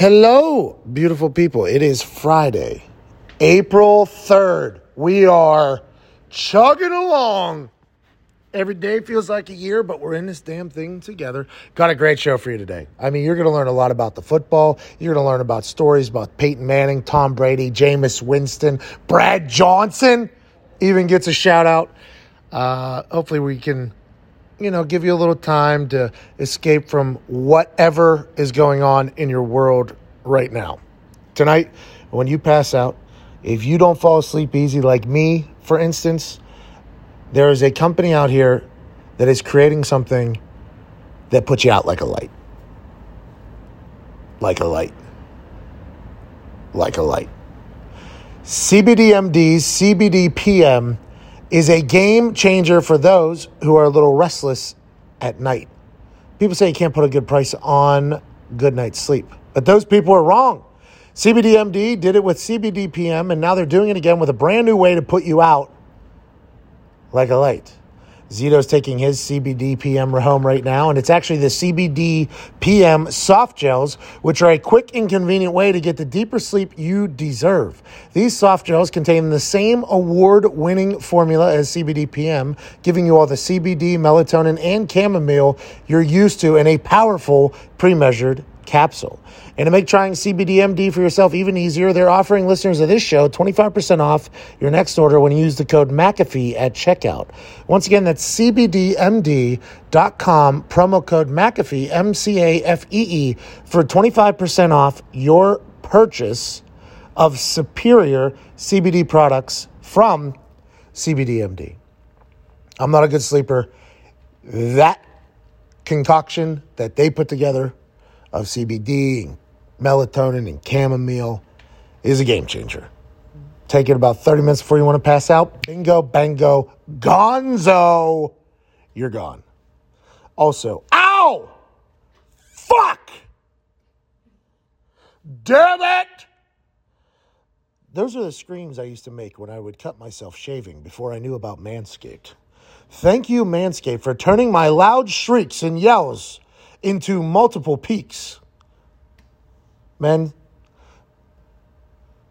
Hello, beautiful people. It is Friday, April 3rd. We are chugging along. Every day feels like a year, but we're in this damn thing together. Got a great show for you today. I mean, you're going to learn a lot about the football. You're going to learn about stories about Peyton Manning, Tom Brady, Jameis Winston, Brad Johnson even gets a shout out. Uh, hopefully, we can you know, give you a little time to escape from whatever is going on in your world right now. Tonight, when you pass out, if you don't fall asleep easy like me, for instance, there is a company out here that is creating something that puts you out like a light. Like a light. Like a light. CBDMD's CBD PM is a game changer for those who are a little restless at night. People say you can't put a good price on good night's sleep, but those people are wrong. CBDMD did it with CBDPM, and now they're doing it again with a brand new way to put you out like a light. Zito's taking his CBD PM home right now, and it's actually the CBD PM soft gels, which are a quick and convenient way to get the deeper sleep you deserve. These soft gels contain the same award winning formula as CBD PM, giving you all the CBD, melatonin, and chamomile you're used to in a powerful, pre measured capsule. And to make trying CBDMD for yourself even easier, they're offering listeners of this show 25% off your next order when you use the code McAfee at checkout. Once again, that's CBDMD.com, promo code McAfee, M C A F E E, for 25% off your purchase of superior CBD products from CBDMD. I'm not a good sleeper. That concoction that they put together of CBD and melatonin and chamomile is a game changer. Take it about 30 minutes before you want to pass out. Bingo, bango, gonzo. You're gone. Also, ow! Fuck! Damn it! Those are the screams I used to make when I would cut myself shaving before I knew about Manscaped. Thank you, Manscaped, for turning my loud shrieks and yells into multiple peaks. Men,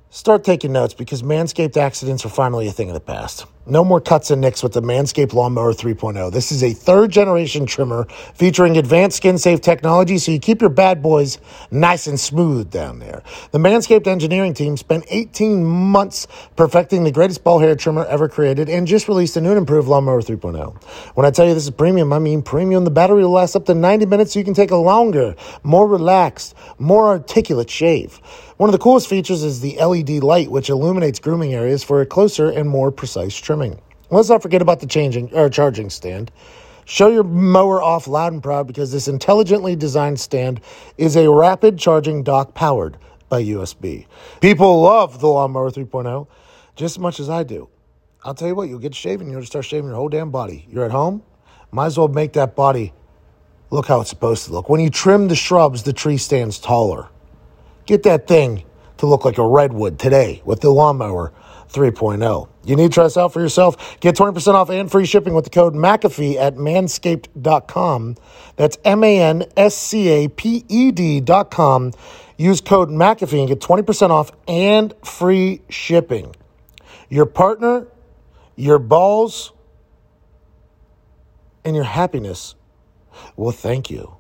start taking notes because Manscaped accidents are finally a thing of the past. No more cuts and nicks with the Manscaped Lawnmower 3.0. This is a third generation trimmer featuring advanced skin safe technology so you keep your bad boys nice and smooth down there. The Manscaped engineering team spent 18 months perfecting the greatest ball hair trimmer ever created and just released a new and improved Lawnmower 3.0. When I tell you this is premium, I mean premium. The battery will last up to 90 minutes so you can take a longer, more relaxed, more articulate shave. One of the coolest features is the LED light, which illuminates grooming areas for a closer and more precise trimming. Let's not forget about the changing or charging stand. Show your mower off loud and proud because this intelligently designed stand is a rapid charging dock powered by USB. People love the Lawnmower 3.0 just as much as I do. I'll tell you what, you'll get shaving, you'll start shaving your whole damn body. You're at home, might as well make that body look how it's supposed to look. When you trim the shrubs, the tree stands taller. Get that thing to look like a redwood today with the lawnmower 3.0. You need to try this out for yourself. Get 20% off and free shipping with the code McAfee at manscaped.com. That's M A N S C A P E D.com. Use code McAfee and get 20% off and free shipping. Your partner, your balls, and your happiness will thank you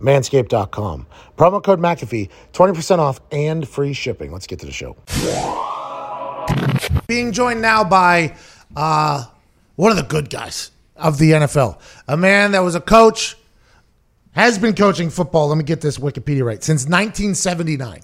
manscaped.com. Promo code McAfee, 20% off and free shipping. Let's get to the show. Being joined now by uh, one of the good guys of the NFL, a man that was a coach, has been coaching football. Let me get this Wikipedia right since 1979.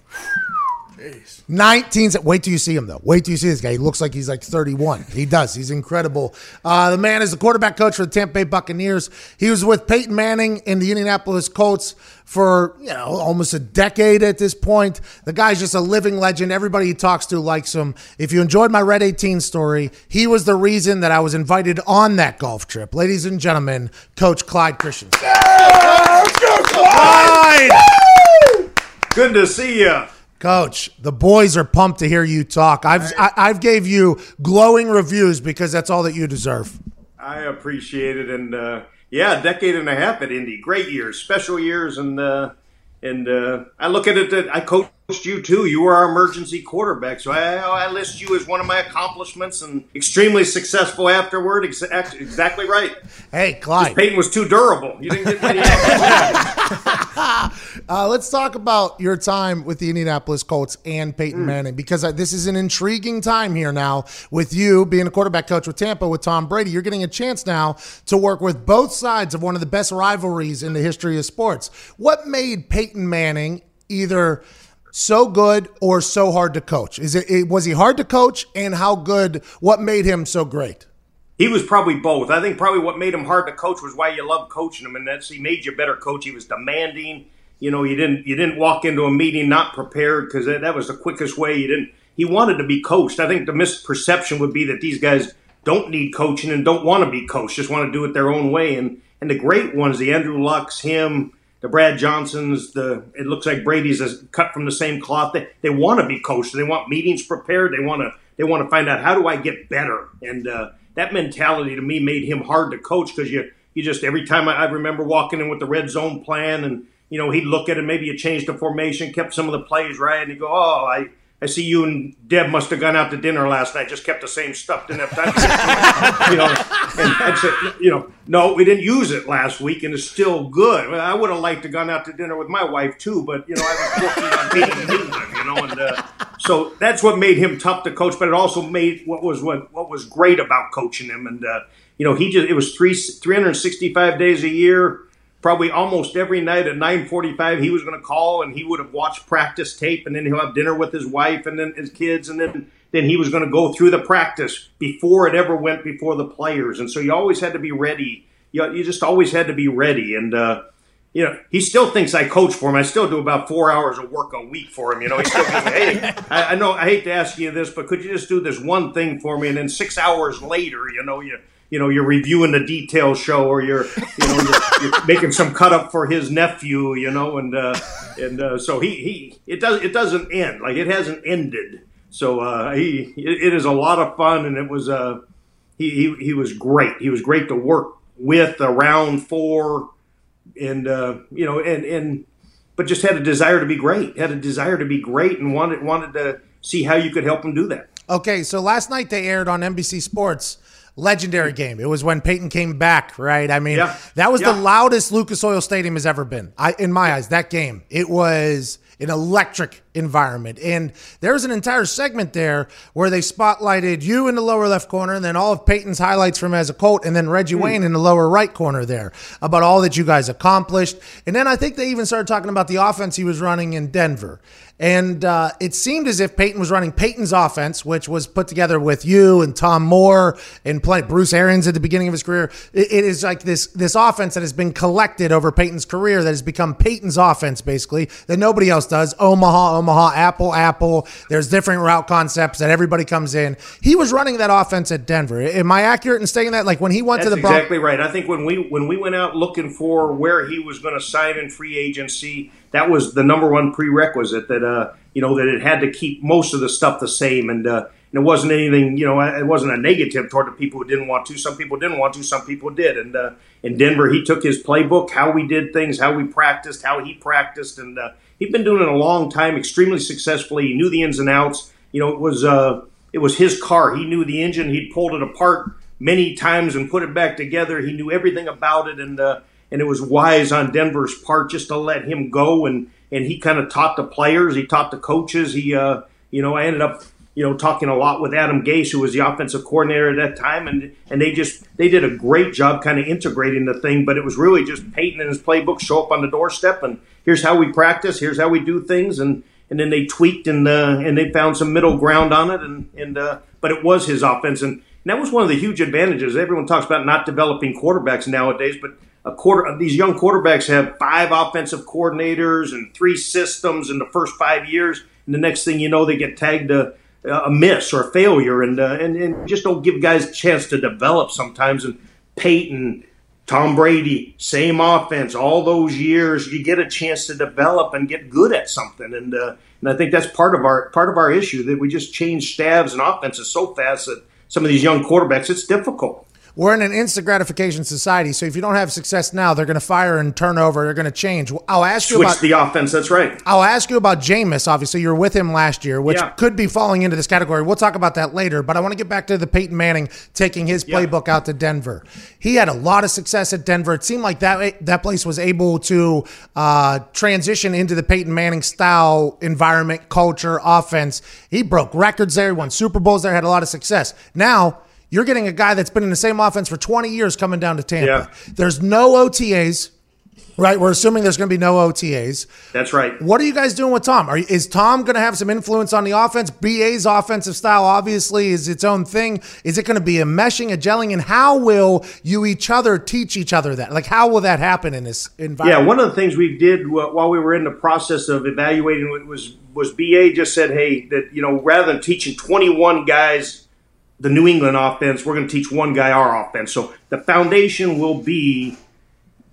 19. Wait till you see him, though. Wait till you see this guy. He looks like he's like 31. He does. He's incredible. Uh, the man is the quarterback coach for the Tampa Bay Buccaneers. He was with Peyton Manning in the Indianapolis Colts for, you know, almost a decade at this point. The guy's just a living legend. Everybody he talks to likes him. If you enjoyed my Red 18 story, he was the reason that I was invited on that golf trip. Ladies and gentlemen, Coach Clyde Christensen. Yeah, let's go, Clyde! Clyde! Good to see you. Coach, the boys are pumped to hear you talk. I've I, I've gave you glowing reviews because that's all that you deserve. I appreciate it, and uh, yeah, a decade and a half at Indy, great years, special years, and uh, and uh, I look at it that I coached you too. You were our emergency quarterback, so I, I list you as one of my accomplishments and extremely successful afterward. Ex- exactly right. Hey, Clyde. Peyton was too durable. You didn't get many. uh, let's talk about your time with the Indianapolis Colts and Peyton mm. Manning because uh, this is an intriguing time here now with you being a quarterback coach with Tampa with Tom Brady. You're getting a chance now to work with both sides of one of the best rivalries in the history of sports. What made Peyton Manning either so good or so hard to coach? Is it was he hard to coach and how good what made him so great? He was probably both. I think probably what made him hard to coach was why you loved coaching him and that's he made you a better coach. He was demanding. You know, you didn't you didn't walk into a meeting not prepared because that, that was the quickest way. You didn't he wanted to be coached. I think the misperception would be that these guys don't need coaching and don't want to be coached, just want to do it their own way. And and the great ones, the Andrew Lucks, him, the Brad Johnsons, the it looks like Brady's is cut from the same cloth. They, they want to be coached. They want meetings prepared. They want to they want to find out how do I get better. And uh, that mentality to me made him hard to coach because you you just every time I, I remember walking in with the red zone plan and you know he'd look at it maybe you changed the formation, kept some of the plays right, and he'd go, oh I I see you and Deb must have gone out to dinner last night. Just kept the same stuff. Didn't have time. you know, and I'd say, you know, no, we didn't use it last week, and it's still good. Well, I would have liked to gone out to dinner with my wife too, but you know, I was working on beating England. You know, and uh, so that's what made him tough to coach. But it also made what was what what was great about coaching him, and uh, you know, he just it was three three hundred sixty five days a year probably almost every night at 9:45 he was going to call and he would have watched practice tape and then he'll have dinner with his wife and then his kids and then then he was going to go through the practice before it ever went before the players and so you always had to be ready you, you just always had to be ready and uh, you know, he still thinks I coach for him. I still do about four hours of work a week for him. You know, he still goes, "Hey, I, I know I hate to ask you this, but could you just do this one thing for me?" And then six hours later, you know, you you know you're reviewing the detail show or you're you know you're, you're making some cut up for his nephew you know and uh, and uh, so he he it does it doesn't end like it hasn't ended. So uh, he it, it is a lot of fun and it was uh he, he he was great. He was great to work with around for and uh, you know and and but just had a desire to be great had a desire to be great and wanted wanted to see how you could help him do that. Okay so last night they aired on NBC Sports legendary mm. game. It was when Peyton came back, right? I mean, yeah. that was yeah. the loudest Lucas Oil Stadium has ever been. I, in my eyes, that game. It was an electric environment. And there's an entire segment there where they spotlighted you in the lower left corner, and then all of Peyton's highlights from as a Colt, and then Reggie mm. Wayne in the lower right corner there about all that you guys accomplished. And then I think they even started talking about the offense he was running in Denver. And uh, it seemed as if Peyton was running Peyton's offense, which was put together with you and Tom Moore and play Bruce Arians at the beginning of his career. it, it is like this this offense that has been collected over Peyton's career that has become Peyton's offense, basically, that nobody else does. Omaha, Omaha, Apple, Apple. There's different route concepts that everybody comes in. He was running that offense at Denver. Am I accurate in saying that? Like when he went That's to the Bron- exactly right. I think when we when we went out looking for where he was going to sign in free agency that was the number one prerequisite that uh, you know that it had to keep most of the stuff the same, and, uh, and it wasn't anything. You know, it wasn't a negative toward the people who didn't want to. Some people didn't want to. Some people did. And uh, in Denver, he took his playbook, how we did things, how we practiced, how he practiced, and uh, he'd been doing it a long time, extremely successfully. He knew the ins and outs. You know, it was uh, it was his car. He knew the engine. He'd pulled it apart many times and put it back together. He knew everything about it, and uh, and it was wise on Denver's part just to let him go and and he kind of taught the players, he taught the coaches. He uh, you know I ended up you know talking a lot with Adam Gase, who was the offensive coordinator at that time, and and they just they did a great job kind of integrating the thing. But it was really just Peyton and his playbook show up on the doorstep, and here's how we practice, here's how we do things, and and then they tweaked and uh, and they found some middle ground on it, and and uh, but it was his offense, and, and that was one of the huge advantages. Everyone talks about not developing quarterbacks nowadays, but a quarter these young quarterbacks have five offensive coordinators and three systems in the first five years, and the next thing you know, they get tagged a, a miss or a failure, and, uh, and and just don't give guys a chance to develop sometimes. And Peyton, Tom Brady, same offense, all those years, you get a chance to develop and get good at something, and uh, and I think that's part of our part of our issue that we just change staffs and offenses so fast that some of these young quarterbacks, it's difficult. We're in an instant gratification society. So if you don't have success now, they're going to fire and turn over. They're going to change. I'll ask you Switch about the offense. That's right. I'll ask you about Jameis. Obviously, you were with him last year, which Yeah. could be falling into this category. We'll talk about that later. But I want to get back to the Peyton Manning taking his Yeah. playbook out to Denver. He had a lot of success at Denver. It seemed like that that place was able to uh, transition into the Peyton Manning style environment, culture, offense. He broke records there. He won Super Bowls there. Had a lot of success. Now. You're getting a guy that's been in the same offense for 20 years coming down to Tampa. Yeah. There's no OTAs, right? We're assuming there's going to be no OTAs. That's right. What are you guys doing with Tom? Are, is Tom going to have some influence on the offense? BA's offensive style obviously is its own thing. Is it going to be a meshing, a gelling, and how will you each other teach each other that? Like, how will that happen in this environment? Yeah, one of the things we did while we were in the process of evaluating was was BA just said, "Hey, that you know, rather than teaching 21 guys the New England offense, we're going to teach one guy our offense." So the foundation will be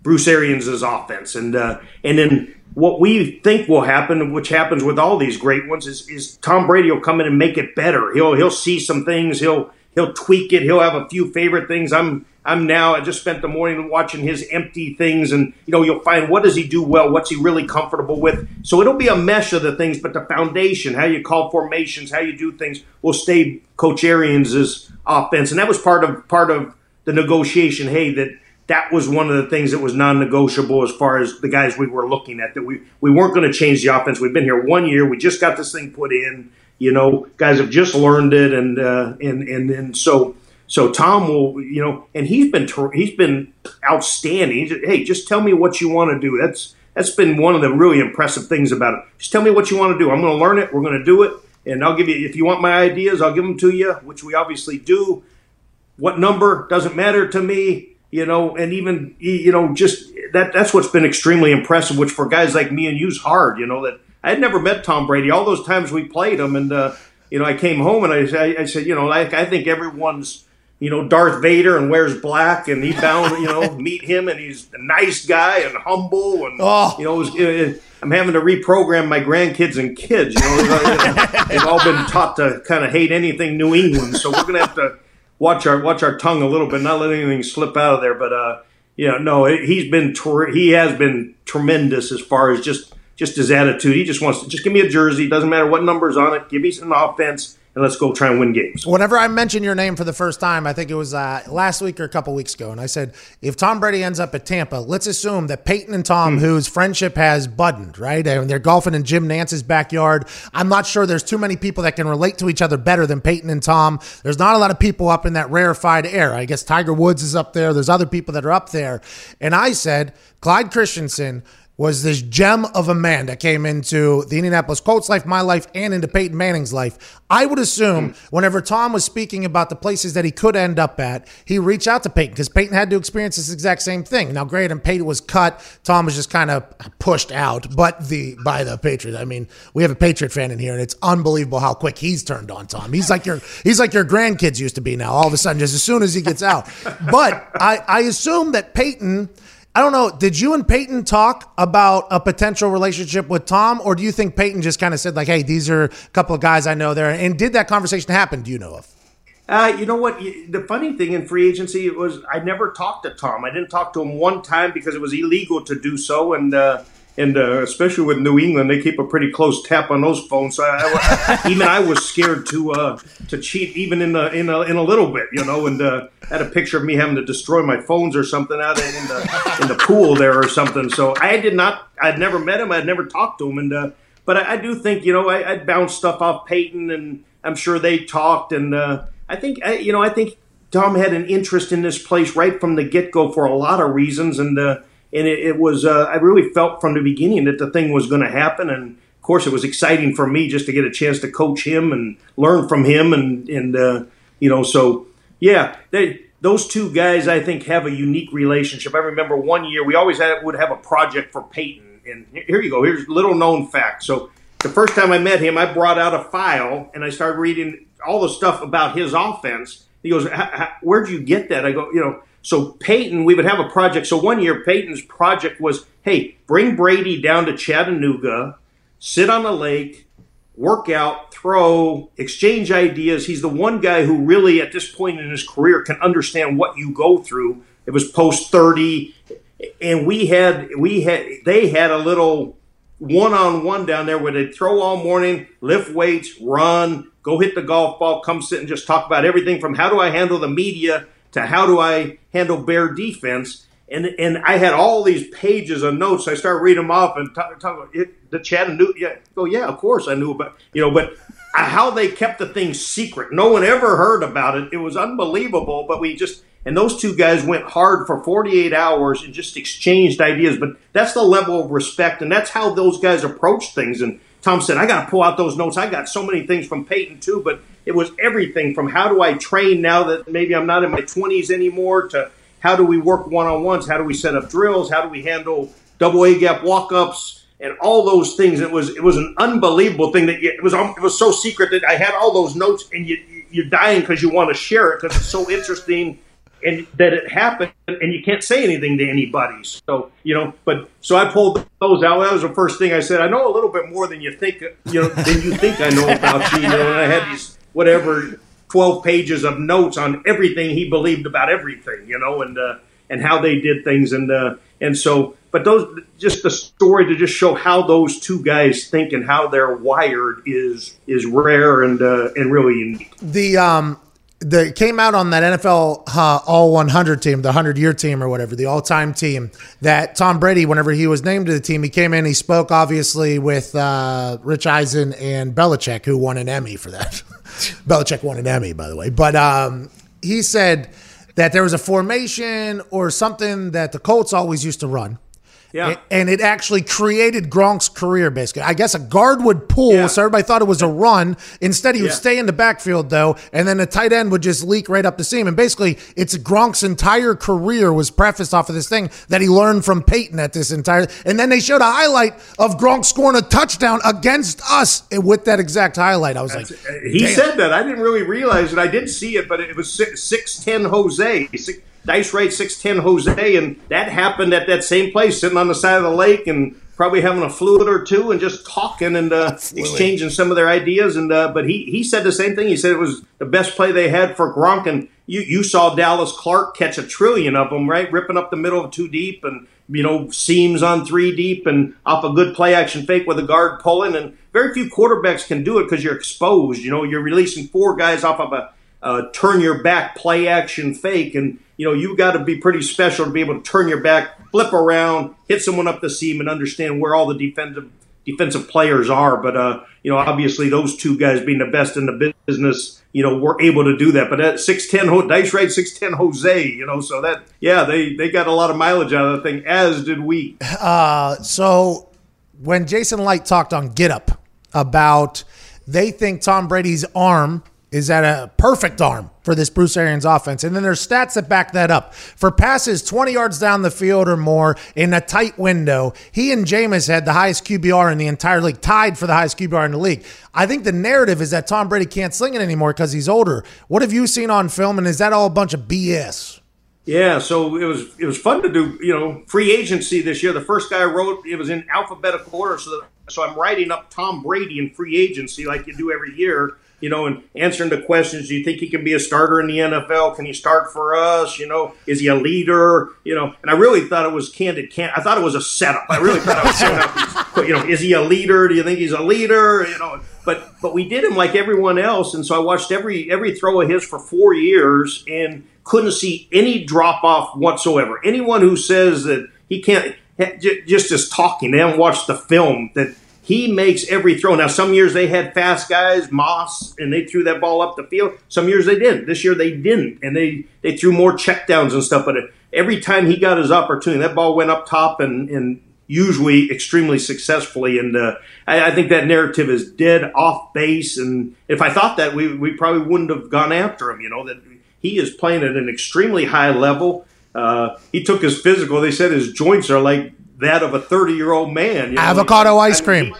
Bruce Arians' offense, and uh, and then what we think will happen, which happens with all these great ones, is, is Tom Brady will come in and make it better. He'll he'll see some things, he'll he'll tweak it, he'll have a few favorite things. I'm I'm now I just spent the morning watching his empty things, and you know you'll find what does he do well, what's he really comfortable with. So it'll be a mesh of the things, but the foundation, how you call formations, how you do things, will stay Coach Arians' offense, and that was part of part of the negotiation. Hey, that that was one of the things that was non-negotiable as far as the guys we were looking at. That we we weren't going to change the offense. We've been here one year. We just got this thing put in. You know, guys have just learned it, and uh, and and and so so Tom will, you know, and he's been he's been outstanding. He's, hey, just tell me what you want to do. That's that's been one of the really impressive things about it. Just tell me what you want to do. I'm going to learn it. We're going to do it, and I'll give you. If you want my ideas, I'll give them to you, which we obviously do what number doesn't matter to me you know and even you know just that that's what's been extremely impressive which for guys like me and you's hard you know that i had never met tom brady all those times we played him and uh, you know i came home and i, I, said you know like i think everyone's you know darth vader and wears black and he bound you know meet him and he's a nice guy and humble and Oh. you know was, uh, i'm having to reprogram my grandkids and kids you know they've all been taught to kind of hate anything new england so we're gonna have to watch our watch our tongue a little bit, not let anything slip out of there. But uh, you know, no, he's been ter- he has been tremendous as far as just just his attitude. He just wants to just give me a jersey. Doesn't matter what numbers on it. Give me some offense, and let's go try and win games. Whenever I mentioned your name for the first time, I think it was uh, last week or a couple weeks ago, and I said, if Tom Brady ends up at Tampa, let's assume that Peyton and Tom, whose friendship has budded, right? And they're golfing in Jim Nantz's backyard. I'm not sure there's too many people that can relate to each other better than Peyton and Tom. There's not a lot of people up in that rarefied air. I guess Tiger Woods is up there. There's other people that are up there. And I said, Clyde Christensen was this gem of a man that came into the Indianapolis Colts life, my life, and into Peyton Manning's life. I would assume whenever Tom was speaking about the places that he could end up at, he reached out to Peyton because Peyton had to experience this exact same thing. Now, great, and Peyton was cut. Tom was just kind of pushed out, but the by the Patriots. I mean, we have a Patriot fan in here, and it's unbelievable how quick he's turned on Tom. He's like your he's like your grandkids used to be now. All of a sudden, just as soon as he gets out. But I, I assume that Peyton. I don't know. Did you and Peyton talk about a potential relationship with Tom, or do you think Peyton just kind of said like, "Hey, these are a couple of guys I know there"? And did that conversation happen? Do you know of? Uh, you know what? The funny thing in free agency was I never talked to Tom. I didn't talk to him one time because it was illegal to do so, and uh, and uh, especially with New England, they keep a pretty close tap on those phones. So I, I- even I was scared to uh, to cheat, even in the in a, in a little bit, you know. And uh, had a picture of me having to destroy my phones or something out in the in the pool there or something. So I did not. I'd never met him. I'd never talked to him, and uh, but I, I do think you know I, I'd bounce stuff off Peyton, and I'm sure they talked, and uh, I think you know I think Tom had an interest in this place right from the get go for a lot of reasons, and uh, and it, it was uh, I really felt from the beginning that the thing was going to happen, and of course it was exciting for me just to get a chance to coach him and learn from him, and and uh, you know so yeah they. Those two guys, I think, have a unique relationship. I remember one year we always had, would have a project for Peyton, and here you go. Here's little known fact. So the first time I met him, I brought out a file and I started reading all the stuff about his offense. He goes, "H- h- "Where'd you get that?" I go, "You know." So Peyton, we would have a project. So one year, Peyton's project was, "Hey, bring Brady down to Chattanooga, sit on the lake, work out throw, exchange ideas. He's the one guy who really, at this point in his career, can understand what you go through. It was post thirty, and we had we had they had a little one on one down there where they'd throw all morning, lift weights, run, go hit the golf ball, come sit and just talk about everything from how do I handle the media to how do I handle bear defense. And, and I had all these pages of notes. I started reading them off and talk, talk about it, the Chattanooga. Yeah, oh yeah, of course I knew about you know, but how they kept the thing secret. No one ever heard about it. It was unbelievable. But we just and those two guys went hard for 48 hours and just exchanged ideas. But that's the level of respect, and that's how those guys approach things. And Tom said, I got to pull out those notes. I got so many things from Peyton too, but it was everything from how do I train now that maybe I'm not in my 20s anymore to how do we work one on ones? How do we set up drills? How do we handle double A gap walk ups? And all those things. It was it was an unbelievable thing that you, it was it was so secret that I had all those notes and you you're dying because you want to share it because it's so interesting and that it happened and you can't say anything to anybody. So you know but so i pulled those out. That was the first thing i said. I know a little bit more than you think you know than you think i know about you, you know and i had these whatever 12 pages of notes on everything he believed about everything you know and uh, and how they did things and uh, and so but those just the story to just show how those two guys think and how they're wired is is rare and uh, and really unique. The um the came out on that NFL uh, All 100 team, the 100 year team or whatever, the all time team. That Tom Brady, whenever he was named to the team, he came in. He spoke obviously with uh, Rich Eisen and Belichick, who won an Emmy for that. Belichick won an Emmy, by the way. But um, he said that there was a formation or something that the Colts always used to run yeah. And it actually created Gronk's career, basically. I guess a guard would pull, yeah. so everybody thought it was a run. Instead, he would yeah. stay in the backfield, though, and then a tight end would just leak right up the seam. And basically, it's Gronk's entire career was prefaced off of this thing that he learned from Peyton at this entire. And then they showed a highlight of Gronk scoring a touchdown against us with that exact highlight. I was That's, like, he Damn. said that. I didn't really realize it. I did see it, but it was 6'10 Jose. Six, Dice Rate 610 Jose, and that happened at that same place, sitting on the side of the lake and probably having a fluid or two and just talking and uh, exchanging some of their ideas. And uh, but he he said the same thing. He said it was the best play they had for Gronk. And you you saw Dallas Clark catch a trillion of them, right, ripping up the middle of two deep and you know seams on three deep and off a good play action fake with a guard pulling. And very few quarterbacks can do it because you're exposed. You know, you're releasing four guys off of a uh, turn your back play action fake and you know, you got to be pretty special to be able to turn your back, flip around, hit someone up the seam, and understand where all the defensive defensive players are. But uh, you know, obviously those two guys being the best in the business, you know, were able to do that. But at six ten dice rate six ten Jose, you know, so that yeah, they they got a lot of mileage out of the thing, as did we. Uh, so when Jason Light talked on Get Up about they think Tom Brady's arm is at a perfect arm for this Bruce Arians offense. And then there's stats that back that up. For passes 20 yards down the field or more in a tight window, he and Jameis had the highest QBR in the entire league, tied for the highest QBR in the league. I think the narrative is that Tom Brady can't sling it anymore because he's older. What have you seen on film, and is that all a bunch of BS? Yeah, so it was it was fun to do. You know, free agency this year. The first guy I wrote it was in alphabetical order, so so I'm writing up Tom Brady in free agency like you do every year you know, and answering the questions. Do you think he can be a starter in the NFL? Can he start for us? You know, is he a leader? You know, and I really thought it was candid. Can I thought it was a setup. I really thought it was up. You know, is he a leader? Do you think he's a leader? You know, but but we did him like everyone else, and so I watched every every throw of his for four years and couldn't see any drop off whatsoever. Anyone who says that he can't just just talking, they haven't watched the film that he makes every throw. Now, some years they had fast guys, Moss, and they threw that ball up the field. Some years they didn't. This year they didn't, and they they threw more checkdowns and stuff. But every time he got his opportunity, that ball went up top and and usually extremely successfully. And uh, I, I, think that narrative is dead off base. And if I thought that, we we probably wouldn't have gone after him. You know that he is playing at an extremely high level. Uh, he took his physical. They said his joints are like that of a 30 year old man. You know? Avocado ice cream.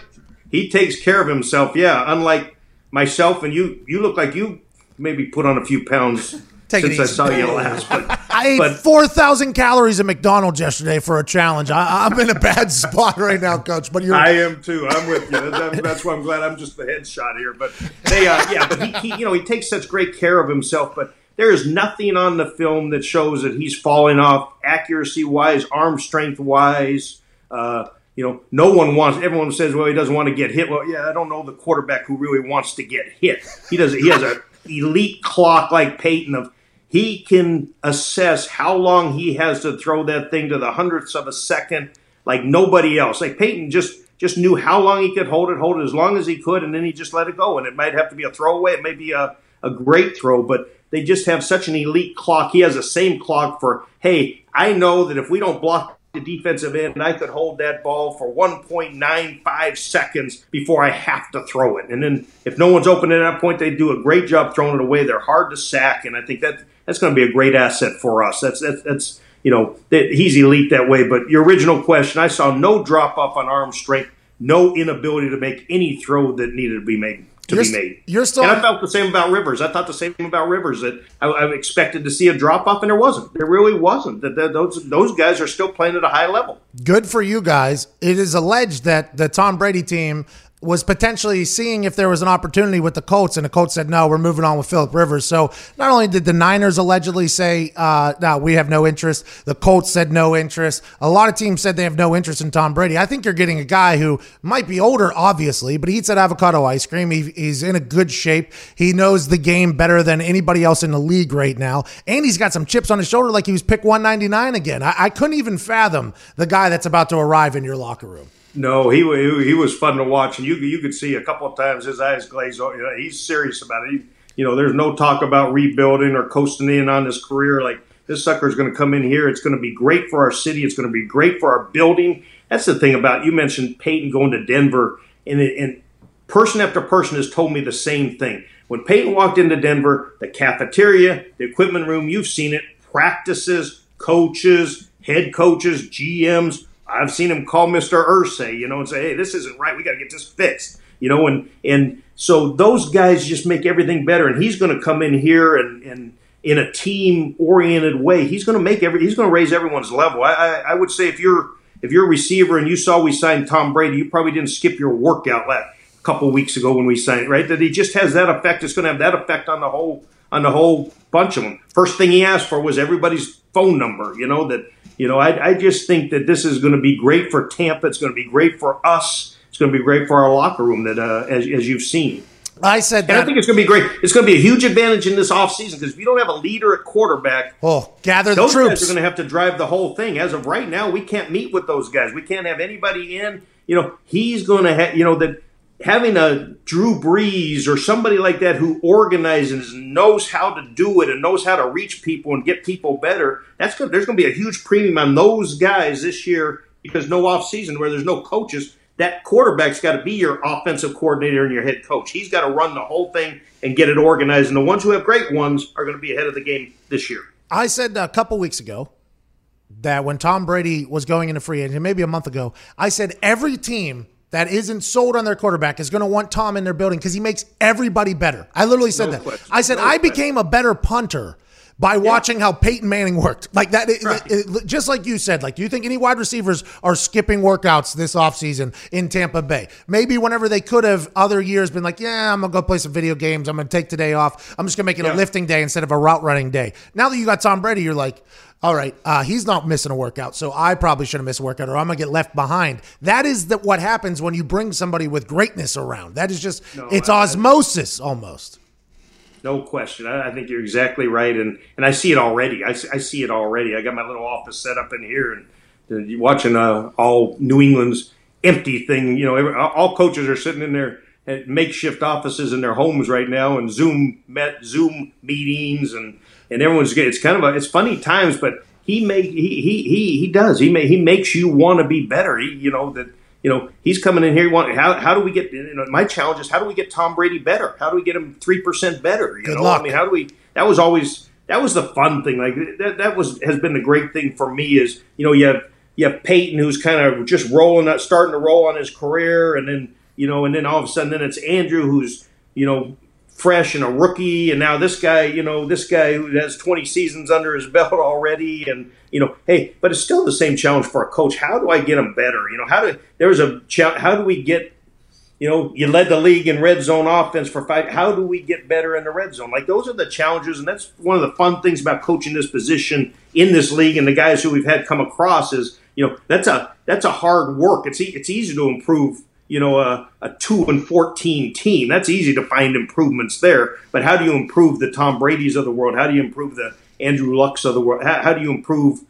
He, he, takes care of himself. Yeah, unlike myself and you. You look like you maybe put on a few pounds since I saw you last. But I, I ate But- four thousand calories at McDonald's yesterday for a challenge. I, I'm in a bad spot right now, Coach. But you're I am too. I'm with you. That- that's why I'm glad I'm just the headshot here. But they, uh, yeah, but he, he, you know, he takes such great care of himself. But there is nothing on the film that shows that he's falling off accuracy wise, arm strength wise. Uh, you know, no one wants. Everyone says, "Well, he doesn't want to get hit." Well, yeah, I don't know the quarterback who really wants to get hit. He does. He has a elite clock like Peyton of he can assess how long he has to throw that thing to the hundredths of a second like nobody else. Like Peyton just just knew how long he could hold it, hold it as long as he could, and then he just let it go. And it might have to be a throwaway, it may be a, a great throw, but they just have such an elite clock. He has the same clock for, hey, I know that if we don't block the defensive end, I could hold that ball for 1.95 seconds before I have to throw it. And then if no one's open at that point, they do a great job throwing it away. They're hard to sack, and I think that that's going to be a great asset for us. That's that's, that's you know he's elite that way. But your original question, I saw no drop off on arm strength, no inability to make any throw that needed to be made to You're be made. you're still- and I felt the same about Rivers. I thought the same about Rivers that I, I expected to see a drop off, and there wasn't. There really wasn't. That, that those those guys are still playing at a high level. good for you guys. It is alleged that the Tom Brady team was potentially seeing if there was an opportunity with the Colts, and the Colts said, no, we're moving on with Philip Rivers. So not only did the Niners allegedly say, uh, no, we have no interest, the Colts said no interest. A lot of teams said they have no interest in Tom Brady. I think you're getting a guy who might be older, obviously, but he eats that avocado ice cream. He, he's in a good shape. He knows the game better than anybody else in the league right now. And he's got some chips on his shoulder like he was pick 199 again. I, I couldn't even fathom the guy that's about to arrive in your locker room. No, he he was fun to watch, and you you could see a couple of times his eyes glaze over. You know, he's serious about it. He, you know, there's no talk about rebuilding or coasting in on his career. Like this sucker is going to come in here. It's going to be great for our city. It's going to be great for our building. That's the thing about you mentioned Peyton going to Denver, and and person after person has told me the same thing. When Peyton walked into Denver, the cafeteria, the equipment room, you've seen it, practices, coaches, head coaches, GMs. I've seen him call Mr. Irsay, you know, and say, hey, this isn't right. We got to get this fixed, you know, and, and so those guys just make everything better. And he's going to come in here and, and in a team oriented way, he's going to make every, he's going to raise everyone's level. I, I, I would say if you're, if you're a receiver and you saw we signed Tom Brady, you probably didn't skip your workout last couple weeks ago when we signed, right? That he just has that effect. It's going to have that effect on the whole on the whole bunch of them. First thing he asked for was everybody's phone number. You know that. You know, I, I just think that this is going to be great for Tampa. It's going to be great for us. It's going to be great for our locker room. That uh, as, as you've seen. I said that. And I think it's going to be great. It's going to be a huge advantage in this offseason because if you don't have a leader at quarterback, oh, gather the those troops. guys are going to have to drive the whole thing. As of right now, we can't meet with those guys. We can't have anybody in. You know, he's going to have. You know that having a Drew Brees or somebody like that who organizes, and knows how to do it, and knows how to reach people and get people better. That's good. There's going to be a huge premium on those guys this year because no off season where there's no coaches. That quarterback's got to be your offensive coordinator and your head coach. He's got to run the whole thing and get it organized. And the ones who have great ones are going to be ahead of the game this year. I said a couple weeks ago that when Tom Brady was going into free agency, maybe a month ago, I said every team that isn't sold on their quarterback is going to want Tom in their building because he makes everybody better. I literally said No that. question. I said No I question. became a better punter by watching how Peyton Manning worked. Like that, it- Right. it- just like you said, like, do you think any wide receivers are skipping workouts this offseason in Tampa Bay? Maybe whenever they could have other years been like, yeah, I'm going to go play some video games. I'm going to take today off. I'm just going to make it a lifting day instead of a route running day. Now that you got Tom Brady, you're like, all right, uh, he's not missing a workout, so I probably shouldn't miss a workout, or I'm gonna get left behind. That is the, what happens when you bring somebody with greatness around. That is just it's I- osmosis almost. No question. I, I think you're exactly right, and and I see it already. I, I see it already. I got my little office set up in here, and uh, you watching uh, all New England's empty thing. You know, every, all coaches are sitting in their makeshift offices in their homes right now, and Zoom met Zoom meetings, and and everyone's. It's kind of a it's funny times, but he make he he he he does he may, he makes you want to be better. He, you know that you know, he's coming in here. Want how how do we get? You know, my challenge is how do we get Tom Brady better? How do we get him three percent better? You Good know, luck. I mean, how do we? That was always that was the fun thing. Like that that was has been the great thing for me is you know you have you have Peyton who's kind of just rolling, up, starting to roll on his career, and then you know, and then all of a sudden then it's Andrew who's you know fresh and a rookie, and now this guy, you know, this guy who has 20 seasons under his belt already, and you know, hey, but it's still the same challenge for a coach. How do I get him better? You know, how do there's a how do we get you know, you led the league in red zone offense for five. How do we get better in the red zone? Like those are the challenges, and that's one of the fun things about coaching this position in this league. And the guys who we've had come across is, you know, that's a that's a hard work. It's it's easy to improve. You know, a, a two and fourteen team. That's easy to find improvements there. But how do you improve the Tom Brady's of the world? How do you improve the Andrew Lucks of the world? How, how do you improve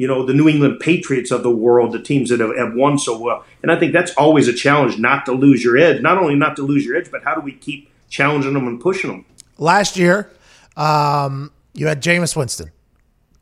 you know, the New England Patriots of the world, the teams that have, have, won so well. And I think that's always a challenge not to lose your edge. Not only not to lose your edge, but how do we keep challenging them and pushing them? Last year, um, you had Jameis Winston.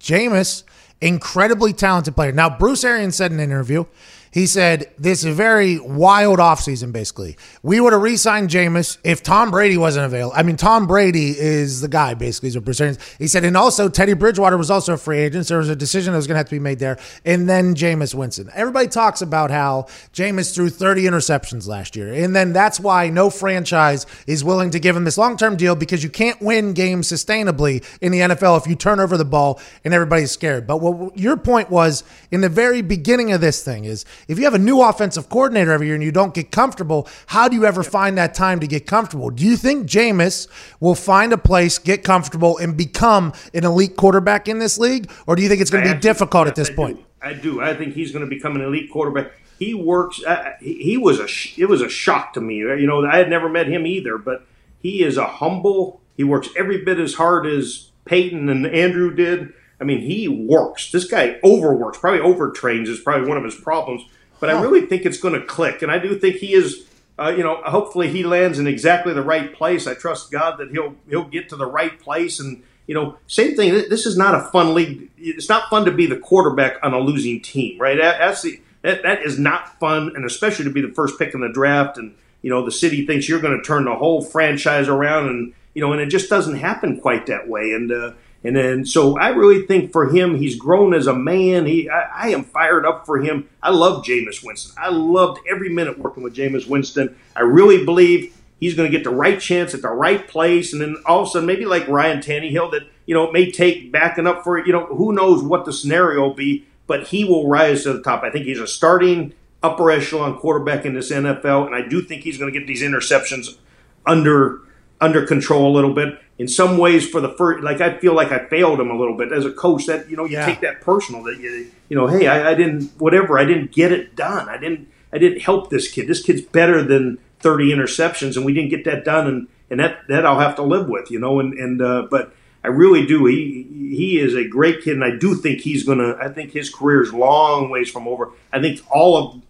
Jameis, incredibly talented player. Now, Bruce Arians said in an interview, he said, This is a very wild offseason, basically. We would have re signed Jameis if Tom Brady wasn't available. I mean, Tom Brady is the guy, basically, is what Arians. He said, and also Teddy Bridgewater was also a free agent. So there was a decision that was going to have to be made there. And then Jameis Winston. Everybody talks about how Jameis threw 30 interceptions last year. And then that's why no franchise is willing to give him this long term deal because you can't win games sustainably in the NFL if you turn over the ball and everybody's scared. But what your point was in the very beginning of this thing is if you have a new offensive coordinator every year and you don't get comfortable, how do you ever find that time to get comfortable? Do you think Jameis will find a place, get comfortable, and become an elite quarterback in this league? Or do you think it's going to be difficult at this I point? Do. I do. I think he's going to become an elite quarterback. He works. Uh, he, he was a. It was a shock to me. You know, I had never met him either, but he is a humble. He works every bit as hard as Peyton and Andrew did. I mean, he works. This guy overworks, probably overtrains is probably one of his problems. But I really think it's going to click, and I do think he is. Uh, you know, hopefully he lands in exactly the right place. I trust God that he'll he'll get to the right place. And you know, same thing. This is not a fun league. It's not fun to be the quarterback on a losing team, right? That's the that, that is not fun, and especially to be the first pick in the draft. And you know, the city thinks you're going to turn the whole franchise around, and you know, and it just doesn't happen quite that way. And uh, and then, so I really think for him, he's grown as a man. He, I, I, am fired up for him. I love Jameis Winston. I loved every minute working with Jameis Winston. I really believe he's going to get the right chance at the right place. And then all of a sudden, maybe like Ryan Tannehill, that, you know, it may take backing up for it. You know, who knows what the scenario will be, but he will rise to the top. I think he's a starting upper echelon quarterback in this NFL. And I do think he's going to get these interceptions under under control a little bit in some ways for the first like i feel like i failed him a little bit as a coach that you know you yeah. take that personal that you you know hey I, I, didn't whatever i didn't get it done. I didn't i didn't help this kid. This kid's better than 30 interceptions and we didn't get that done and and that that i'll have to live with you know and and uh, but i really do he he is a great kid and i do think he's gonna i think his career is long ways from over. I think all of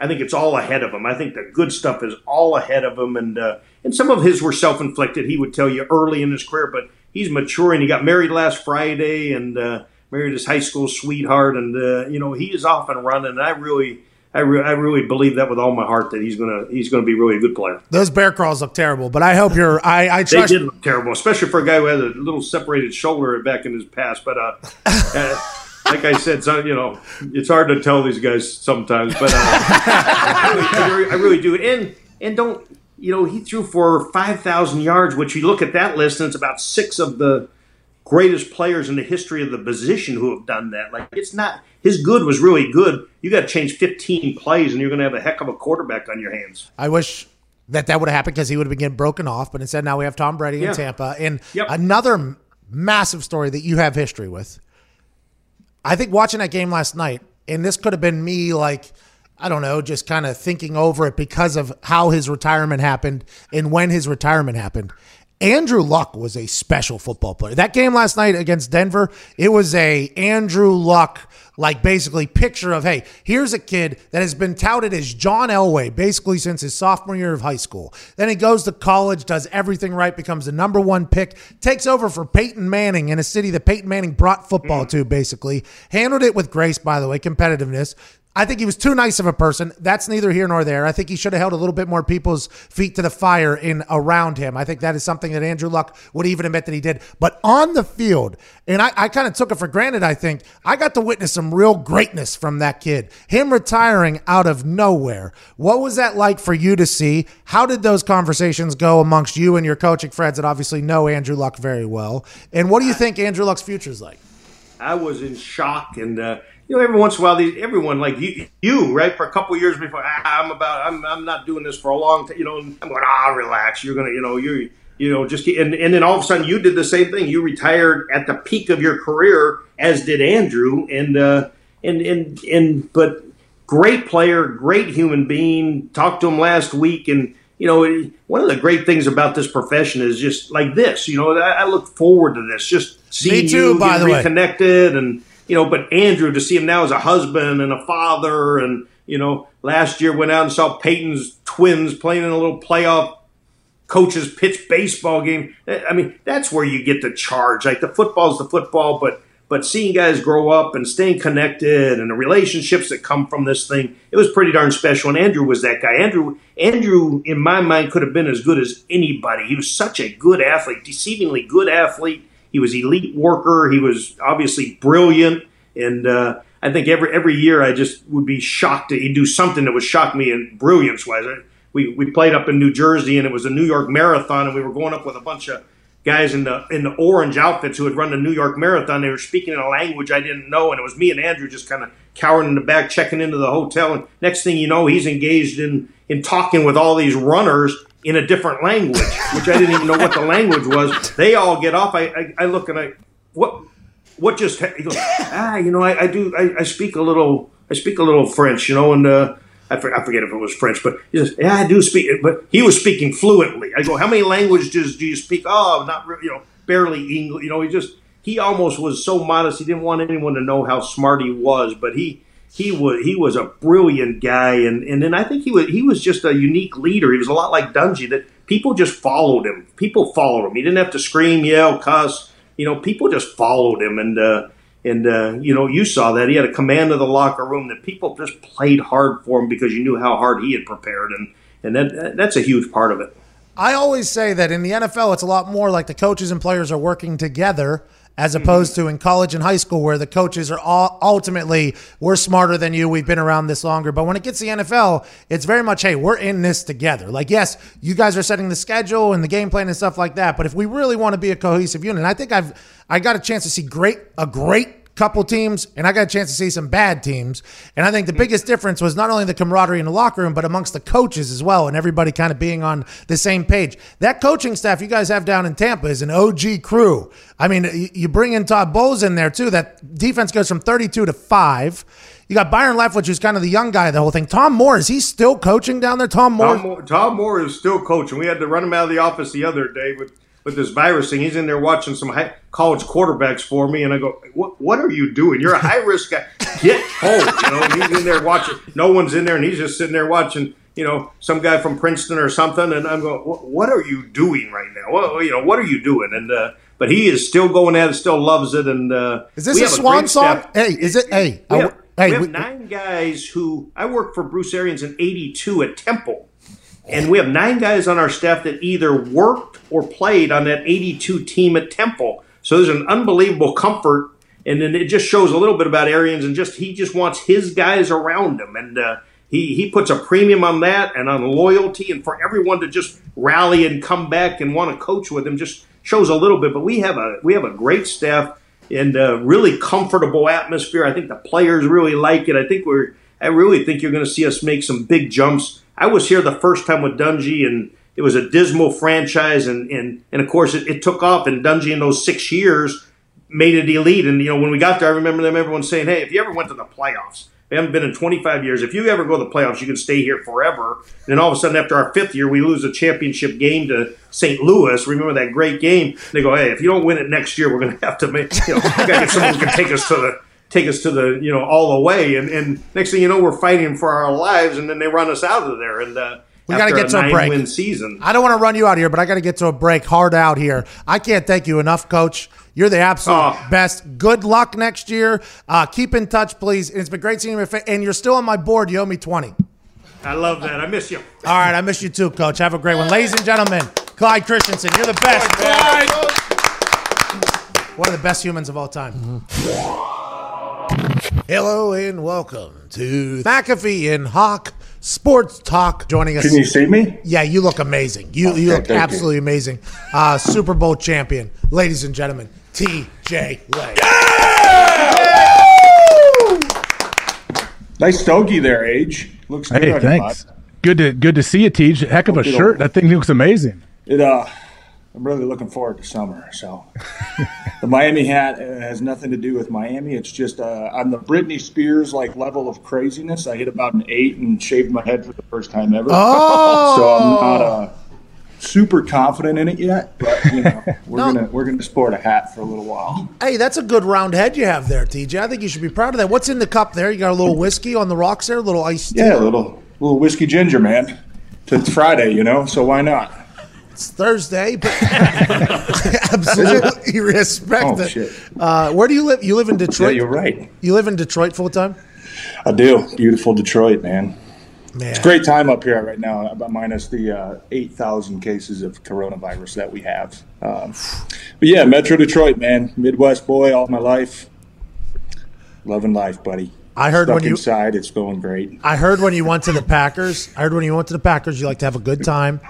I think it's all ahead of him. I think the good stuff is all ahead of him, and uh, and some of his were self inflicted. He would tell you early in his career, but he's maturing. He got married last Friday and uh, married his high school sweetheart, and uh, you know he is off and running. And I really. I, re- I really believe that with all my heart that he's gonna he's gonna be really a good player. Those bear crawls look terrible, but I hope you're. I, I trust. They did look terrible, especially for a guy who had a little separated shoulder back in his past. But uh, uh like I said, so, you know, it's hard to tell these guys sometimes, but uh, I, really, I, really, do. And and don't you know he threw for five thousand yards, which you look at that list and it's about six of the greatest players in the history of the position who have done that. Like it's not his good was really good. You got to change fifteen plays, and you're going to have a heck of a quarterback on your hands. I wish that that would have happened because he would have been getting broken off. But instead, now we have Tom Brady yeah. in Tampa, and yep. another massive story that you have history with I think watching that game last night, and this could have been me like, I don't know, just kind of thinking over it because of how his retirement happened and when his retirement happened. Andrew Luck was a special football player. That game last night against Denver, it was a Andrew Luck like basically picture of hey here's a kid that has been touted as john elway basically since his sophomore year of high school then he goes to college does everything right becomes the number one pick takes over for peyton manning in a city that peyton manning brought football mm. to basically handled it with grace by the way competitiveness I think he was too nice of a person. That's neither here nor there. I think he should have held a little bit more people's feet to the fire in around him. I think that is something that Andrew Luck would even admit that he did. But on the field, and I, I kind of took it for granted, I think, I got to witness some real greatness from that kid. Him retiring out of nowhere. What was that like for you to see? How did those conversations go amongst you and your coaching friends that obviously know Andrew Luck very well? And what do you think Andrew Luck's future is like? I was in shock and uh, you know, every once in a while, these everyone like you, you right for a couple years before ah, I'm about I'm I'm not doing this for a long time. You know, I'm going ah relax. You're gonna you know you you know just and and then all of a sudden you did the same thing. You retired at the peak of your career, as did Andrew, and uh, and and and but great player, great human being. Talked to him last week and you know, one of the great things about this profession is just like this. You know, I, I look forward to this. Just seeing too, you by get the way. reconnected, and you know, but Andrew to see him now as a husband and a father, and you know, last year went out and saw Peyton's twins playing in a little playoff coaches pitch baseball game. Eh, I mean, that's where you get the charge. Like the football's the football, but but seeing guys grow up and staying connected and the relationships that come from this thing, it was pretty darn special. And Andrew was that guy. Andrew, Andrew, in my mind, could have been as good as anybody. He was such a good athlete, deceivingly good athlete. He was elite worker. He was obviously brilliant, and uh, I think every every year I just would be shocked that he'd do something that would shock me in brilliance wise. We we played up in New Jersey, and it was a New York Marathon, and we were going up with a bunch of guys in the in the orange outfits who had run the New York Marathon. They were speaking in a language I didn't know, and it was me and Andrew just kind of cowering in the back, checking into the hotel. And next thing you know, he's engaged in in talking with all these runners in a different language, which I didn't even know what the language was. They all get off. I I, I look and I what what just he goes ah you know I, I do I, I speak a little I speak a little French you know and. uh I forget if it was French, but he says, "Yeah, I do speak." it." But he was speaking fluently. I go, "How many languages do you speak?" Oh, not really, you know, barely English. You know, he just he almost was so modest. He didn't want anyone to know how smart he was, but he he was he was a brilliant guy, and and then I think he was he was just a unique leader. He was a lot like Dungy that people just followed him. People followed him. He didn't have to scream, yell, cuss. You know, people just followed him, and uh, and uh, you know, you saw that he had a command of the locker room that people just played hard for him because you knew how hard he had prepared, and and that that's a huge part of it. I always say that in the NFL, it's a lot more like the coaches and players are working together as opposed to in college and high school where the coaches are all ultimately we're smarter than you we've been around this longer. But when it gets the NFL it's very much hey we're in this together. Like yes you guys are setting the schedule and the game plan and stuff like that but if we really want to be a cohesive unit I think I've I got a chance to see great a great couple teams, and I got a chance to see some bad teams. And I think the biggest difference was not only the camaraderie in the locker room, but amongst the coaches as well, and everybody kind of being on the same page. That coaching staff you guys have down in Tampa is an OG crew. I mean, you bring in Todd Bowles in there too. That defense goes from 32 to 5. You got Byron Leftwich, who's kind of the young guy, the whole thing. Tom Moore, is he still coaching down there? Tom Moore? Tom Moore, Tom Moore is still coaching. We had to run him out of the office the other day with with this virus thing. He's in there watching some high, college quarterbacks for me, and I go, "What? What are you doing? You're a high risk guy. Get home." You know, he's in there watching. No one's in there, and he's just sitting there watching. You know, some guy from Princeton or something, and I'm going, "What are you doing right now? Well, you know, what are you doing?" And uh, but he is still going at it, still loves it, and uh, is this a swan a song? Staff. Hey, is it? Hey, we have, hey, we have we, nine guys who I worked for Bruce Arians in '82 at Temple and we have nine guys on our staff that either worked or played on that 82 team at Temple. So there's an unbelievable comfort. And then it just shows a little bit about Arians and just he just wants his guys around him. And uh, he, he puts a premium on that and on loyalty and for everyone to just rally and come back and want to coach with him just shows a little bit. But we have a we have a great staff and a really comfortable atmosphere. I think the players really like it. I think we're I really think you're going to see us make some big jumps I was here the first time with Dungy, and it was a dismal franchise, and and and of course it, it took off. And Dungy in those six years made it elite. And you know when we got there, I remember them everyone saying, "Hey, if you ever went to the playoffs." We haven't been in 25 years. If you ever go to the playoffs, you can stay here forever. And then all of a sudden, after our fifth year, we lose a championship game to St. Louis. Remember that great game? They go, hey, if you don't win it next year, we're going to have to make, you know, got to get someone who can take us to the take us to the you know all the way and, and next thing you know we're fighting for our lives and then they run us out of there and uh, We got to get to a break. Win season. I don't want to run you out here, but I got to get to a break. Hard out here. I can't thank you enough, Coach. You're the absolute Oh. best. Good luck next year. Uh, keep in touch, please. And it's been great seeing you. And you're still on my board. You owe me 20. I love that. I miss you. All right, I miss you too, Coach. Have a great one. Ladies and gentlemen, Clyde Christensen, you're the best. One of the best humans of all time. Hello and welcome to McAfee and Hawk Sports Talk. Joining us. Can you see me? Yeah, you look amazing. You you look thank you. absolutely amazing. Uh, Super Bowl champion, ladies and gentlemen, T.J. Lang. Yeah! Nice stogie there, Age. Looks good. Hey, thanks. Good to good to see you, Tej. Heck of a shirt. That thing looks amazing. It uh, I'm really looking forward to summer. So the Miami hat uh, has nothing to do with Miami. It's just uh, on the Britney Spears like level of craziness. I hit about an eight and shaved my head for the first time ever. Oh! So I'm not uh, super confident in it yet, but you know we're No. gonna we're gonna sport a hat for a little while. Hey, that's a good round head you have there, TJ. I think you should be proud of that. What's in the cup there? You got a little whiskey on the rocks there, a little tea. Yeah, a little little whiskey ginger, man. It's Friday, you know, so why not? It's Thursday, but absolutely respect Oh, it. shit. Uh, where do you live? You live in Yeah, Detroit. you're right. You live in Detroit full time. I do. Beautiful Detroit, man. Man, It's a great time up here right now, about minus the uh, 8,000 cases of coronavirus that we have. Um, but yeah, Metro Detroit, man. Midwest boy all my life. Loving life, buddy. I heard Stuck when you- inside, it's going great. I heard when you went to the Packers. I heard when you went to the Packers, you like to have a good time.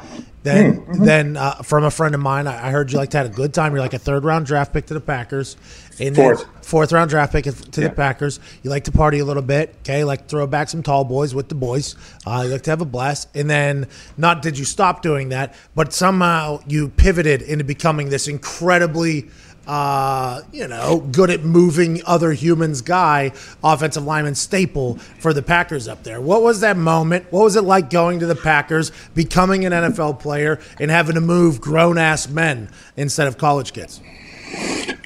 Then, Hmm, then uh, from a friend of mine, I I heard you like to have a good time. You're like a third round draft pick to the Packers, and Fourth. fourth round draft pick to the Packers. You like to party a little bit, okay? Like throw back some tall boys with the boys. Uh, you like to have a blast, and then not did you stop doing that, but somehow you pivoted into becoming this incredibly uh, you know, good at moving other humans guy, offensive lineman staple for the Packers up there. What was that moment? What was it like going to the Packers, becoming an NFL player, and having to move grown ass men instead of college kids?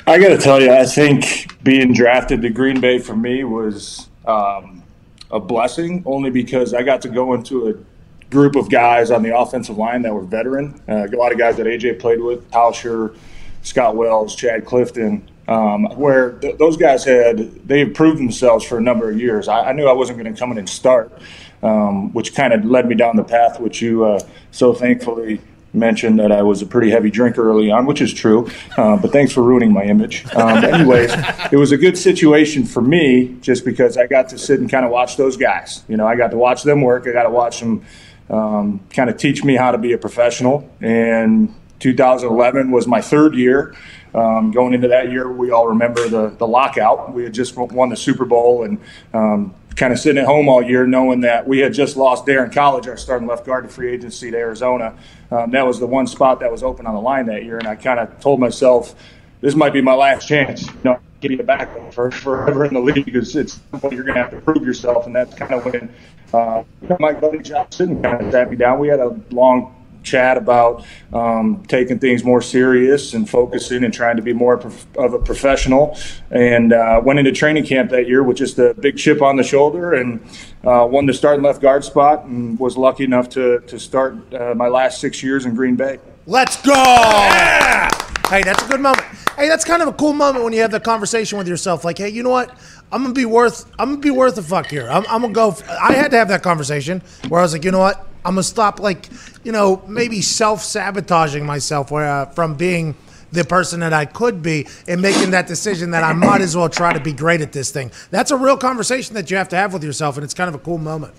I got to tell you, I think being drafted to Green Bay for me was um, a blessing, only because I got to go into a group of guys on the offensive line that were veteran. Uh, a lot of guys that AJ played with, Tauscher, Scott Wells, Chad Clifton, um, where th- those guys had they had proved themselves for a number of years. I, I knew I wasn't going to come in and start, um, which kind of led me down the path which you uh, so thankfully mentioned that I was a pretty heavy drinker early on, which is true. Uh, but thanks for ruining my image. Um, anyways, it was a good situation for me just because I got to sit and kind of watch those guys. You know, I got to watch them work. I got to watch them um, kind of teach me how to be a professional. And 2011 was my third year. Um, going into that year, we all remember the, the lockout. We had just won the Super Bowl and um, kind of sitting at home all year knowing that we had just lost Daryn Colledge, our starting left guard to free agency to Arizona. Um, that was the one spot that was open on the line that year. And I kind of told myself, this might be my last chance. You know, give you a backup for forever in the league because it's you're going to have to prove yourself. And that's kind of when uh, my buddy Johnson kind of sat me down. We had a long chat about um, taking things more serious and focusing and trying to be more of a professional. And uh, went into training camp that year with just a big chip on the shoulder and uh, won the starting left guard spot and was lucky enough to, to start uh, my last six years in Green Bay. Let's go! Hey, that's a good moment. Hey, that's kind of a cool moment when you have that conversation with yourself. Like, hey, you know what? I'm gonna be worth. I'm gonna be worth a fuck here. I'm, I'm gonna go. I had to have that conversation where I was like, you know what? I'm gonna stop. Like, you know, maybe self sabotaging myself where, uh, from being the person that I could be and making that decision that I might as well try to be great at this thing. That's a real conversation that you have to have with yourself, and it's kind of a cool moment.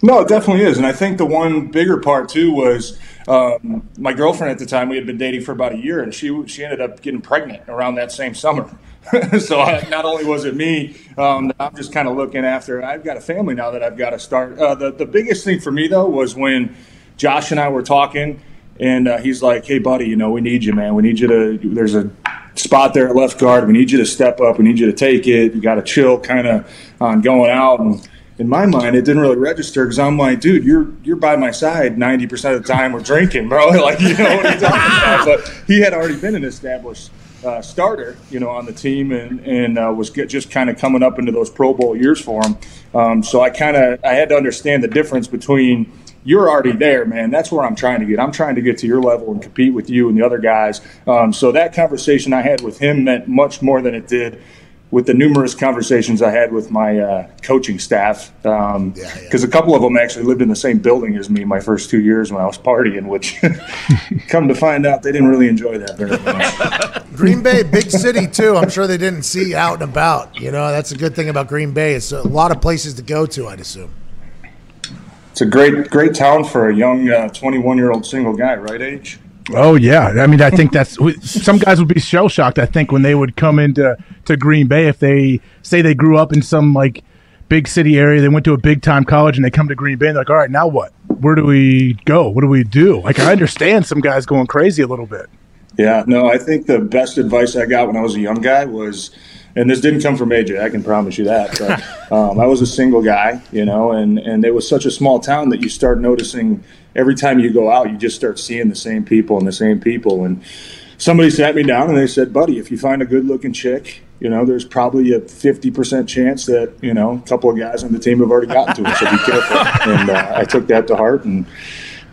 No, it definitely is. And I think the one bigger part too was um, my girlfriend at the time. We had been dating for about a year, and she she ended up getting pregnant around that same summer. so I, not only was it me, um, I'm just kind of looking after. I've got a family now that I've got to start. Uh, the the biggest thing for me though was when Josh and I were talking, and uh, he's like, "Hey, buddy, you know, we need you, man. We need you to. There's a spot there at left guard. We need you to step up. We need you to take it. You got to chill, kind of on going out." And in my mind, it didn't really register because I'm like, "Dude, you're you're by my side 90 percent of the time. We're drinking, bro. like, you know what you talking about?" But he had already been an established. Uh, starter, you know, on the team, and and uh, was get, just kind of coming up into those Pro Bowl years for him. Um, so I kind of I had to understand the difference between you're already there, man. That's where I'm trying to get. I'm trying to get to your level and compete with you and the other guys. Um, so that conversation I had with him meant much more than it did with the numerous conversations I had with my uh, coaching staff, because um, yeah, yeah. a couple of them actually lived in the same building as me my first two years when I was partying, which come to find out they didn't really enjoy that very much. Green Bay, big city too. I'm sure they didn't see out and about. You know, that's a good thing about Green Bay. It's a lot of places to go to, I'd assume. It's a great, great town for a young 21 uh, year old single guy, right, Age? Oh yeah, I mean, I think that's some guys would be shell shocked. I think when they would come into to Green Bay, if they say they grew up in some like big city area, they went to a big time college, and they come to Green Bay, they're like, all right, now what? Where do we go? What do we do? Like, I understand some guys going crazy a little bit. Yeah, no, I think the best advice I got when I was a young guy was and this didn't come from AJ. I can promise you that. But um, I was a single guy, you know, and and it was such a small town that you start noticing every time you go out, you just start seeing the same people and the same people. And somebody sat me down and they said, "Buddy, if you find a good-looking chick, you know, there's probably a 50% chance that you know a couple of guys on the team have already gotten to it. So be careful." and uh, I took that to heart and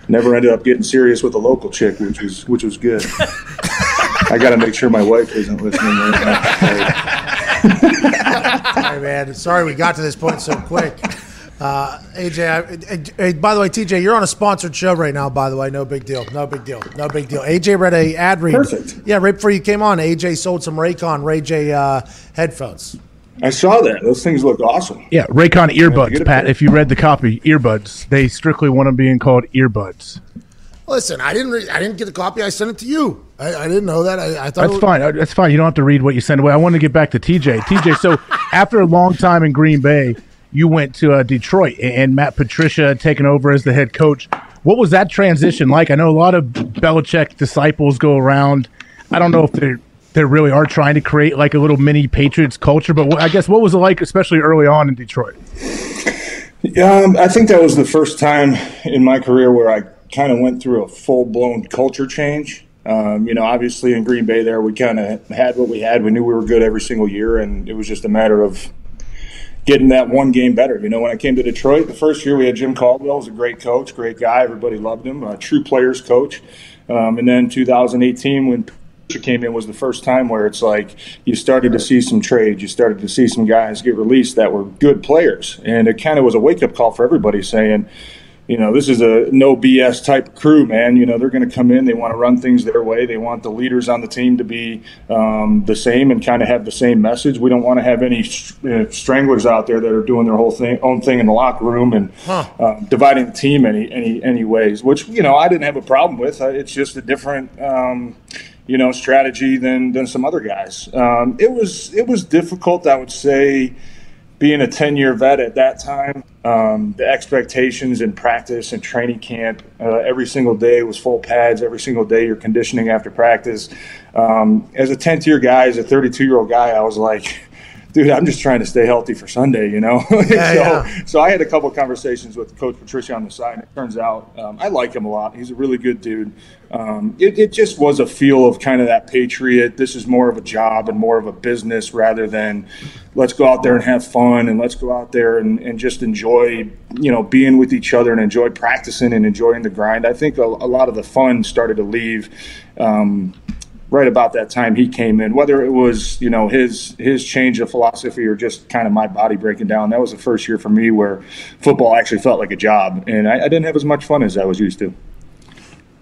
never ended up getting serious with a local chick, which was which was good. I got to make sure my wife isn't listening. Right Hey man. Sorry we got to this point so quick. Uh, AJ, I, I, by the way, TJ, you're on a sponsored show right now. By the way, no big deal, no big deal, no big deal. AJ read a ad read. Perfect. Yeah, right before you came on, AJ sold some Raycon Ray J uh, headphones. I saw that. Those things look awesome. Yeah, Raycon earbuds, Pat. If you read the copy, earbuds. They strictly want them being called earbuds. Listen, I didn't. Re- I didn't get the copy. I sent it to you. I, I didn't know that. I, I thought that's was- fine. That's fine. You don't have to read what you send away. I want to get back to TJ. TJ. So after a long time in Green Bay, you went to uh, Detroit, and Matt Patricia had taken over as the head coach. What was that transition like? I know a lot of Belichick disciples go around. I don't know if they they really are trying to create like a little mini Patriots culture, but I guess what was it like, especially early on in Detroit? Yeah, um, I think that was the first time in my career where I kind of went through a full blown culture change. Um, you know, obviously in Green Bay, there we kind of had what we had. We knew we were good every single year, and it was just a matter of getting that one game better. You know, when I came to Detroit, the first year we had Jim Caldwell, was a great coach, great guy. Everybody loved him, a true players coach. Um, and then 2018, when came in was the first time where it's like you started to see some trades, you started to see some guys get released that were good players, and it kind of was a wake up call for everybody saying, you know, this is a no BS type crew, man. You know, they're going to come in, they want to run things their way. They want the leaders on the team to be um, the same and kind of have the same message. We don't want to have any stranglers out there that are doing their whole thing, own thing in the locker room and huh. uh, dividing the team any any any ways. Which you know, I didn't have a problem with. Uh, it's just a different. Um, you know, strategy than than some other guys. Um, it was it was difficult, I would say, being a 10 year vet at that time, um, the expectations in practice and training camp uh, every single day was full pads. Every single day you're conditioning after practice. Um, as a 10th year guy, as a 32 year old guy, I was like, dude, I'm just trying to stay healthy for Sunday, you know? Yeah, so, yeah. so I had a couple conversations with Coach Patricia on the side. And it turns out um, I like him a lot. He's a really good dude. Um, it, it, just was a feel of kind of that patriot. This is more of a job and more of a business rather than let's go out there and have fun and let's go out there and, and just enjoy, you know, being with each other and enjoy practicing and enjoying the grind. I think a, a lot of the fun started to leave. Um, right about that time he came in. Whether it was you know his his change of philosophy or just kind of my body breaking down, that was the first year for me where football actually felt like a job, and I, I didn't have as much fun as I was used to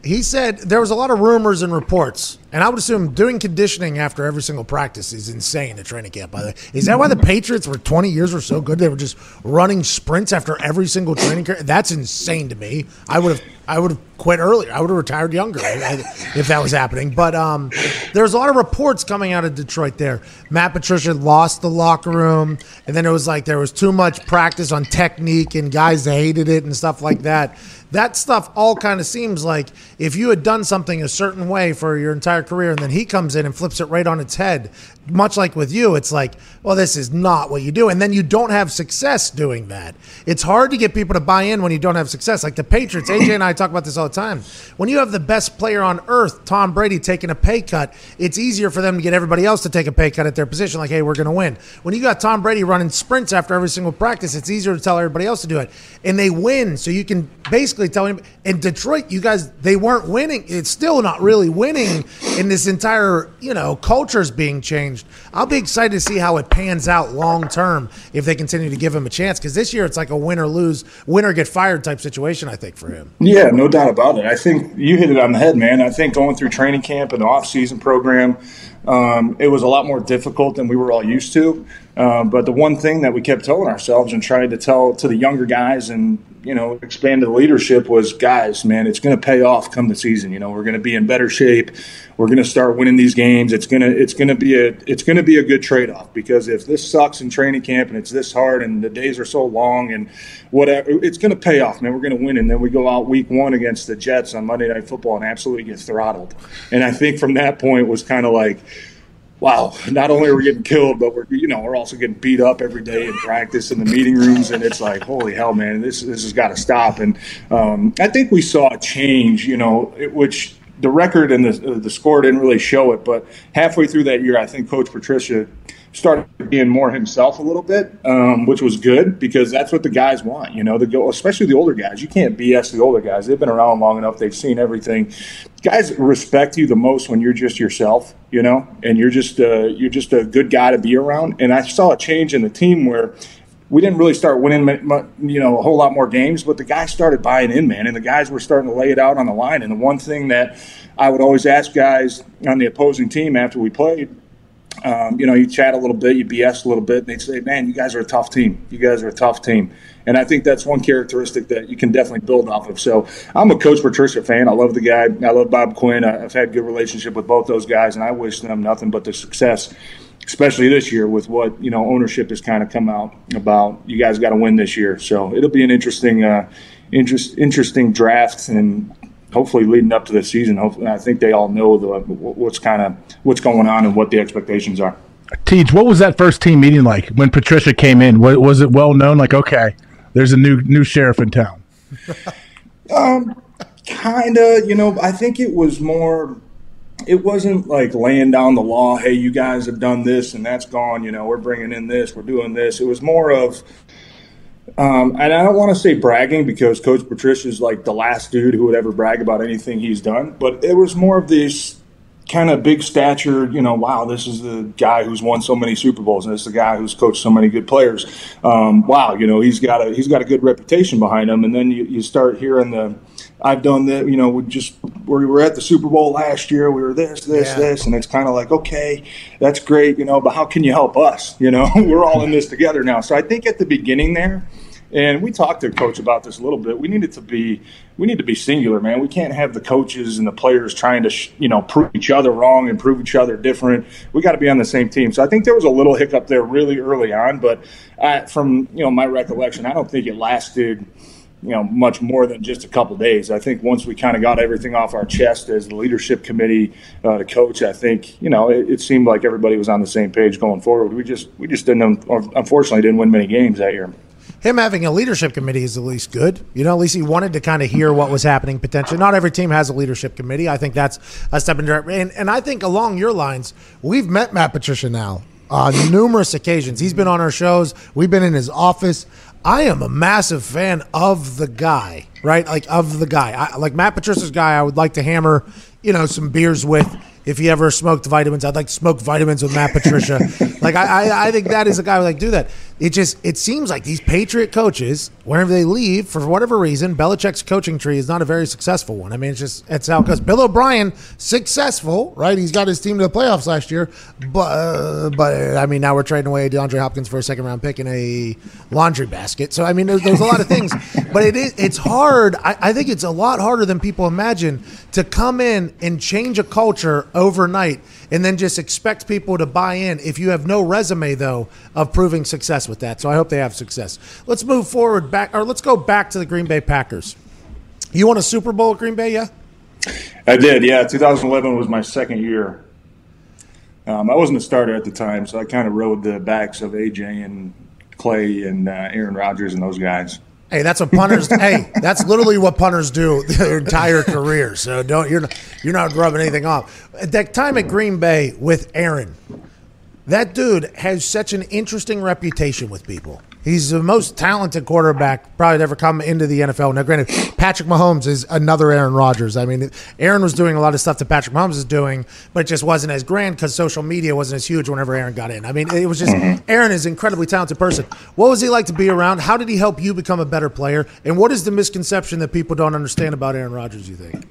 he said there was a lot of rumors and reports, and I would assume doing conditioning after every single practice is insane at training camp. By the way, is that why the Patriots for 20 years were so good? They were just running sprints after every single training camp. That's insane to me. I would have, I would have quit earlier. I would have retired younger if that was happening. But um, there's a lot of reports coming out of Detroit. There, Matt Patricia lost the locker room, and then it was like there was too much practice on technique, and guys hated it and stuff like that that stuff all kind of seems like if you had done something a certain way for your entire career, and then he comes in and flips it right on its head. Much like with you, it's like, well, this is not what you do, and then you don't have success doing that. It's hard to get people to buy in when you don't have success. Like the Patriots, AJ and I talk about this all the time. When you have the best player on earth, Tom Brady, taking a pay cut, it's easier for them to get everybody else to take a pay cut at their position. Like, hey, we're going to win. When you got Tom Brady running sprints after every single practice, it's easier to tell everybody else to do it, and they win. So you can basically tell him. In Detroit, you guys, they weren't winning. It's still not really winning, and this entire you know culture is being changed. I'll be excited to see how it pans out long term if they continue to give him a chance. Because this year it's like a win or lose, win or get fired type situation. I think for him. Yeah, no doubt about it. I think you hit it on the head, man. I think going through training camp and the off season program. Um, it was a lot more difficult than we were all used to. Um, but the one thing that we kept telling ourselves and trying to tell to the younger guys and you know, expanded leadership was guys, man, it's going to pay off come the season. You know, we're going to be in better shape. We're going to start winning these games. It's going to it's going to be a it's going to be a good trade off because if this sucks in training camp and it's this hard and the days are so long and whatever, it's going to pay off, man. We're going to win, and then we go out week one against the Jets on Monday Night Football and absolutely get throttled. And I think from that point was kind of like wow, not only are we getting killed, but we're you know we're also getting beat up every day in practice in the meeting rooms, and it's like holy hell, man, this this has got to stop. And um, I think we saw a change, you know, it, which the record and the the score didn't really show it, but halfway through that year, I think Coach Patricia started being more himself a little bit, um, which was good because that's what the guys want. You know, the especially the older guys. You can't BS the older guys. They've been around long enough. They've seen everything. Guys respect you the most when you're just yourself. You know, and you're just uh, you're just a good guy to be around. And I saw a change in the team where we didn't really start winning, you know, a whole lot more games, but the guys started buying in, man, and the guys were starting to lay it out on the line. And the one thing that I would always ask guys on the opposing team after we played um, you know, you chat a little bit, you BS a little bit, and they'd say, "Man, you guys are a tough team. You guys are a tough team." And I think that's one characteristic that you can definitely build off of. So I'm a Coach Patricia fan. I love the guy. I love Bob Quinn. I've had good relationship with both those guys, and I wish them nothing but the success, especially this year with what you know ownership has kind of come out about. You guys got to win this year, so it'll be an interesting, uh, interest, interesting draft and hopefully leading up to the season, hopefully, I think they all know the, what's kind of what's going on and what the expectations are. Teach, what was that first team meeting like when Patricia came in? Was it well known? Like, okay, there's a new new sheriff in town. um, kind of. You know, I think it was more. It wasn't like laying down the law. Hey, you guys have done this and that's gone. You know, we're bringing in this, we're doing this. It was more of um, and I don't want to say bragging because Coach Patricia is like the last dude who would ever brag about anything he's done, but it was more of this kind of big stature, you know, wow, this is the guy who's won so many Super Bowls, and it's the guy who's coached so many good players. Um, wow, you know, he's got a he's got a good reputation behind him, and then you, you start hearing the, I've done that, you know, we just we were at the Super Bowl last year, we were this, this, yeah. this, and it's kind of like, okay, that's great, you know, but how can you help us? You know, we're all in this together now. So I think at the beginning there and we talked to coach about this a little bit. We needed to be we need to be singular, man. We can't have the coaches and the players trying to sh- you know prove each other wrong and prove each other different. We got to be on the same team. So I think there was a little hiccup there really early on, but uh, from you know my recollection, I don't think it lasted you know much more than just a couple days. I think once we kind of got everything off our chest as the leadership committee, uh, the coach, I think you know it, it, seemed like everybody was on the same page going forward. We just we just didn't unfortunately didn't win many games that year him having a leadership committee is at least good. You know, at least he wanted to kind of hear what was happening potentially. Not every team has a leadership committee. I think that's a step in direct. And, and I think along your lines, we've met Matt Patricia now on numerous occasions. He's been on our shows. We've been in his office. I am a massive fan of the guy, right? Like of the guy. I, like Matt Patricia's guy. I would like to hammer, you know, some beers with if he ever smoked vitamins, I'd like to smoke vitamins with Matt Patricia. like I, I, I, think that is a guy who like do that. It just it seems like these Patriot coaches, whenever they leave for whatever reason, Belichick's coaching tree is not a very successful one. I mean, it's just it's how because Bill O'Brien successful, right? He's got his team to the playoffs last year, but uh, but I mean now we're trading away DeAndre Hopkins for a second round pick in a laundry basket. So I mean, there's, there's a lot of things, but it is it's hard. I, I think it's a lot harder than people imagine to come in and change a culture overnight and then just expect people to buy in if you have no resume though of proving success with that. So I hope they have success. Let's move forward back or let's go back to the Green Bay Packers. You won a Super Bowl at Green Bay, yeah? I did, yeah. 2011 was my second year. Um, I wasn't a starter at the time, so I kind of rode the backs of AJ and Clay and uh, Aaron Rodgers and those guys. Hey, that's what punters. hey, that's literally what punters do their entire career. So don't you're not, you're not rubbing anything off. At that time at Green Bay with Aaron, that dude has such an interesting reputation with people. He's the most talented quarterback probably to ever come into the NFL. Now, granted, Patrick Mahomes is another Aaron Rodgers. I mean, Aaron was doing a lot of stuff that Patrick Mahomes is doing, but it just wasn't as grand because social media wasn't as huge whenever Aaron got in. I mean, it was just mm-hmm. Aaron is an incredibly talented person. What was he like to be around? How did he help you become a better player? And what is the misconception that people don't understand about Aaron Rodgers, you think?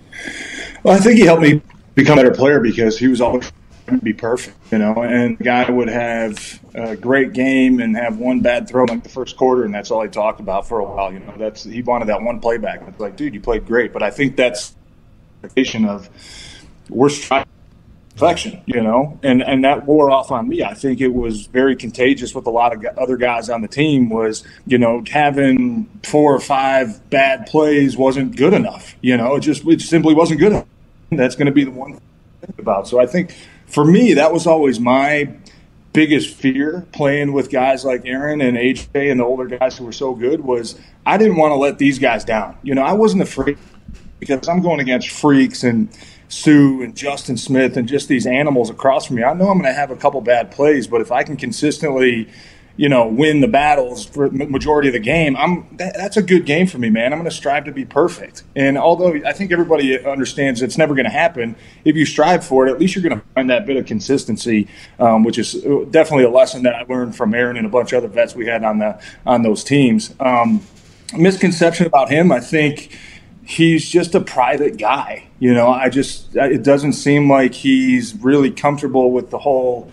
Well, I think he helped me become a better player because he was always be perfect, you know. And the guy would have a great game and have one bad throw like the first quarter, and that's all he talked about for a while. You know, that's he wanted that one playback. It's like, dude, you played great, but I think that's expectation of we're striving perfection, you know, and and that wore off on me. I think it was very contagious with a lot of other guys on the team. Was you know having four or five bad plays wasn't good enough. You know, it just it simply wasn't good enough. That's going to be the one about. So I think for me, that was always my biggest fear playing with guys like Aaron and AJ and the older guys who were so good was I didn't want to let these guys down. You know, I wasn't afraid because I'm going against freaks and Suh and Justin Smith and just these animals across from me. I know I'm going to have a couple bad plays, but if I can consistently you know, win the battles for the majority of the game, I'm that, that's a good game for me, man. I'm going to strive to be perfect. And although I think everybody understands it's never going to happen, if you strive for it, at least you're going to find that bit of consistency, um, which is definitely a lesson that I learned from Aaron and a bunch of other vets we had on the on those teams. Um, misconception about him, I think he's just a private guy. You know, I just it doesn't seem like he's really comfortable with the whole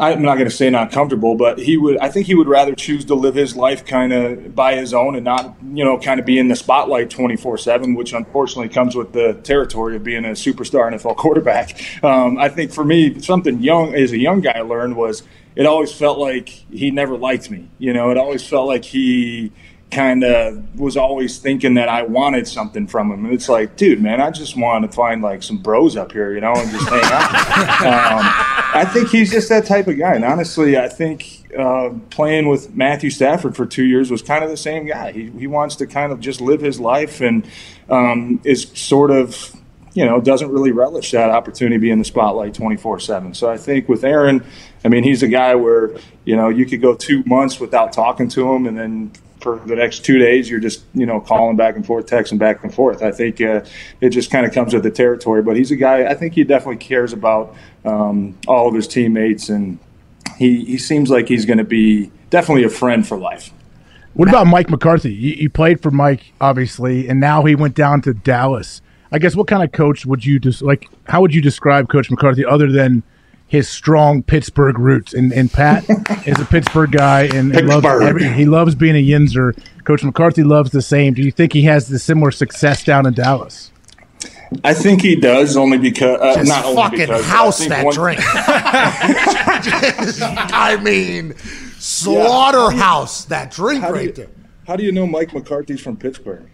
I'm not going to say not comfortable, but he would. I think he would rather choose to live his life kind of by his own and not, you know, kind of be in the spotlight 24 seven, which unfortunately comes with the territory of being a superstar NFL quarterback. Um, I think for me, something young as a young guy I learned was it always felt like he never liked me. You know, it always felt like he kind of was always thinking that I wanted something from him. And it's like, dude, man, I just want to find like some bros up here, you know, and just hang out. um, I think he's just that type of guy. And honestly, I think uh, playing with Matthew Stafford for two years was kind of the same guy. He, he wants to kind of just live his life and um, is sort of you know, doesn't really relish that opportunity to be in the spotlight 24 7. So I think with Aaron, I mean, he's a guy where, you know, you could go two months without talking to him and then for the next two days, you're just you know calling back and forth, texting back and forth. I think uh, it just kind of comes with the territory. But he's a guy. I think he definitely cares about um, all of his teammates, and he he seems like he's going to be definitely a friend for life. What about Mike McCarthy? You, you, played for Mike, obviously, and now he went down to Dallas. I guess what kind of coach would you just like? How would you describe Coach McCarthy other than his strong Pittsburgh roots. And, and Pat is a Pittsburgh guy and, and loves every, he loves being a Yinzer. Coach McCarthy loves the same. Do you think he has the similar success down in Dallas? I think he does only because uh, Just not fucking only because house that one, drink. I mean, slaughterhouse yeah. that drink how right you, there. How do you know Mike McCarthy's from Pittsburgh?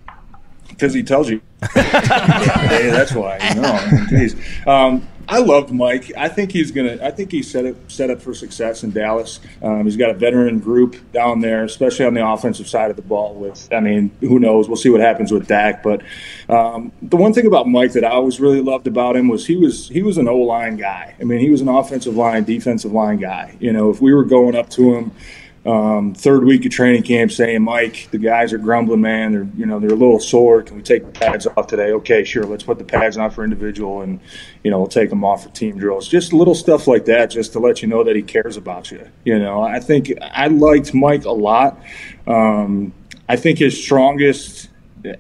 Because he tells you. hey, that's why. You know, Jeez. Um, I loved Mike. I think he's gonna. I think he's set up set up for success in Dallas. Um, he's got a veteran group down there, especially on the offensive side of the ball. With, I mean, who knows? We'll see what happens with Dak. But um, the one thing about Mike that I always really loved about him was he was he was an O line guy. I mean, he was an offensive line, defensive line guy. You know, if we were going up to him um, third week of training camp saying, Mike, the guys are grumbling, man. They're you know they're a little sore. Can we take the pads off today? Okay, sure. Let's put the pads on for individual, and you know we'll take them off for team drills. Just little stuff like that, just to let you know that he cares about you. You know, I think I liked Mike a lot. Um, I think his strongest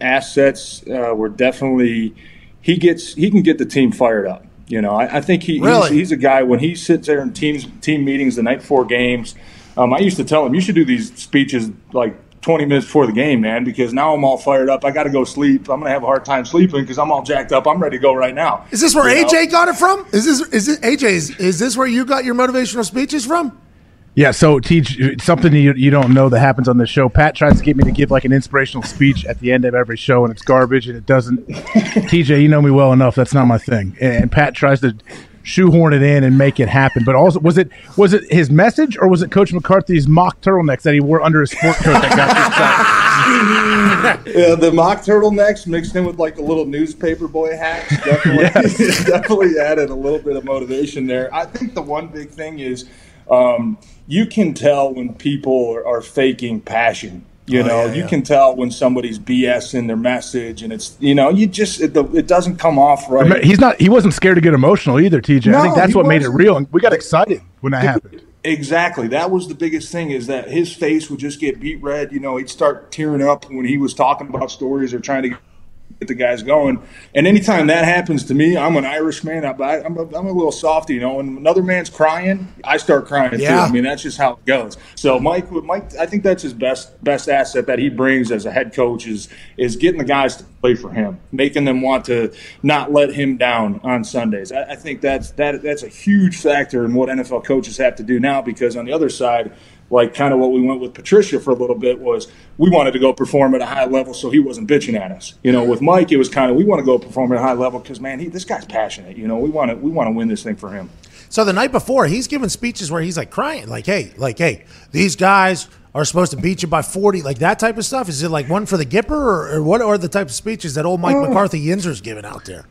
assets uh, were definitely he gets he can get the team fired up. You know, I, I think he, really? he's, he's a guy when he sits there in teams team meetings the night before games um, I used to tell him, you should do these speeches like 20 minutes before the game, man, because now I'm all fired up. I got to go sleep. I'm going to have a hard time sleeping because I'm all jacked up. I'm ready to go right now. Is this where you AJ know? got it from? Is this is it AJ? Is, is this where you got your motivational speeches from? Yeah, so teach something you, you don't know that happens on the show. Pat tries to get me to give like an inspirational speech at the end of every show, and it's garbage, and it doesn't. TJ, you know me well enough. That's not my thing. And Pat tries to shoehorn it in and make it happen. But also, was it was it his message or was it Coach McCarthy's mock turtlenecks that he wore under his sport coat that got you yeah, the mock turtlenecks mixed in with like a little newspaper boy hat definitely, yes. definitely added a little bit of motivation there. I think the one big thing is um, you can tell when people are, are faking passion you oh, know, yeah, you yeah. can tell when somebody's BS in their message, and it's you know, you just it, it doesn't come off right. He's not. He wasn't scared to get emotional either, TJ. No, I think that's what wasn't. made it real, and we got excited when that happened. Exactly. That was the biggest thing is that his face would just get beat red. You know, he'd start tearing up when he was talking about stories or trying to get the guys going. And anytime that happens to me, I'm an Irishman. I, I'm, a, I'm a little softy, you know. When another man's crying, I start crying yeah. too. I mean, that's just how it goes. So Mike, Mike, I think that's his best best asset that he brings as a head coach is is getting the guys to play for him, making them want to not let him down on Sundays. I, I think that's that that's a huge factor in what NFL coaches have to do now because on the other side like kind of what we went with Patricia for a little bit was we wanted to go perform at a high level so he wasn't bitching at us. You know, with Mike it was kind of we want to go perform at a high level because man, he, this guy's passionate. You know, we want to we want to win this thing for him. So the night before, he's giving speeches where he's like crying, like, "Hey, like, hey, these guys are supposed to beat you by 40 like that type of stuff is it like one for the gipper or, or what are the type of speeches that old mike uh, mccarthy yinzer's giving out there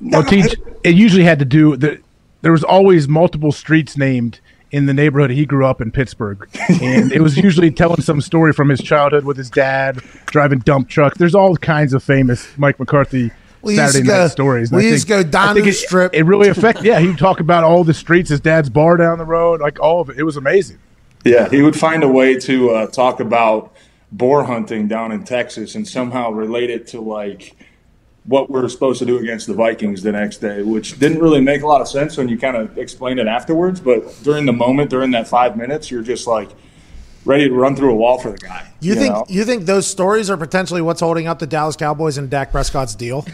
well teach it usually had to do the there was always multiple streets named in the neighborhood he grew up in Pittsburgh, and it was usually telling some story from his childhood with his dad driving dump trucks. There's all kinds of famous Mike McCarthy we Saturday night go, stories. we used to go down to the it, strip. It really affected. Yeah, he'd talk about all the streets, his dad's bar down the road, like all of it. It was amazing. Yeah, he would find a way to uh, talk about boar hunting down in Texas and somehow relate it to like what we're supposed to do against the Vikings the next day, which didn't really make a lot of sense when you kind of explain it afterwards. But during the moment, during that five minutes, you're just like ready to run through a wall for the guy. You, you think know? you think those stories are potentially what's holding up the Dallas Cowboys and Dak Prescott's deal?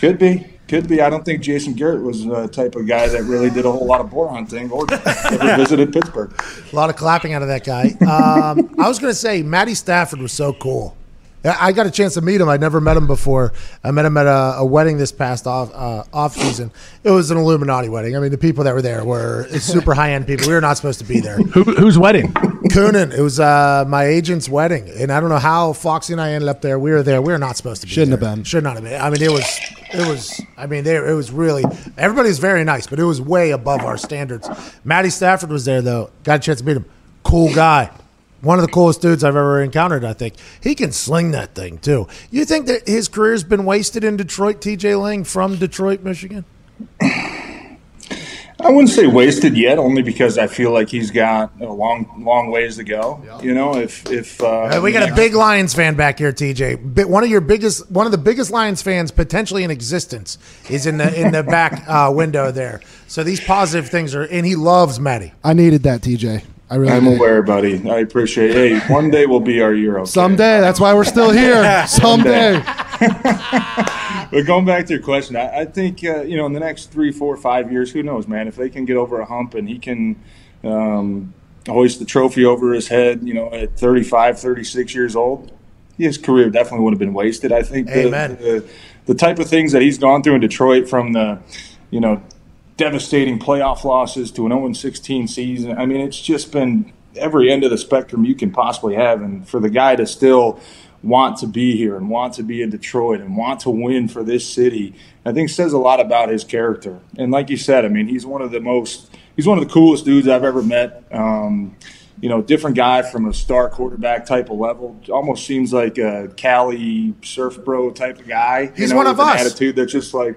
Could be. Could be. I don't think Jason Garrett was the type of guy that really did a whole lot of boar hunting or ever visited Pittsburgh. A lot of clapping out of that guy. Um, I was going to say, Matty Stafford was so cool. I got a chance to meet him. I'd never met him before. I met him at a, a wedding this past off uh, off season. It was an Illuminati wedding. I mean, the people that were there were super high end people. We were not supposed to be there. Who, whose wedding? Coonan. It was uh, my agent's wedding, and I don't know how Foxy and I ended up there. We were there. We were not supposed to be. Shouldn't there. have been. Should not have been. I mean, it was. It was. I mean, there. It was really. Everybody's very nice, but it was way above our standards. Matty Stafford was there though. Got a chance to meet him. Cool guy one of the coolest dudes I've ever encountered. I think he can sling that thing too. You think that his career's been wasted in Detroit? T.J. Lang from Detroit, Michigan. I wouldn't say wasted yet, only because I feel like he's got a long, long ways to go. Yeah. You know, if if uh, hey, we got a big Lions fan back here, TJ. One of your biggest, one of the biggest Lions fans potentially in existence is in the in the back uh, window there. So these positive things are, and he loves Matty. I needed that, TJ. I really I'm aware, buddy. I appreciate. Hey, one day will be our year. Okay? Someday. That's why we're still here. Someday. but going back to your question, I, I think uh, you know in the next three, four, five years, who knows, man? If they can get over a hump and he can um, hoist the trophy over his head, you know, at 35, 36 years old, his career definitely would have been wasted. I think the, the, the type of things that he's gone through in Detroit, from the you know devastating playoff losses to an 0 16 season. I mean, it's just been every end of the spectrum you can possibly have. And for the guy to still want to be here and want to be in Detroit and want to win for this city, I think says a lot about his character. And like you said, I mean, he's one of the most, he's one of the coolest dudes I've ever met. Um, you know, different guy from a star quarterback type of level. Almost seems like a Cali surf bro type of guy. He's know, one of us. Attitude that's just like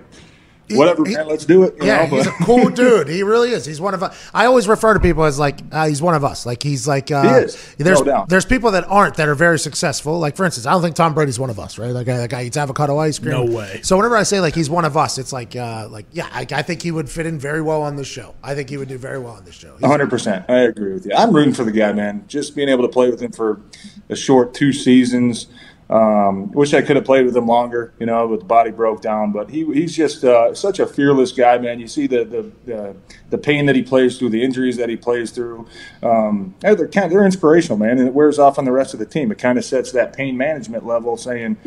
whatever, he, man. Let's do it. yeah, know, he's a cool dude. He really is. He's one of us. I always refer to people as like uh, he's one of us. Like he's like uh, he is. There's no doubt. there's people that aren't that are very successful. Like for instance, I don't think Tom Brady's one of us, right? Like that guy eats avocado ice cream. No way. So whenever I say like he's one of us, it's like uh, like yeah, I, I, think he would fit in very well on this show. I think he would do very well on this show. 100. percent I agree with you. I'm rooting for the guy, man. Just being able to play with him for a short two seasons Um, wish I could have played with him longer, you know, but the body broke down. But he, he's just uh, such a fearless guy, man. You see the, the the, the pain that he plays through, the injuries that he plays through. Um, they're kind of, they're inspirational, man, and it wears off on the rest of the team. It kind of sets that pain management level, saying,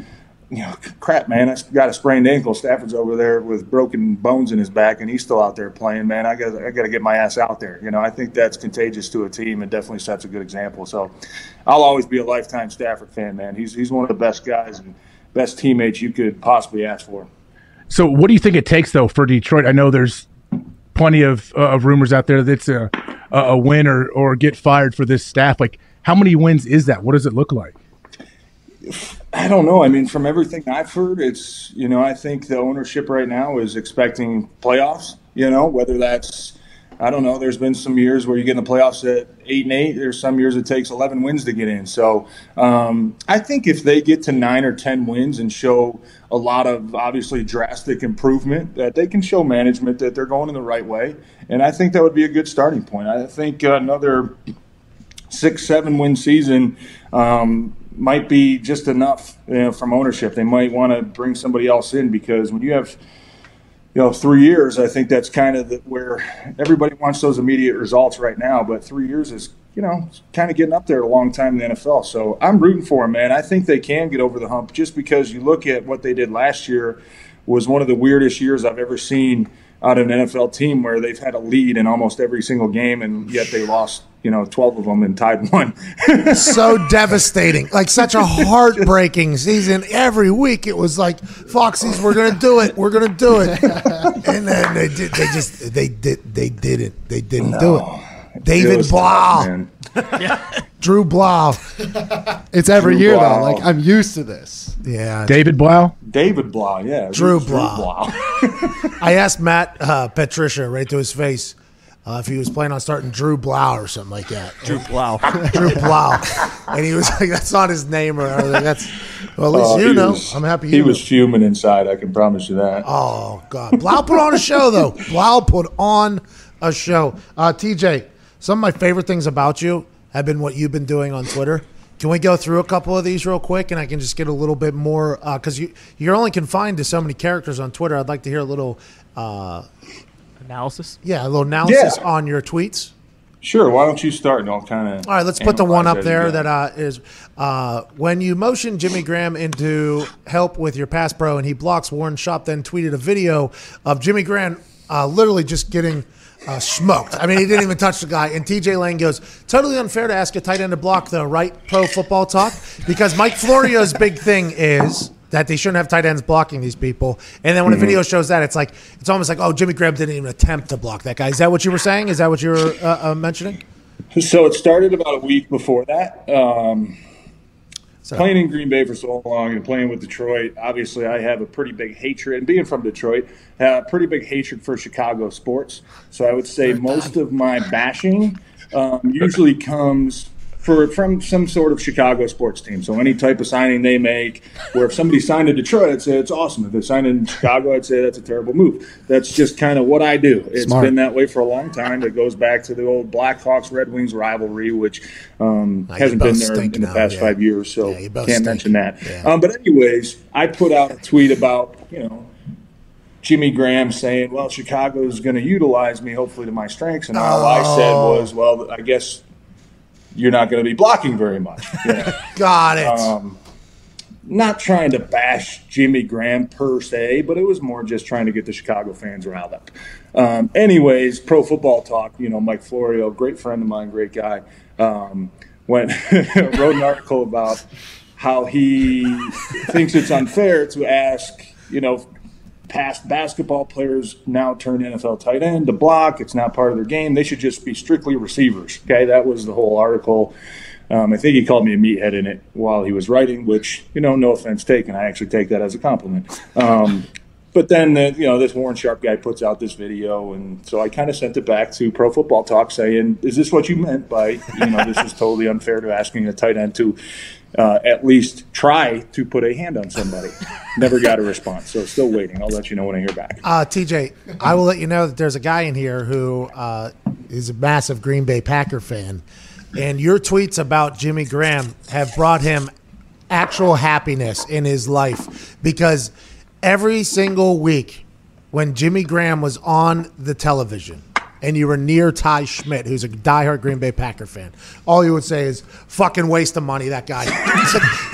you know, crap, man, I got a sprained ankle. Stafford's over there with broken bones in his back, and he's still out there playing. Man, I got, I got to get my ass out there. You know, I think that's contagious to a team, and definitely sets a good example. So, I'll always be a lifetime Stafford fan, man. He's he's one of the best guys and best teammates you could possibly ask for. So, what do you think it takes though for Detroit? I know there's plenty of uh, of rumors out there that it's a a win or or get fired for this staff. Like, how many wins is that? What does it look like? I don't know. I mean, from everything I've heard, it's you know I think the ownership right now is expecting playoffs. You know, whether that's I don't know. There's been some years where you get in the playoffs at eight and eight. There's some years it takes 11 wins to get in. So um, I think if they get to nine or 10 wins and show a lot of obviously drastic improvement, that they can show management that they're going in the right way. And I think that would be a good starting point. I think another six, seven win season um, might be just enough you know, from ownership. They might want to bring somebody else in because when you have you know three years, I think that's kind of the, where everybody wants those immediate results right now. But three years is you know kind of getting up there a long time in the NFL. So I'm rooting for them, man. I think they can get over the hump just because you look at what they did last year was one of the weirdest years I've ever seen out of an NFL team where they've had a lead in almost every single game and yet they lost you know, 12 of them and tied one. so devastating. Like such a heartbreaking season. Every week it was like, Foxy's, we're going to do it. We're going to do it. and then they did, they just, they did, they didn't, they didn't no. do it. David it Blough. Drew Blough. It's every Drew year Blough. though. Like I'm used to this. Yeah. David Blough? David Blough, yeah. Drew Blough. Drew Blough. I asked Matt uh, Patricia right to his face uh, if he was planning on starting Drew Blough or something like that. Drew Blough. Drew Blough. and he was like, that's not his name. Or like, that's, well, at least uh, you know. Was, I'm happy He know. was fuming inside, I can promise you that. Oh, God. Blough put on a show, though. Blough put on a show. Uh, TJ, some of my favorite things about you have been what you've been doing on Twitter. Can we go through a couple of these real quick, and I can just get a little bit more because uh, you you're only confined to so many characters on Twitter. I'd like to hear a little uh, analysis? Yeah, a little analysis yeah. on your tweets. Sure. Why don't you start and I'll kind of. All right, let's put the one up there that uh, is uh, when you motion Jimmy Graham into help with your pass pro and he blocks Warren Sharp, then tweeted a video of Jimmy Graham uh, literally just getting. Uh, smoked. I mean, he didn't even touch the guy. And TJ Lang goes, totally unfair to ask a tight end to block the right pro football talk because Mike Florio's big thing is that they shouldn't have tight ends blocking these people. And then when mm-hmm. a video shows that, it's like it's almost like, oh, Jimmy Graham didn't even attempt to block that guy. Is that what you were saying? Is that what you were uh, uh, mentioning? So it started about a week before that. Um, so. Playing in Green Bay for so long and playing with Detroit, obviously I have a pretty big hatred. And being from Detroit, a pretty big hatred for Chicago sports. So I would say most of my bashing um, usually comes for from some sort of Chicago sports team. So any type of signing they make, where if somebody signed in Detroit, I'd say it's awesome. If they signed in Chicago, I'd say that's a terrible move. That's just kind of what I do. It's Smart. been that way for a long time. It goes back to the old Blackhawks Red Wings rivalry, which um, hasn't been there in the past yeah. five years. So yeah, can't stink. mention that. Yeah. Um, but anyways, I put out a tweet about you know. Jimmy Graham saying, "Well, Chicago is going to utilize me, hopefully to my strengths," and all oh. I said was, "Well, I guess you're not going to be blocking very much. You know? Got it. Um, not trying to bash Jimmy Graham per se, but it was more just trying to get the Chicago fans riled up. Um, anyways, pro football talk. You know, Mike Florio, great friend of mine, great guy, um, went wrote an article about how he thinks it's unfair to ask, you know, past basketball players now turn NFL tight end to block. It's not part of their game. They should just be strictly receivers. Okay, that was the whole article. Um, I think he called me a meathead in it while he was writing, which you know, no offense taken. I actually take that as a compliment. Um, but then the, you know this Warren Sharp guy puts out this video, and so I kind of sent it back to Pro Football Talk saying, "Is this what you meant by you know this is totally unfair to asking a tight end to uh, at least try to put a hand on somebody. Never got a response, so still waiting. I'll let you know when I hear back. Uh, TJ, I will let you know that there's a guy in here who uh, is a massive Green Bay Packer fan, and your tweets about Jimmy Graham have brought him actual happiness in his life because every single week when Jimmy Graham was on the television and you were near Ty Schmidt, who's a diehard Green Bay Packer fan, all you would say is "fucking waste of money." That guy,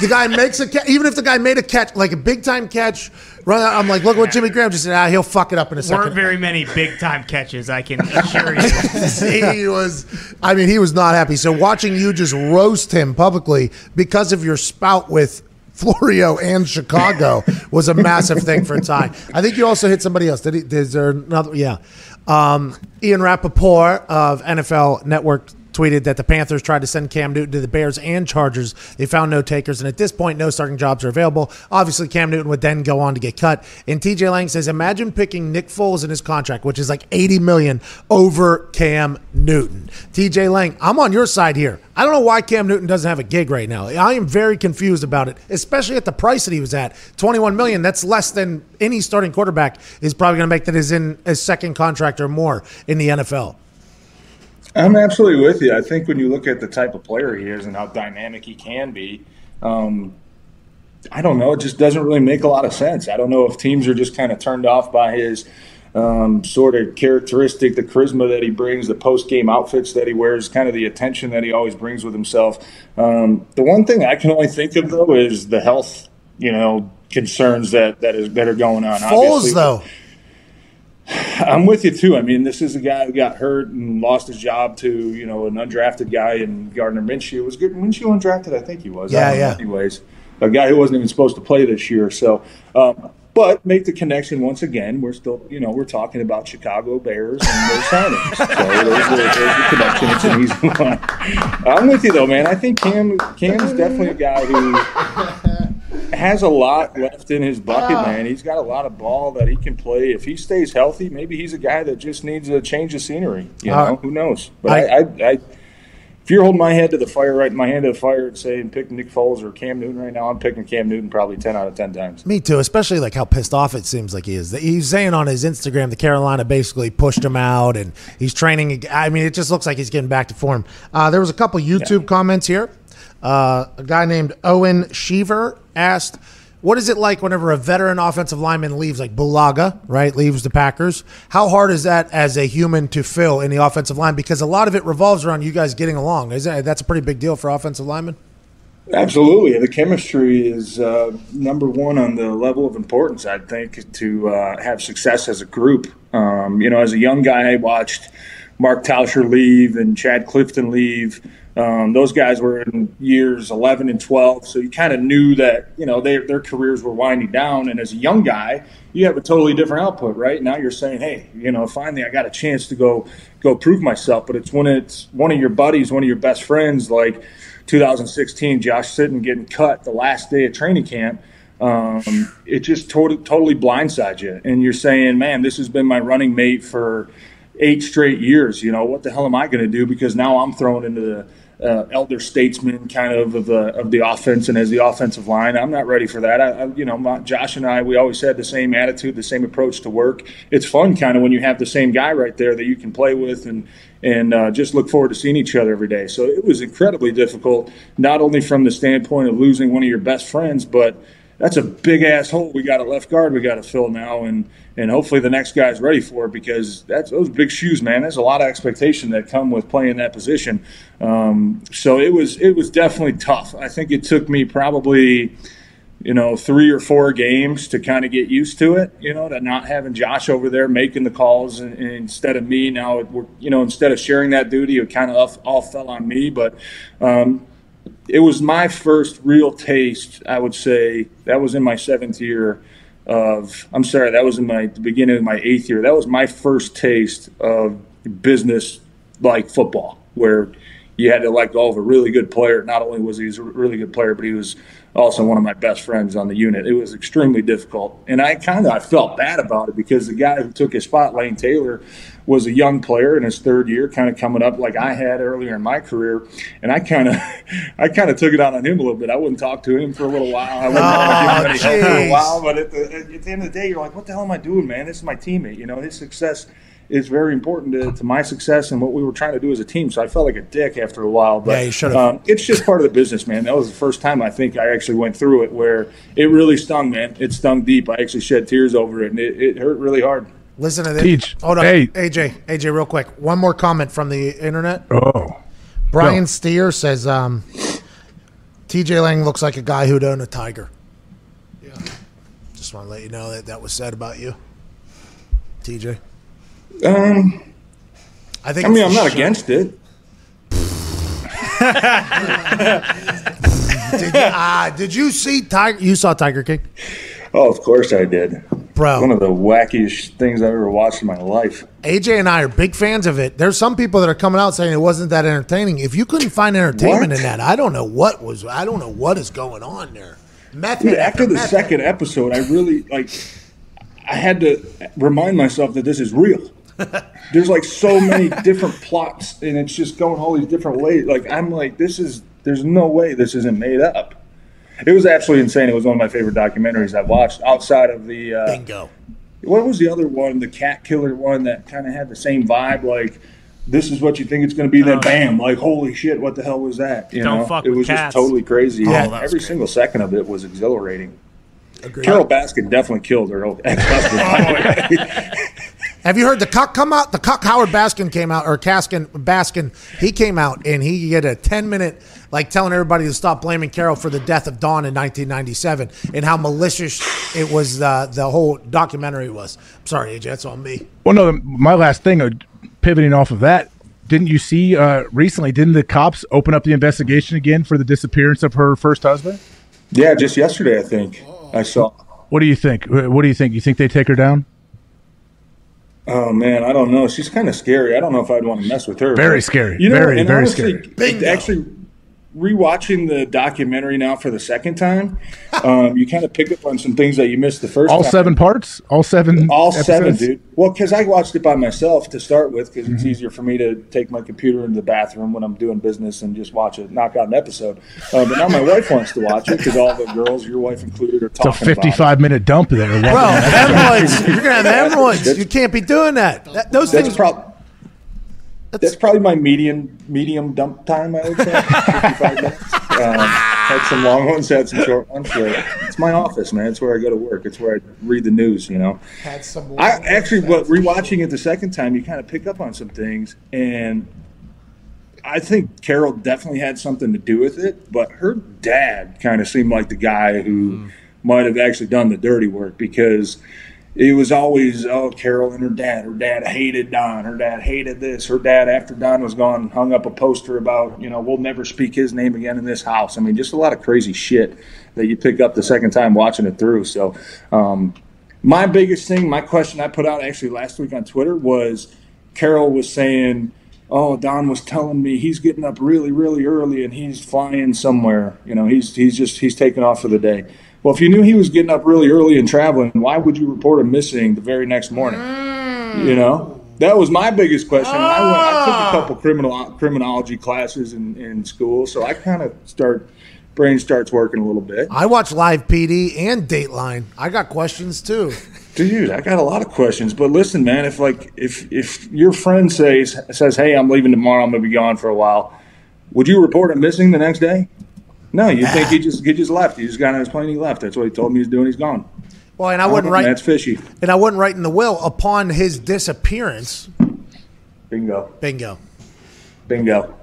the guy makes a catch, even if the guy made a catch, like a big time catch. Run out, I'm like, look what Jimmy Graham just said. Ah, he'll fuck it up in a Weren't second. very many big time catches, I can assure you. he was I mean, he was not happy. So watching you just roast him publicly because of your spout with Florio and Chicago was a massive thing for Ty. I think you also hit somebody else. Did he? Is there another? Yeah. Um, Ian Rapoport of NFL Network tweeted that the Panthers tried to send Cam Newton to the Bears and Chargers. They found no takers, and at this point, no starting jobs are available. Obviously, Cam Newton would then go on to get cut. And TJ Lang says, imagine picking Nick Foles in his contract, which is like 80 million over Cam Newton. TJ Lang, I'm on your side here. I don't know why Cam Newton doesn't have a gig right now. I am very confused about it, especially at the price that he was at. 21 million, that's less than any starting quarterback is probably going to make that is in a second contract or more in the NFL. I'm absolutely with you. I think when you look at the type of player he is and how dynamic he can be, um, I don't know. It just doesn't really make a lot of sense. I don't know if teams are just kind of turned off by his um, sort of characteristic, the charisma that he brings, the post game outfits that he wears, kind of the attention that he always brings with himself. Um, the one thing I can only think of though is the health, you know, concerns that that is that are going on. Foles, Obviously, though, I'm with you too. I mean, this is a guy who got hurt and lost his job to you know an undrafted guy in Gardner Minshew. Was good Minshew undrafted? I think he was. Yeah, know. yeah. Anyways, a guy who wasn't even supposed to play this year. So, um, but make the connection once again. We're still, you know, we're talking about Chicago Bears and their signings. So there's the, there's the connection. It's an easy one. I'm with you though, man. I think Cam Cam is definitely a guy who has a lot left in his bucket, man. He's got a lot of ball that he can play. If he stays healthy, maybe he's a guy that just needs a change of scenery. You know, Uh, who knows? But I, I, I, if you're holding my head to the fire, right, my hand to the fire, and saying pick Nick Foles or Cam Newton right now, I'm picking Cam Newton probably ten out of ten times. Me too, especially like how pissed off it seems like he is. He's saying on his Instagram that Carolina basically pushed him out and he's training. I mean, it just looks like he's getting back to form. Uh, there was a couple YouTube comments here. Uh, a guy named Owen Sheaver asked, "What is it like whenever a veteran offensive lineman leaves, like Bulaga, right, leaves the Packers? How hard is that as a human to fill in the offensive line? Because a lot of it revolves around you guys getting along. Is that that's a pretty big deal for offensive linemen?" Absolutely, the chemistry is uh, number one on the level of importance. I think to uh, have success as a group. Um, you know, as a young guy, I watched Mark Tauscher leave and Chad Clifton leave. Um, those guys were in years 11 and 12, so you kind of knew that you know they, their careers were winding down. And as a young guy, you have a totally different output, right? Now you're saying, hey, you know, finally I got a chance to go go prove myself. But it's when it's one of your buddies, one of your best friends, like 2016, Josh Sitton getting cut the last day of training camp. Um, it just totally totally blindsides you, and you're saying, man, this has been my running mate for eight straight years. You know, what the hell am I going to do? Because now I'm thrown into the uh, elder statesman kind of of the of the offense and as the offensive line. I'm not ready for that. I, I, you know, my, Josh and I, we always had the same attitude, the same approach to work. It's fun, kind of, when you have the same guy right there that you can play with and and uh, just look forward to seeing each other every day. So it was incredibly difficult, not only from the standpoint of losing one of your best friends, but that's a big ass hole we got at left guard we got to fill now and and hopefully the next guy's ready for it because that's those big shoes man there's a lot of expectation that come with playing that position. Um, so it was it was definitely tough. I think it took me probably you know three or four games to kind of get used to it you know to not having josh over there making the calls and, and instead of me now it, you know instead of sharing that duty it kind of all, all fell on me but um, it was my first real taste. I would say that was in my seventh year of. I'm sorry, that was in my the beginning of my eighth year. That was my first taste of business like football, where you had to let go of a really good player. Not only was he a really good player, but he was also one of my best friends on the unit. It was extremely difficult, and I kind of I felt bad about it because the guy who took his spot, Lane Taylor, was a young player in his third year, kind of coming up like I had earlier in my career, and I kind of I kind of took it out on him a little bit. I wouldn't talk to him for a little while. I wouldn't Oh, give him any oh, help for a while, but at the, at the end of the day, you're like, what the hell am I doing, man? This is my teammate. You know, his success is very important to, to my success and what we were trying to do as a team. So I felt like a dick after a while. But Yeah, you should've. um, it's just part of the business, man. That was the first time I think I actually went through it where it really stung, man. It stung deep. I actually shed tears over it, and it, it hurt really hard. Listen to this. Teach. Hold on. Hey. AJ, AJ, real quick. One more comment from the internet. Oh, Brian Go. Steer says, um, TJ Lang looks like a guy who'd own a tiger. Yeah. Just want to let you know that that was said about you, TJ. Um, I think. I mean, I'm not against it. Did you, ah, did you see Tiger? You saw Tiger King, Oh, of course I did. bro. One of the wackiest things I've ever watched in my life. AJ and I are big fans of it. There's some people that are coming out saying it wasn't that entertaining. If you couldn't find entertainment What? in that, I don't know what was. I don't know what is going on there. Method Dude, after the method. second episode, I really like. I had to remind myself that this is real. There's like so many different plots, and it's just going all these different ways. Like I'm like, this is. There's no way this isn't made up. It was absolutely insane. It was one of my favorite documentaries I've watched outside of the. Uh, bingo. what was the other one? The cat killer one that kind of had the same vibe. Like, this is what you think it's going to be. Then bam! Like, holy shit! What the hell was that? You Don't know, fuck it with was cats. just totally crazy. Oh, Yeah, that every great. single second of it was exhilarating. Agreed. Carole Baskin definitely killed her old ex-husband. by the way. Have you heard the cuck come out? The cuck Howard Baskin came out, or Caskin Baskin. He came out and he did a ten minute like telling everybody to stop blaming Carole for the death of Don in 1997 and how malicious it was. Uh, the whole documentary was. I'm sorry, AJ, that's on me. well, no. My last thing, uh, pivoting off of that, didn't you see uh, recently? Didn't the cops open up the investigation again for the disappearance of her first husband? yeah, just yesterday I think I saw. What do you think? What do you think? You think they take her down? Oh man, I don't know. She's kind of scary. I don't know if I'd want to mess with her. Very But, scary. You know, Very, very honestly, scary. Bingo. Actually, rewatching the documentary now for the second time, um, you kind of pick up on some things that you missed the first All time. seven parts? All seven? All seven, dude. Well, because I watched it by myself to start with, because Mm-hmm. it's easier for me to take my computer into the bathroom when I'm doing business and just watch it, knock out an episode. Uh, but now my wife wants to watch it because all the girls, your wife included, are talking. It's a talking about it. fifty-five minute dump there. Bro, hemorrhoids. You're gonna have hemorrhoids. You can't be doing that. that those That's things. probably that's probably my medium medium dump time. I would say 55 minutes. Um, had some long ones, had some short ones. But it's my office, man. It's where I go to work. It's where I read the news. You know. had some I actually, but rewatching it the second time, you kind of pick up on some things, and I think Carole definitely had something to do with it. But her dad kind of seemed like the guy who might have actually done the dirty work because it was always oh Carole and her dad. Her dad hated Don. Her dad hated this. Her dad, after Don was gone, hung up a poster about you know we'll never speak his name again in this house. I mean, just a lot of crazy shit that you pick up the second time watching it through. So. Um, my biggest thing, my question I put out actually last week on Twitter was Carole was saying, "Oh, Don was telling me he's getting up really, really early and he's flying somewhere. You know, he's he's just he's taking off for the day." Well, if you knew he was getting up really early and traveling, why would you report him missing the very next morning? Hmm. You know, that was my biggest question. And I, went, I took a oh. couple criminal criminology classes in, in school, so I kind of start brain starts working a little bit. I watch live PD and Dateline. I got questions too. Dude, I got a lot of questions, but listen, man. If like if if your friend says says, "Hey, I'm leaving tomorrow. I'm gonna be gone for a while," would you report him missing the next day? No, you think he just he just left. He just got on his plane. He left. That's what he told me he's doing. He's gone. Well, and I wouldn't write. That's fishy. and I wouldn't write in the will upon his disappearance. Bingo, Bingo. bingo.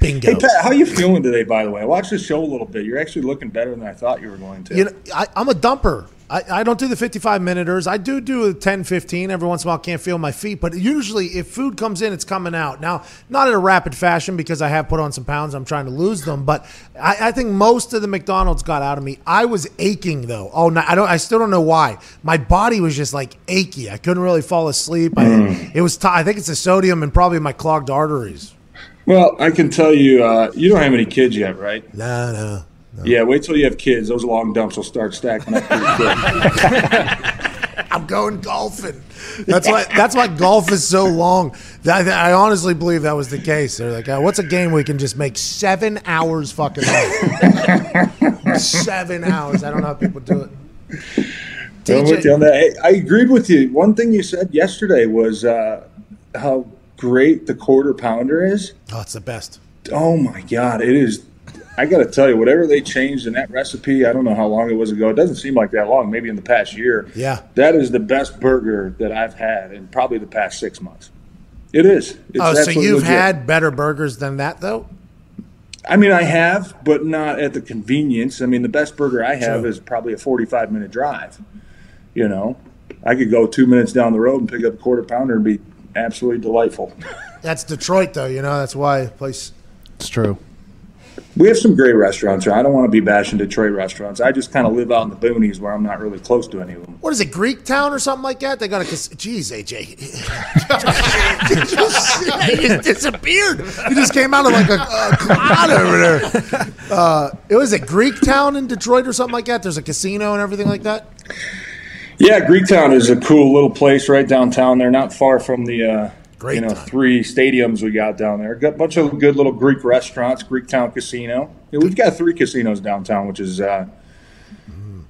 Bingo. Hey Pat, how you feeling today? By the way, I watched the show a little bit. You're actually looking better than I thought you were going to. You know, I, I'm a dumper. I, I don't do the 55 minuters. I do do a 10, 15. Every once in a while, can't feel my feet. But usually, if food comes in, it's coming out. Now, not in a rapid fashion because I have put on some pounds. I'm trying to lose them. But I, I think most of the McDonald's got out of me. I was aching though. Oh, no, I don't. I still don't know why. My body was just like achy. I couldn't really fall asleep. I, it was. T- I think it's the sodium and probably my clogged arteries. well, I can tell you, uh, you don't have any kids yet, right? No, no. Yeah. Wait till you have kids. Those long dumps will start stacking up pretty quick. I'm going golfing. That's why. That's why golf is so long. That, I honestly believe that was the case. They're like, uh, "What's a game we can just make seven hours fucking seven hours? I don't know how people do it. I'm with you on that. Hey, I agreed with you. One thing you said yesterday was uh, how great the quarter pounder is. Oh, it's the best. Oh my god, it is. I got to tell you, whatever they changed in that recipe, I don't know how long it was ago. It doesn't seem like that long. Maybe in the past year. Yeah. that is the best burger that I've had in probably the past six months. It is. It's Oh, so you've legit. had better burgers than that, though? I mean, I have, but not at the convenience. I mean, the best burger I have True. is probably a 45 minute drive. You know, I could go two minutes down the road and pick up a quarter pounder and be absolutely delightful. That's Detroit, though. You know, that's why place. It's true. We have some great restaurants here. I don't want to be bashing Detroit restaurants. I just kind of live out in the boonies where I'm not really close to any of them. What is it, Greek Town or something like that? They got a. cas- Jeez, AJ. Did you see? He just disappeared. He just came out of like a, a cloud over there. Uh, it was a Greek Town in Detroit or something like that. There's a casino and everything like that. Yeah, Greektown is a cool little place right downtown there, not far from the uh, Great you know time. three stadiums we got down there. Got a bunch of good little Greek restaurants, Greektown Casino. Yeah, we've got three casinos downtown, which is uh,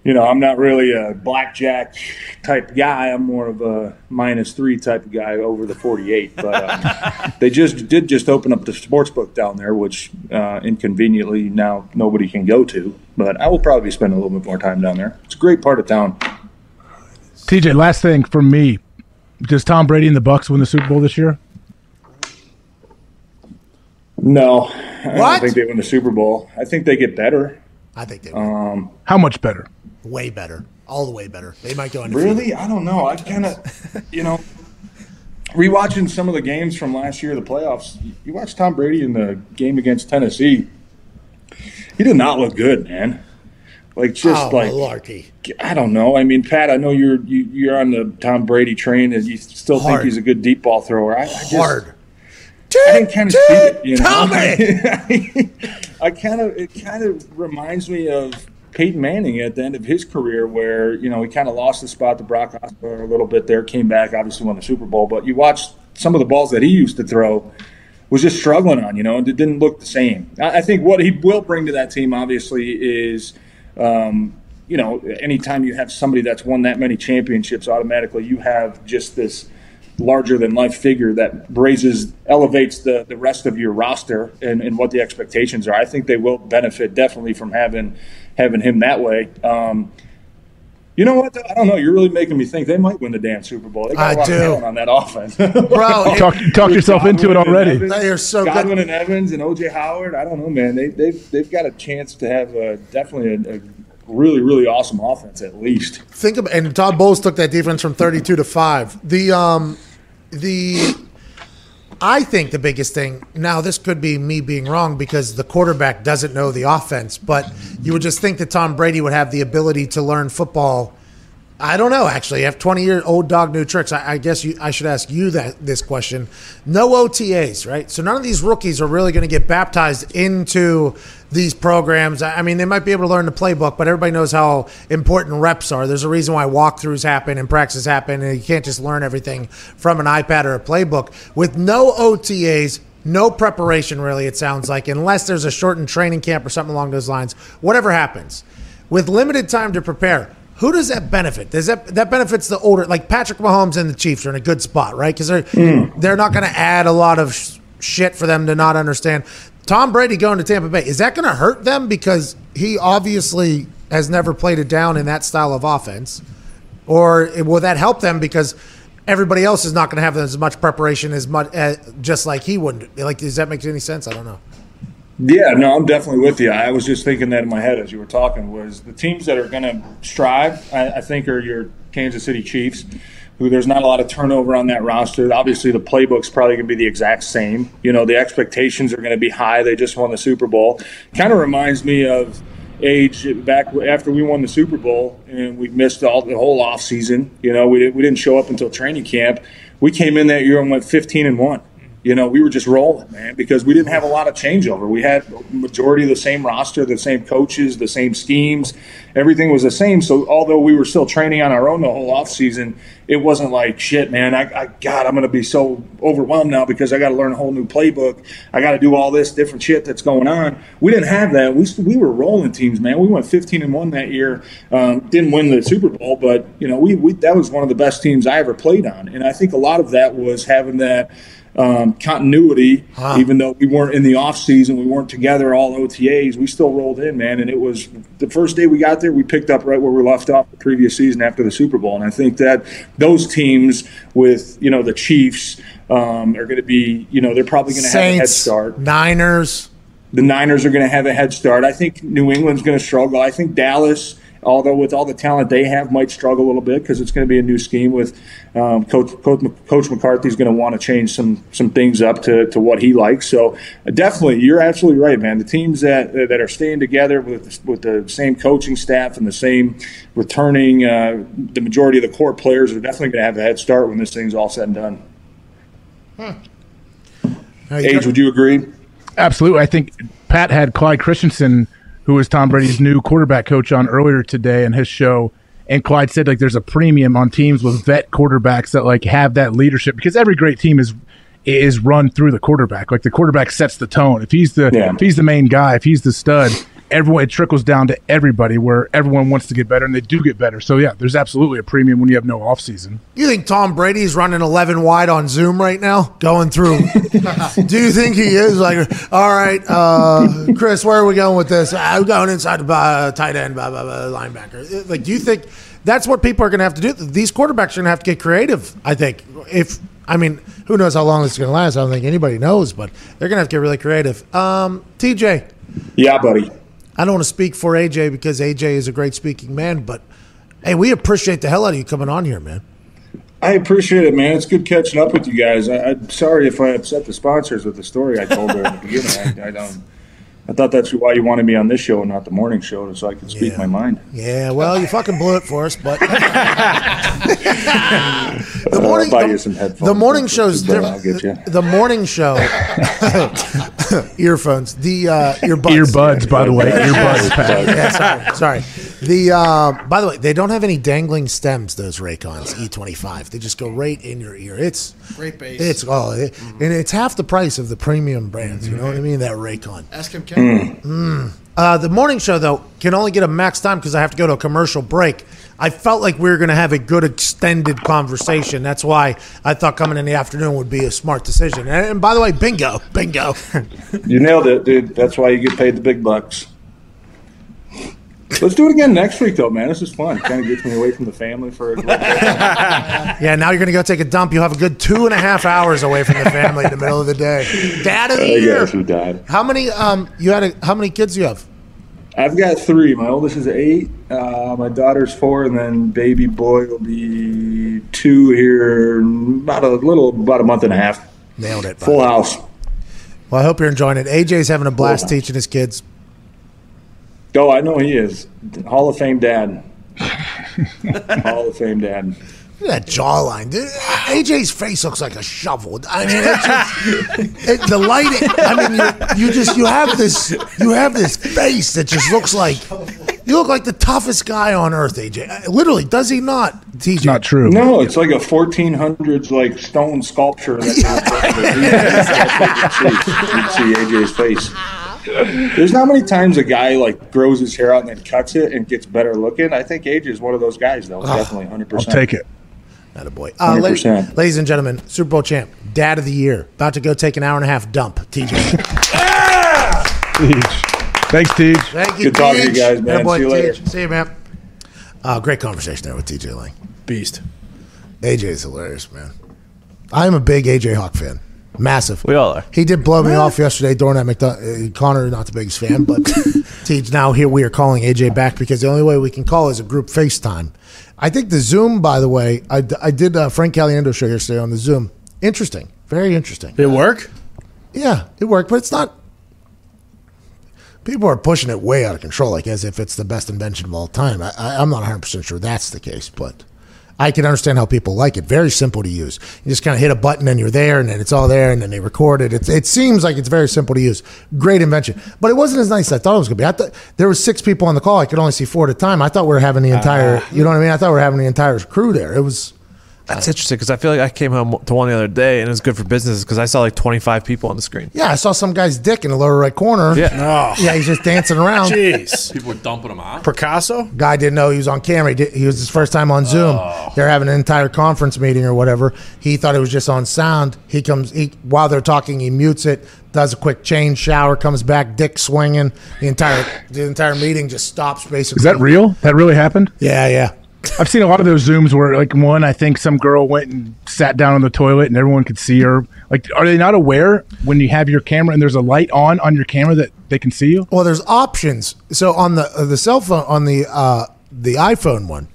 you know I'm not really a blackjack type guy. I'm more of a minus three type of guy over the 48. But um, they just did just open up the sports book down there, which uh, inconveniently now nobody can go to. But I will probably spend a little bit more time down there. It's a great part of town. TJ, last thing for me. Does Tom Brady and the Bucs win the Super Bowl this year? No, I What? don't think they win the Super Bowl. I think they get better. I think they were um, How much better? way better, all the way better. They might go undefeated. Really? I don't know. I kind of, you know, rewatching some of the games from last year, the playoffs. You watch Tom Brady in the game against Tennessee. He did not look good, man. Like just Oh, like malarkey. I don't know. I mean, Pat, I know you're you, you're on the Tom Brady train, and you still Hard. think he's a good deep ball thrower. I, I just, Hard. I can kind of see it, you know. Tommy! I kind of it kind of reminds me of Peyton Manning at the end of his career, where you know he kind of lost the spot to Brock Osweiler a little bit there, came back, obviously won the Super Bowl. But you watch some of the balls that he used to throw was just struggling on, you know, and it didn't look the same. I think what he will bring to that team, obviously, is. Um, you know, anytime you have somebody that's won that many championships, automatically you have just this larger than life figure that raises elevates the, the rest of your roster and, and what the expectations are. I think they will benefit definitely from having having him that way. Um, you know what? though? I don't know. You're really making me think they might win the damn Super Bowl. They got I a lot do. of on that offense. Bro, it- Talk, talk yourself into it already. They are so good. Godwin and Evans and OJ Howard. I don't know, man. They they've they've got a chance to have a, definitely a, a really really awesome offense at least. think of and Todd Bowles took that defense from 32 to 5. The um the I think the biggest thing now this could be me being wrong because the quarterback doesn't know the offense, but you would just think that Tom Brady would have the ability to learn football. I don't know. Actually, have 20 year old dog new tricks. I, I guess you, I should ask you that this question. No OTAs, right? So none of these rookies are really going to get baptized into these programs. I mean, they might be able to learn the playbook, but everybody knows how important reps are. There's a reason why walkthroughs happen and practices happen, and you can't just learn everything from an iPad or a playbook. With no OTAs, no preparation, really, it sounds like, unless there's a shortened training camp or something along those lines. Whatever happens, with limited time to prepare, who does that benefit? Does that that benefits the older, like Patrick Mahomes and the Chiefs are in a good spot, right? Because they're they're not going to add a lot of sh- shit for them to not understand. Tom Brady going to Tampa Bay is that going to hurt them because he obviously has never played it down in that style of offense, or will that help them because everybody else is not going to have as much preparation as much uh, just like he wouldn't. Like, does that make any sense? I don't know. Yeah, no, I'm definitely with you. I was just thinking that in my head as you were talking was the teams that are going to strive. I, I think are your Kansas City Chiefs, who there's not a lot of turnover on that roster. Obviously, the playbook's probably going to be the exact same. You know, the expectations are going to be high. They just won the Super Bowl. Kind of reminds me of age back after we won the Super Bowl and we missed all the whole off season. You know, we, we didn't show up until training camp. We came in that year and went 15 and one. You know, we were just rolling, man, because we didn't have a lot of changeover. We had majority of the same roster, the same coaches, the same schemes. Everything was the same. So although we were still training on our own the whole off season, it wasn't like shit, man. I, I God, I'm going to be so overwhelmed now because I got to learn a whole new playbook. I got to do all this different shit that's going on. We didn't have that. We we were rolling teams, man. We went 15 and one that year. Um, didn't win the Super Bowl, but you know, we, we that was one of the best teams I ever played on, and I think a lot of that was having that um, continuity. Huh. Even though we weren't in the off season, we weren't together all OTAs. We still rolled in, man. And it was the first day we got there. We picked up right where we left off the previous season after the Super Bowl. And I think that those teams with you know the Chiefs um, are going to be you know they're probably going to have a head start. Niners. The Niners are going to have a head start. I think New England's going to struggle. I think Dallas although with all the talent they have, might struggle a little bit because it's going to be a new scheme with um, Coach, Coach, Coach McCarthy's going to want to change some some things up to, to what he likes. So definitely, you're absolutely right, man. The teams that that are staying together with with the same coaching staff and the same returning, uh, the majority of the core players are definitely going to have a head start when this thing's all said and done. Hmm. Age, would you agree? Absolutely. I think Pat had Clyde Christensen – who was Tom Brady's new quarterback coach on earlier today in his show. And Clyde said like there's a premium on teams with vet quarterbacks that like have that leadership because every great team is is run through the quarterback. Like the quarterback sets the tone. If he's the yeah. if he's the main guy, if he's the stud, everyone it trickles down to everybody where everyone wants to get better and they do get better. So yeah, there's absolutely a premium when you have no off season. You think Tom Brady's running 11 wide on Zoom right now, going through? do you think he is like, all right, uh, Chris, where are we going with this? I'm going inside the uh, tight end, blah, blah, blah, linebacker. Like, do you think that's what people are going to have to do? These quarterbacks are going to have to get creative. I think if. I mean, who knows how long this is going to last? I don't think anybody knows, but they're going to have to get really creative. Um, TJ. Yeah, buddy. I don't want to speak for AJ because AJ is a great speaking man, but hey, we appreciate the hell out of you coming on here, man. I appreciate it, man. It's good catching up with you guys. I, am sorry if I upset the sponsors with the story I told her at the beginning. I, I don't. I thought that's why you wanted me on this show and not the morning show, so I could speak yeah. my mind. Yeah, well, you fucking blew it for us, but the morning, uh, the, the, morning show's different. The morning show, earphones, the uh, earbuds, earbuds, by the way, earbuds. yeah, sorry, sorry. The uh, by the way, they don't have any dangling stems. Those Raycons E25, they just go right in your ear. It's great bass. It's oh, it, mm-hmm. and it's half the price of the premium brands. Mm-hmm. You know what I mean? That Raycon. Ask him, Ken. Mm. Mm. Uh, the morning show though can only get a max time because I have to go to a commercial break. I felt like we were going to have a good extended conversation. That's why I thought coming in the afternoon would be a smart decision. And, and by the way, bingo, bingo. you nailed it, dude. That's why you get paid the big bucks. Let's do it again next week, though, man. This is fun. Kind of gets me away from the family for a little bit. yeah, now you're going to go take a dump. You'll have a good two and a half hours away from the family in the middle of the day. Dad of the I year. guess who died. How many? Um, you had? A, how many kids do you have? I've got three. My oldest is eight. Uh, my daughter's four, and then baby boy will be two here about a little about a month and a half. Nailed it. Full house. Well, I hope you're enjoying it. AJ's having a blast teaching his kids. Oh, I know he is. Hall of Fame dad. Hall of Fame dad. Look at that jawline. Dude, AJ's face looks like a shovel. I mean, just, it, the lighting. I mean, you, you just you have this you have this face that just looks like you look like the toughest guy on earth, AJ. Uh, literally, does he not? TJ, it's not true. No, it's like a 1400s like stone sculpture. That's you see AJ's face. There's not many times a guy like grows his hair out and then cuts it and gets better looking. I think AJ is one of those guys, though. Oh, Definitely, hundred percent. I'll take it. Not a boy. Uh, ladies, ladies, and gentlemen, Super Bowl champ, dad of the year, about to go take an hour and a half dump. TJ. yeah! Thanks, TJ. Thank you. Good talking to you guys, man. Boy, See you later. See you, man. Uh, great conversation there with TJ Lang. Beast. AJ is hilarious, man. I'm a big AJ Hawk fan. Massive. We all are. He did blow me off yesterday during that McDonald. Uh, Connor, not the biggest fan, but Teach, now here we are calling AJ back because the only way we can call is a group FaceTime. I think the Zoom, by the way, I, I did a Frank Caliendo show yesterday on the Zoom. Interesting. Very interesting. Did it work? Yeah, it worked, but it's not. People are pushing it way out of control, like as if it's the best invention of all time. I, I, I'm not 100% sure that's the case, but I can understand how people like it. Very simple to use. You just kind of hit a button and you're there, and then it's all there, and then they record it. It's, it seems like it's very simple to use. Great invention, but it wasn't as nice as I thought it was going to be. I thought there was six people on the call. I could only see four at a time. I thought we were having the uh, entire. You know what I mean? I thought we were having the entire crew there. It was. That's interesting because I feel like I came home to one the other day and it was good for business because I saw like 25 people on the screen. Yeah, I saw some guy's dick in the lower right corner. Yeah. Oh, Yeah, he's just dancing around. jeez. People were dumping him out. Picasso? Guy didn't know he was on camera. He, did, he was his first time on Zoom. Oh. They're having an entire conference meeting or whatever. He thought it was just on sound. He comes he, while they're talking. He mutes it. Does a quick change, shower, comes back, dick swinging. The entire the entire meeting just stops. Basically, Is that real? That really happened? Yeah, yeah. I've seen a lot of those zooms where, like, one I think some girl went and sat down on the toilet and everyone could see her. Like, are they not aware when you have your camera and there's a light on on your camera that they can see you? Well, there's options. So on the uh, the cell phone on the uh, the iPhone one,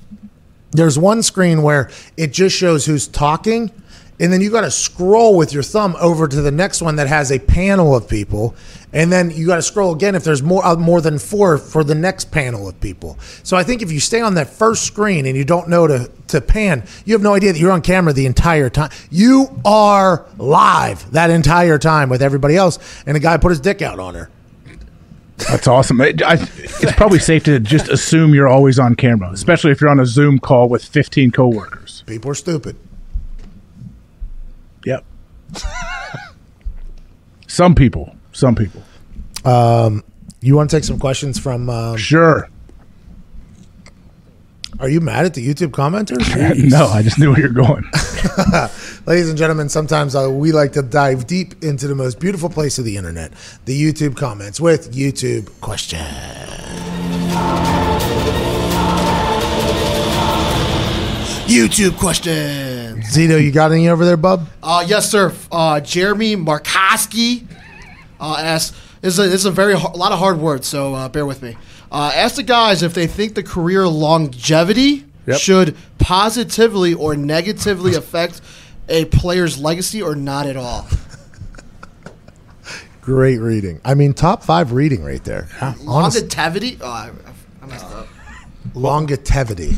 there's one screen where it just shows who's talking, and then you got to scroll with your thumb over to the next one that has a panel of people, and then you got to scroll again if there's more uh, more than four for the next panel of people. So I think if you stay on that first screen and you don't know to to pan, you have no idea that you're on camera the entire time. You are live that entire time with everybody else, and a guy put his dick out on her. That's awesome. It, I, it's probably safe to just assume you're always on camera, especially if you're on a Zoom call with 15 coworkers. People are stupid. Yep. some people. Some people. Um, You want to take some questions from? Um, Sure. are you mad at the YouTube commenters? no, I just knew where you're going. Ladies and gentlemen, sometimes uh, we like to dive deep into the most beautiful place of the internet, the YouTube comments with YouTube questions. YouTube question. Zito, you got any over there, bub? Uh, yes, sir. Uh, Jeremy Markoski uh, asks. This is a, this is a very har- a lot of hard words, so uh, bear with me. Uh, ask the guys if they think the career longevity should positively or negatively affect a player's legacy, or not at all. Great reading. I mean, top five reading right there. Honest, Longevity. Oh, I, I messed up. longevity.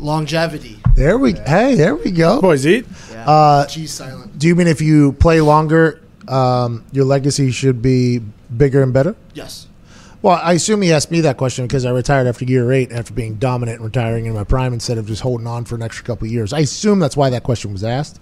Longevity. There we. Hey, there we go. Boys eat. Yeah. G silent. Do you mean if you play longer, um, your legacy should be bigger and better? Yes. Well, I assume he asked me that question because I retired after year eight, after being dominant and retiring in my prime instead of just holding on for an extra couple of years. I assume that's why that question was asked.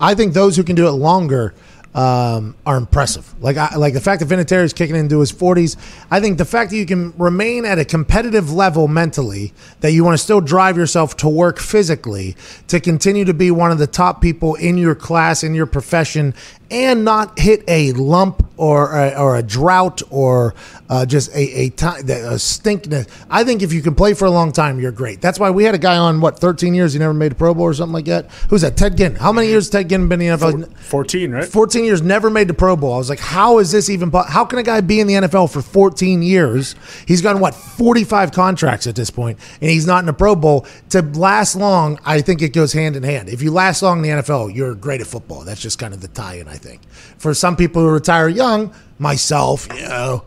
I think those who can do it longer um, are impressive. Like, I, like the fact that Vinatieri is kicking into his forties. I think the fact that you can remain at a competitive level mentally, that you want to still drive yourself to work physically, to continue to be one of the top people in your class in your profession, and not hit a lump or a, or a drought or uh, just a a, time, a stinkness. I think if you can play for a long time, you're great. That's why we had a guy on what 13 years. He never made a Pro Bowl or something like that. Who's that? Ted Ginn. How many years has Ted Ginn been in the NFL? 14, right? 14 years, never made the Pro Bowl. I was like, how is this even? How can a guy be in the NFL for 14 years? He's gotten what 45 contracts at this point, and he's not in a Pro Bowl. To last long, I think it goes hand in hand. If you last long in the NFL, you're great at football. That's just kind of the tie-in, I think. For some people who retire young, myself, you know,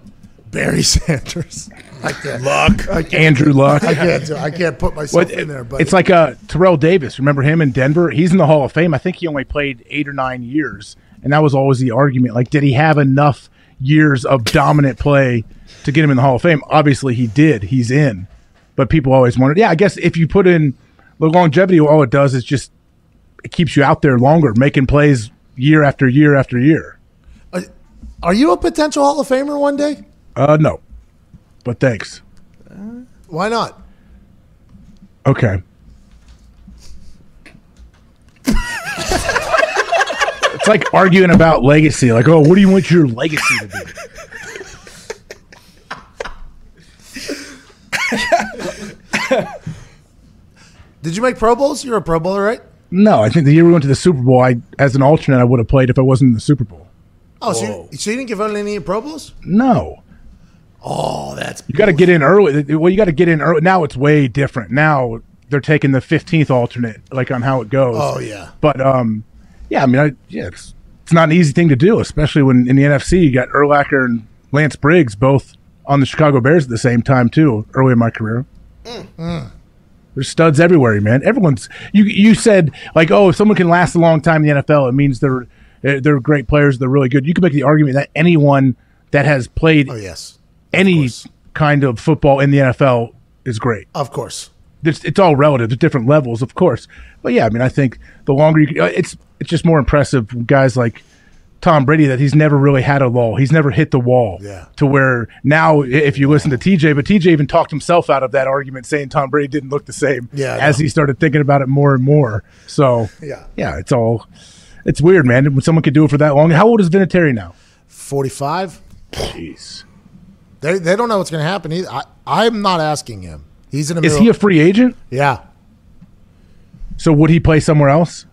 Barry Sanders, I can't. Luck. I can't, Andrew Luck. I can't. do- I can't put myself Well, in there. But it's like uh, Terrell Davis. Remember him in Denver? He's in the Hall of Fame. I think he only played eight or nine years, and that was always the argument. Like, did he have enough years of dominant play to get him in the Hall of Fame? Obviously, he did. He's in, but people always wondered. Yeah, I guess if you put in the longevity, all it does is just it keeps you out there longer, making plays year after year after year. are you a potential Hall of Famer one day? Uh, no, but thanks. Why not? Okay. it's like arguing about legacy. Like, oh, what do you want your legacy to be? Did you make Pro Bowls? You're a Pro Bowler, right? No, I think the year we went to the Super Bowl, I as an alternate, I would have played if I wasn't in the Super Bowl. Oh, so you, so you didn't give out any Pro Bowls? No, Oh, that's you got to get in early. Well, you got to get in early. Now it's way different. Now they're taking the fifteenth alternate, like on how it goes. Oh, yeah. But um, yeah, I mean, I, yeah, it's it's not an easy thing to do, especially when in the NFC you got Urlacher and Lance Briggs both on the Chicago Bears at the same time too. Early in my career, There's studs everywhere, man. Everyone's you. You said like, oh, if someone can last a long time in the NFL, it means they're they're great players. They're really good. You can make the argument that anyone that has played Oh yes, any course. kind of football in the NFL is great. of course. It's, it's all relative. There's different levels, of course. But yeah, I mean, I think the longer you, can- uh, it's it's just more impressive. Guys like Tom Brady that he's never really had a lull. He's never hit the wall. Yeah. To where now, if you listen to TJ, but TJ even talked himself out of that argument, saying Tom Brady didn't look the same. Yeah, As he started thinking about it more and more. So Yeah. yeah, it's all. It's weird, man. When someone could do it for that long. How old is Vinatieri now? Forty-five. Jeez. They they don't know what's going to happen. Either. I I'm not asking him. He's in the Is middle. he a free agent? yeah. So would he play somewhere else?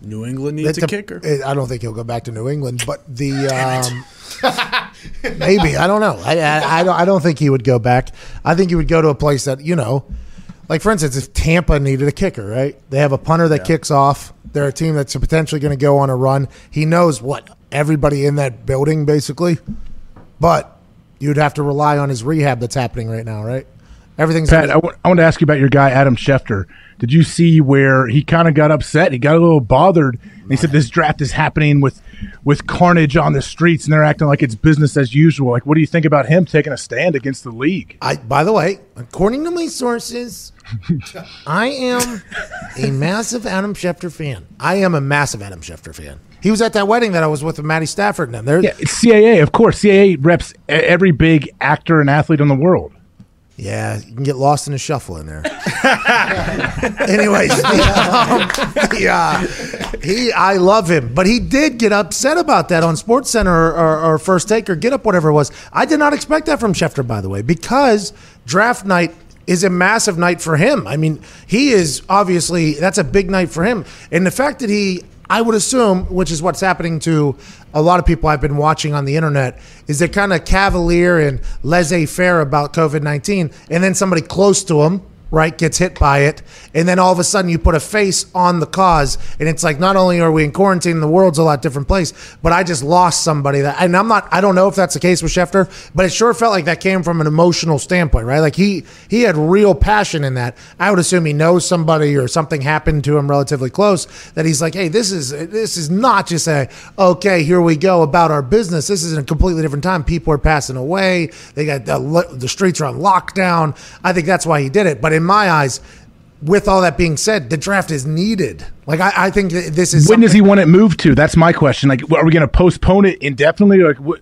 New England needs It a kicker. it- I don't think he'll go back to New England, but the um, maybe I don't know. I, I I don't I don't think he would go back. I think he would go to a place that you know, like for instance, if Tampa needed a kicker, right? They have a punter that kicks off. They're a team that's potentially going to go on a run. He knows what everybody in that building basically, but you'd have to rely on his rehab that's happening right now, right? Everything's Pat, I wa- I want to ask you about your guy Adam Schefter. Did you see where he kind of got upset? He got a little bothered. And he said this draft is happening with with carnage on the streets, and they're acting like it's business as usual. Like, what do you think about him taking a stand against the league? I, by the way, according to my sources, I am a massive Adam Schefter fan. I am a massive Adam Schefter fan. He was at that wedding that I was with with Matty Stafford and them. There, Yeah, it's CAA, of course. CAA reps every big actor and athlete in the world. yeah, you can get lost in the shuffle in there. Anyways, the, um, yeah, he, I love him, but he did get upset about that on Sports Center or, or, or First Take or Get Up, whatever it was. I did not expect that from Schefter, by the way, because draft night is a massive night for him. I mean, he is obviously that's a big night for him, and the fact that he, I would assume, which is what's happening to a lot of people I've been watching on the internet, is they're kind of cavalier and laissez-faire about COVID nineteen, and then somebody close to him right, gets hit by it, and then all of a sudden you put a face on the cause, and it's like not only are we in quarantine, the world's a lot different place, but I just lost somebody that, and I'm not, I don't know if that's the case with Schefter, but it sure felt like that came from an emotional standpoint, right? Like he he had real passion in that. I would assume he knows somebody or something happened to him relatively close that he's like, hey, this is this is not just a okay, here we go about our business. This is a completely different time. People are passing away. They got the, the streets are on lockdown. I think that's why he did it. But in my eyes, with all that being said, the draft is needed. Like I, I think this is When does he want it moved to? That's my question. Like, are we going to postpone it indefinitely? Like, what,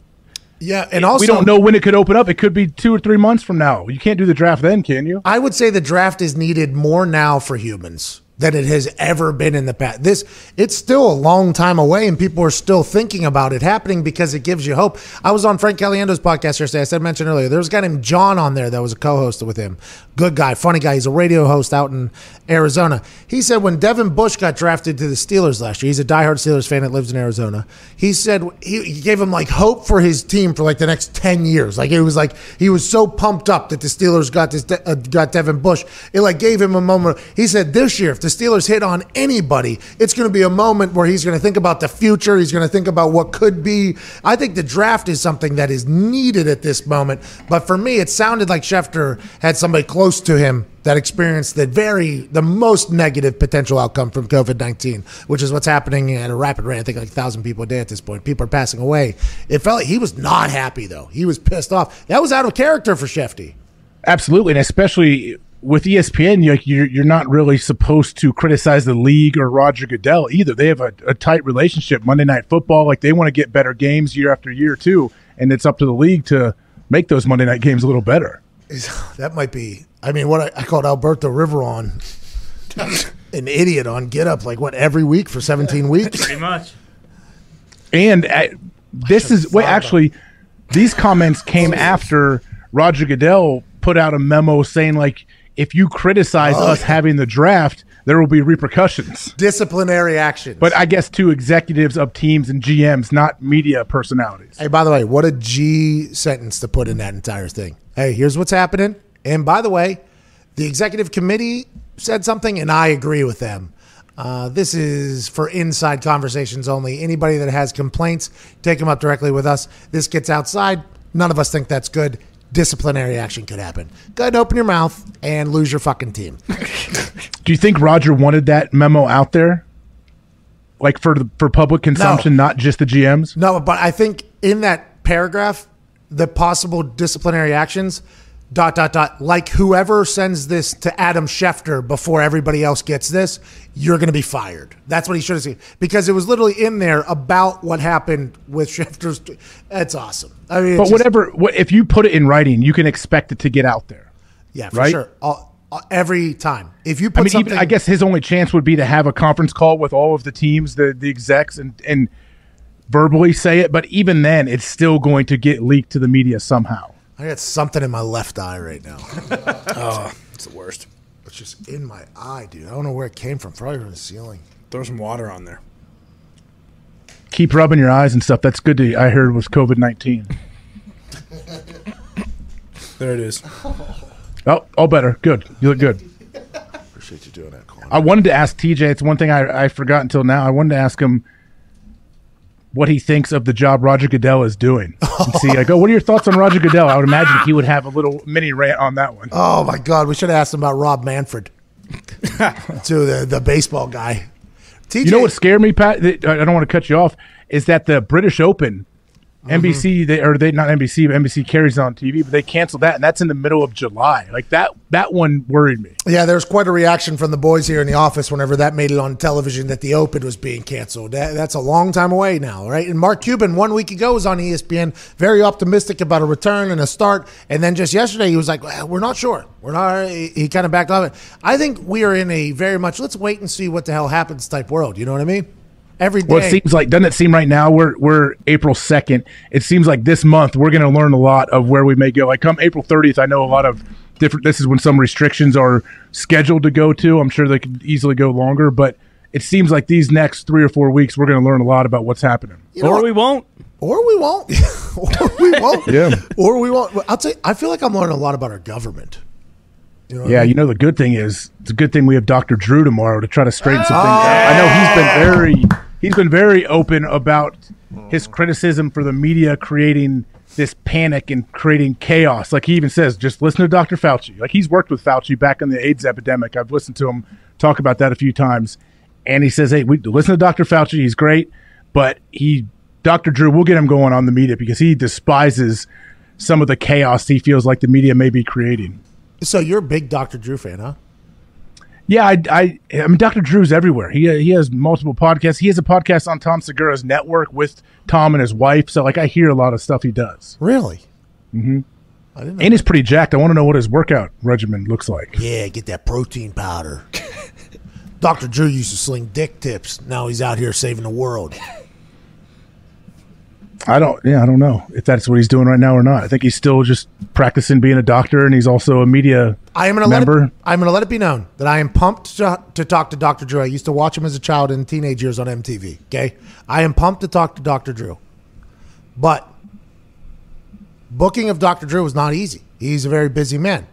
Yeah, and also we don't know when it could open up. It could be two or three months from now. You can't do the draft then, can you? I would say the draft is needed more now for humans than it has ever been in the past. This it's still a long time away, and people are still thinking about it happening because it gives you hope. I was on Frank Caliendo's podcast yesterday. I said mentioned earlier. There was a guy named John on there that was a co-host with him. Good guy, funny guy. He's a radio host out in Arizona. He said when Devin Bush got drafted to the Steelers last year, he's a diehard Steelers fan that lives in Arizona. He said he, he gave him like hope for his team for like the next ten years. Like it was like he was so pumped up that the Steelers got this uh, got Devin Bush. It like gave him a moment. He said this year, if the Steelers hit on anybody, it's going to be a moment where he's going to think about the future. He's going to think about what could be. I think the draft is something that is needed at this moment. But for me, it sounded like Schefter had somebody close to him that experienced the very the most negative potential outcome from COVID nineteen, which is what's happening at a rapid rate. I think like thousand people a day at this point. People are passing away. It felt like he was not happy though. He was pissed off. That was out of character for Shefty. Absolutely, and especially with ESPN, you're, you're you're not really supposed to criticize the league or Roger Goodell either. They have a, a tight relationship. Monday Night Football, like they want to get better games year after year too, and it's up to the league to make those Monday night games a little better. That might be. I mean, what I, I called Alberto Riveron, an idiot on Get Up, like what every week for seventeen weeks. Pretty much. And uh, this is wait, actually, these comments came after Roger Goodell put out a memo saying like, if you criticize us having the draft, there will be repercussions. Disciplinary action. But I guess to executives of teams and GMs, not media personalities. Hey, by the way, what a G sentence to put in that entire thing. Hey, here's what's happening. And by the way, the executive committee said something, and I agree with them. Uh, this is for inside conversations only. Anybody that has complaints, take them up directly with us. This gets outside. None of us think that's good. Disciplinary action could happen. Go ahead and open your mouth and lose your fucking team. Do you think Roger wanted that memo out there, like for the, for public consumption, not just the GMs? No, but I think in that paragraph, the possible disciplinary actions, dot dot dot, like whoever sends this to Adam Schefter before everybody else gets this, you're going to be fired. That's what he should have said because it was literally in there about what happened with Schefter's. That's awesome. I mean, But just- whatever, what, if you put it in writing, you can expect it to get out there. yeah, for right? sure. All- every time, if you put I mean, something, even, I guess his only chance would be to have a conference call with all of the teams, the the execs, and and verbally say it. But even then, it's still going to get leaked to the media somehow. I got something in my left eye right now. Oh, it's the worst. It's just in my eye, dude. I don't know where it came from. Probably from the ceiling. Throw some water on there. Keep rubbing your eyes and stuff. That's good. To I heard was COVID nineteen. There it is. Oh, all better. Good. You look good. Appreciate you doing that, Colin. I wanted to ask TJ. It's one thing I, I forgot until now. I wanted to ask him what he thinks of the job Roger Goodell is doing. And see, I go, oh, what are your thoughts on Roger Goodell? I would imagine he would have a little mini rant on that one. Oh my God, we should have asked him about Rob Manfred, to the the baseball guy. TJ, You know what scared me, Pat? I don't want to cut you off. Is that the British Open, Mm-hmm. NBC, they or they not NBC, but NBC carries on TV, but they canceled that, and that's in the middle of July. Like that, that one worried me. Yeah, there was quite a reaction from the boys here in the office whenever that made it on television that the Open was being canceled. That, that's a long time away now, right? And Mark Cuban one week ago was on ESPN, very optimistic about a return and a start, and then just yesterday he was like, well, "We're not sure. We're not." He, he kind of backed off it. I think we are in a very much let's wait and see what the hell happens type world. You know what I mean? Every day. Well, it seems like doesn't it seem right now we're we're April second. It seems like this month we're going to learn a lot of where we may go. Like come April thirtieth, I know a lot of different. This is when some restrictions are scheduled to go to. I'm sure they could easily go longer, but it seems like these next three or four weeks we're going to learn a lot about what's happening. You know or what? we won't. or we won't, or we won't, Yeah. or we won't. I'll tell you, I feel like I'm learning a lot about our government. You know what I Yeah, mean? you know the good thing is it's a good thing we have Dr. Drew tomorrow to try to straighten some things out. Oh, I know he's been very he's been very open about his criticism for the media creating this panic and creating chaos. Like he even says, just listen to Dr. Fauci. Like he's worked with Fauci back in the AIDS epidemic. I've listened to him talk about that a few times. And he says, Hey, we listen to Dr. Fauci, he's great, but he Dr. Drew, we'll get him going on the media because he despises some of the chaos he feels like the media may be creating. So you're a big Dr. Drew fan, huh? Yeah, I, I, I mean, Dr. Drew's everywhere. He he has multiple podcasts. He has a podcast on Tom Segura's network with Tom and his wife. So, like, I hear a lot of stuff he does. Really? Mm-hmm. I didn't know. And he's pretty jacked. I want to know what his workout regimen looks like. Yeah, get that protein powder. Dr. Drew used to sling dick tips. Now he's out here saving the world. I don't, yeah, I don't know if that's what he's doing right now or not. I think he's still just practicing being a doctor, and he's also a media I am gonna let it, I'm gonna let it be known that I am pumped to, to talk to Dr. Drew. I used to watch him as a child in teenage years on MTV. Okay, I am pumped to talk to Dr. Drew, but booking of Dr. Drew was not easy. He's a very busy man,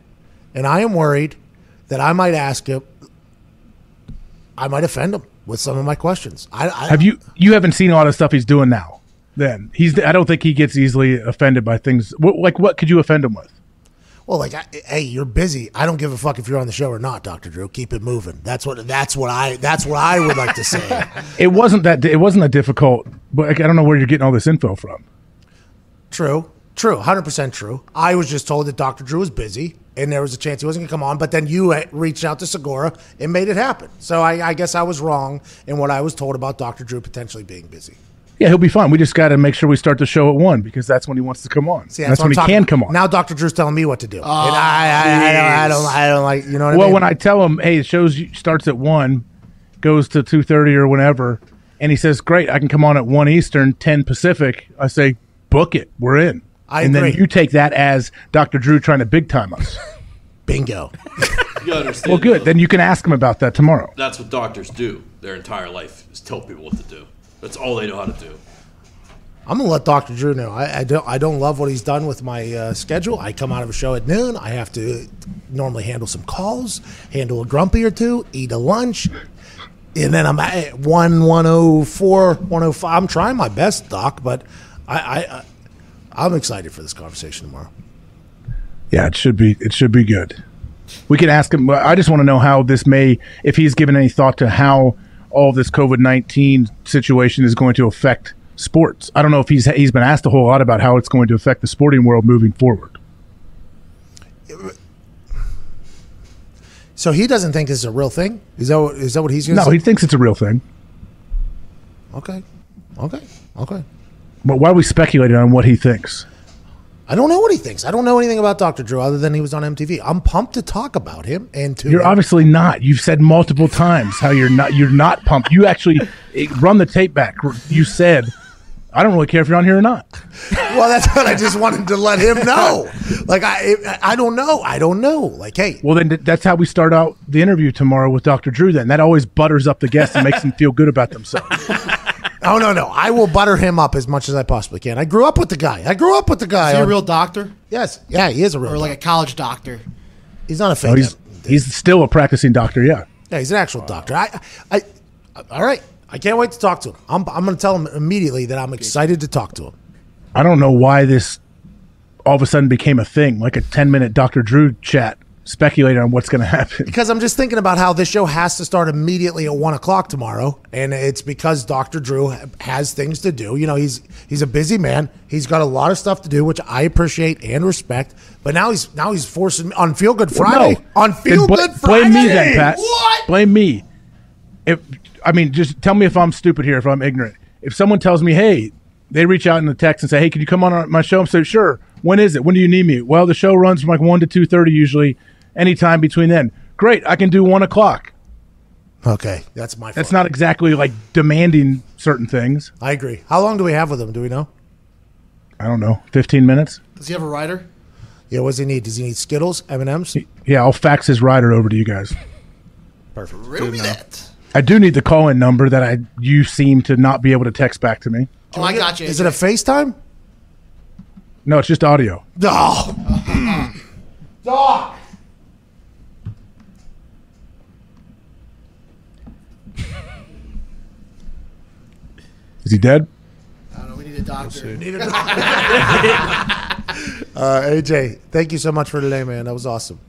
and I am worried that I might ask him. I might offend him with some of my questions. I, I Have you you haven't seen a lot of stuff he's doing now? Then he's I don't think he gets easily offended by things. What, like what could you offend him with? Well, like, I, hey, you're busy. I don't give a fuck if you're on the show or not, Doctor Drew. Keep it moving. That's what. That's what I. That's what I would like to say. It wasn't that it wasn't that difficult, but like, I don't know where you're getting all this info from. true, true, hundred percent true. I was just told that Doctor Drew was busy, and there was a chance he wasn't gonna come on. But then you uh, reached out to Segura and made it happen. So I, I guess I was wrong in what I was told about Doctor Drew potentially being busy. Yeah, he'll be fine. We just got to make sure we start the show at one because that's when he wants to come on. See, that's what when he I'm can come on. Now Doctor Drew's telling me what to do, and oh, I, I, I, don't, I don't, I don't like. You know what I well, mean? when I tell him, hey, the show starts at one, goes to two thirty or whenever, and he says, "Great, I can come on at one Eastern, ten Pacific," I say, "Book it, we're in." I and agree. then you take that as Dr. Drew trying to big time us. bingo. You gotta understand. well, good. though, Then you can ask him about that tomorrow. That's what doctors do. Their entire life is tell people what to do. That's all they know how to do. I'm gonna let Dr. Drew know. I, I don't. I don't love what he's done with my uh, schedule. I come out of a show at noon. I have to normally handle some calls, handle a grumpy or two, eat a lunch, and then I'm at one one oh four, one oh five. I'm trying my best, Doc, but I, I, I I'm excited for this conversation tomorrow. Yeah, it should be. It should be good. We can ask him. I just want to know how this may, if he's given any thought to how all this COVID nineteen situation is going to affect sports. I don't know if he's he's been asked a whole lot about how it's going to affect the sporting world moving forward. So he doesn't think this is a real thing. Is that what, is that what he's going to No, say? he thinks it's a real thing. okay, okay, okay. But why are we speculating on what he thinks? I don't know what he thinks. I don't know anything about Dr. Drew other than he was on MTV. I'm pumped to talk about him and to You're obviously not. You've said multiple times how you're not. You're not pumped. You actually run the tape back. You said, "I don't really care if you're on here or not." well, that's what I just wanted to let him know. Like I, I don't know. I don't know. Like, hey, Well, then that's how we start out the interview tomorrow with Dr. Drew. Then that always butters up the guest and makes them feel good about themselves. oh no, no, I will butter him up as much as I possibly can. I grew up with the guy. I grew up with the guy. Is he a real doctor Yes, yeah, he is a real. or like a college doctor? he's not a fake. No, he's he's still a practicing doctor. Yeah. yeah, he's an actual doctor. I, I, all right. I can't wait to talk to him. I'm, I'm going to tell him immediately that I'm excited to talk to him. I don't know why this all of a sudden became a thing, like a 10 minute Dr. Drew chat speculating on what's going to happen. Because I'm just thinking about how this show has to start immediately at one o'clock tomorrow, and it's because Dr. Drew has things to do. You know, he's he's a busy man. He's got a lot of stuff to do, which I appreciate and respect. But now he's now he's forcing me on Feel Good Friday. No. On Feel bl- Good Friday. Blame me then, Pat. What? Blame me. If I mean, just tell me if I'm stupid here, if I'm ignorant. If someone tells me, hey, they reach out in the text and say, hey, can you come on our- my show? I'm saying, sure. When is it? When do you need me? Well, the show runs from like one to two thirty usually. Anytime between then. Great, I can do one o'clock. Okay, that's my. That's fault. not exactly like demanding certain things. I agree. How long do we have with him? Do we know? I don't know, fifteen minutes. Does he have a rider? Yeah. What does he need? Does he need Skittles, M and M's? Yeah, I'll fax his rider over to you guys. Perfect. Riddle me that. I do need the call-in number that I you seem to not be able to text back to me. Oh, I got you. Is it a FaceTime? No, it's just audio. Oh. Dog. Is he dead? I don't know. We need a doctor. Need a Uh, AJ, thank you so much for today, man. That was awesome.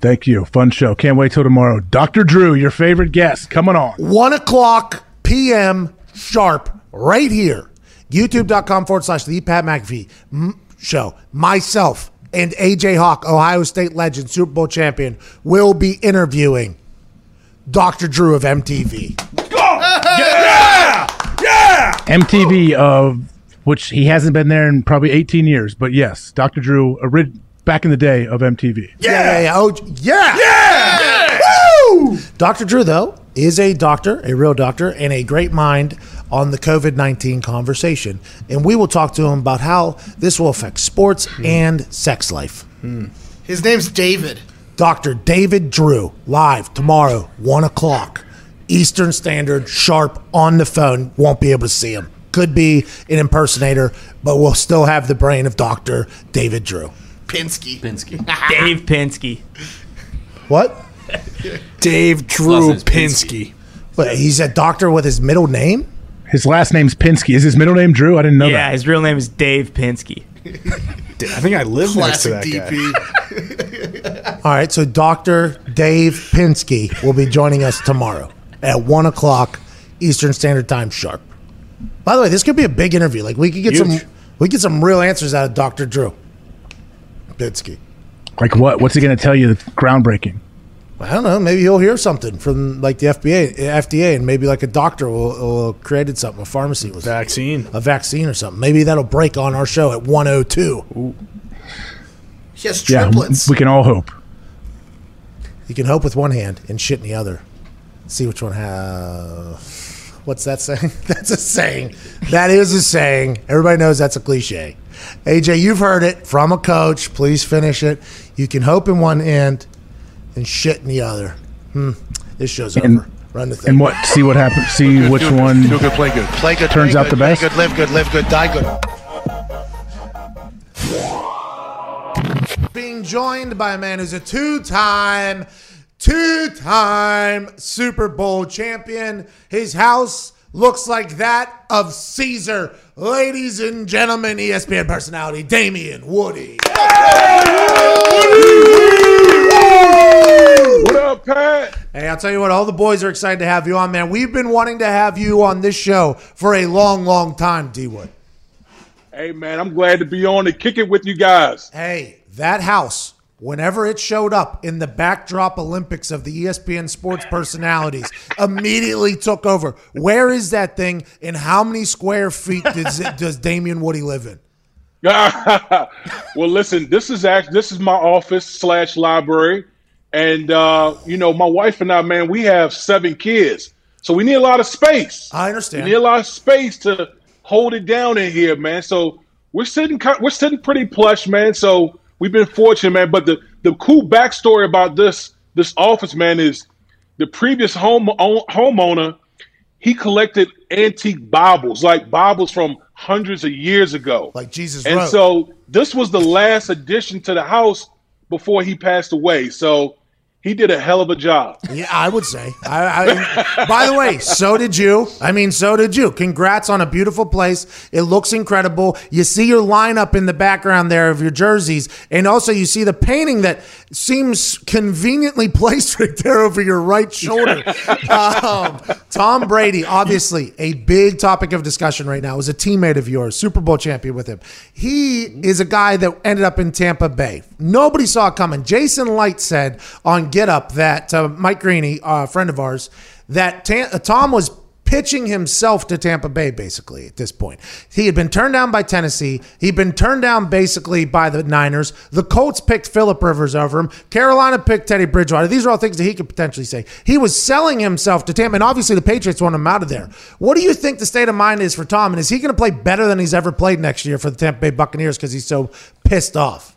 Thank you. Fun show. Can't wait till tomorrow. Dr. Drew, your favorite guest, coming on. One o'clock p.m. sharp, right here. YouTube.com forward slash the Pat McAfee show. Myself and AJ Hawk, Ohio State legend, Super Bowl champion, will be interviewing Dr. Drew of MTV. MTV of which he hasn't been there in probably 18 years, but yes, Dr. Drew, orig- back in the day of MTV. Yeah, yeah, yeah. Oh, yeah. Yeah. Woo! Dr. Drew, though, is a doctor, a real doctor, and a great mind on the COVID 19 conversation. And we will talk to him about how this will affect sports hmm. and sex life. Hmm. His name's David. Dr. David Drew, live tomorrow, 1 o'clock, Eastern Standard, sharp on the phone. Won't be able to see him. Could be an impersonator, but we'll still have the brain of Dr. David Drew. Pinsky. Pinsky. Dave Pinsky. What? Dave Drew Last name's Pinsky. Wait, he's a doctor with his middle name? His last name's Pinsky. Is his middle name Drew? I didn't know Yeah, that. his real name is Dave Pinsky. I think I live next to Classic that guy. DP. All right, so Dr. Dave Pinsky will be joining us tomorrow at 1 o'clock Eastern Standard Time sharp. By the way, this could be a big interview. Like we could get Huge. some we get some real answers out of Dr. Drew Pinsky. Like what? What's he going to tell you that's groundbreaking? I don't know. Maybe he'll hear something from like the FBA, FDA, and maybe like a doctor will, will created something, a pharmacy with Vaccine. a vaccine or something. Maybe that'll break on our show at 102. He has Yeah, triplets. we can all hope. You can hope with one hand and shit in the other. See which one has. What's that saying? That's a saying. That is a saying. Everybody knows that's a cliche. AJ, you've heard it from a coach. Please finish it. You can hope in one end and shit in the other. Hmm. This show's And- over. Run the thing. And what? See what happens. See which one Do good, play good. Play good. turns play out good, the best. Good, live good, live good, die good. being joined by a man who's a two-time, two-time Super Bowl champion. His house looks like that of Caesar. Ladies and gentlemen, ESPN personality Damien Woody. What up, Pat? Hey, I'll tell you what, all the boys are excited to have you on, man. We've been wanting to have you on this show for a long, long time, D Wood. Hey, man, I'm glad to be on and kick it with you guys. Hey, that house, whenever it showed up in the backdrop Olympics of the ESPN sports personalities, immediately took over. Where is that thing and how many square feet does, it, does Damien Woody live in? well, listen, this is actually this is my office slash library, and uh, you know, my wife and I, man, we have seven kids, so we need a lot of space. I understand. We need a lot of space to hold it down in here, man. So we're sitting we're sitting pretty plush, man. So we've been fortunate, man. But the the cool backstory about this this office, man, is the previous home own- homeowner. He collected antique Bibles, like Bibles from hundreds of years ago. Like Jesus And wrote. so this was the last addition to the house before he passed away. So he did a hell of a job. Yeah, I would say. I, I, by the way, so did you. I mean, so did you. Congrats on a beautiful place. It looks incredible. You see your lineup in the background there of your jerseys, and also you see the painting that seems conveniently placed right there over your right shoulder. Um, Tom Brady, obviously a big topic of discussion right now, is a teammate of yours, Super Bowl champion with him. He is a guy that ended up in Tampa Bay. Nobody saw it coming. Jason Light said on Get Up that uh, Mike Greeny, a friend of ours, that Ta- uh, Tom was pitching himself to Tampa Bay basically at this point. He had been turned down by Tennessee. He'd been turned down basically by the Niners. The Colts picked Philip Rivers over him. Carolina picked Teddy Bridgewater. These are all things that he could potentially say. He was selling himself to Tampa, and obviously the Patriots want him out of there. What do you think the state of mind is for Tom? And is he going to play better than he's ever played next year for the Tampa Bay Buccaneers because he's so pissed off?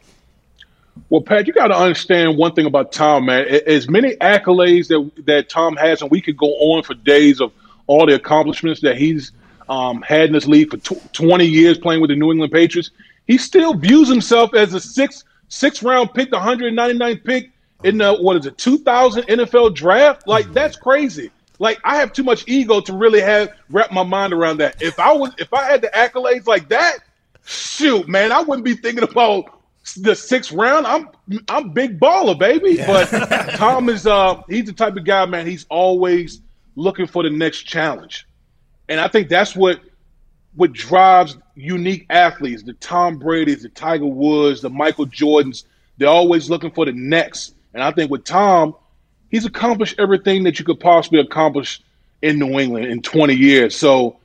Well, Pat, you got to understand one thing about Tom, man. As many accolades that that Tom has, and we could go on for days of all the accomplishments that he's um, had in this league for tw- 20 years playing with the New England Patriots. He still views himself as a six six round pick, the 199th pick in the what is it, 2000 NFL draft? Like that's crazy. Like I have too much ego to really have wrap my mind around that. If I was, if I had the accolades like that, shoot, man, I wouldn't be thinking about the sixth round. I'm I'm big baller, baby. But Tom is uh he's the type of guy, man. He's always looking for the next challenge, and I think that's what what drives unique athletes, the Tom Brady's, the Tiger Woods, the Michael Jordans. They're always looking for the next. And I think with Tom, he's accomplished everything that you could possibly accomplish in New England in 20 years. So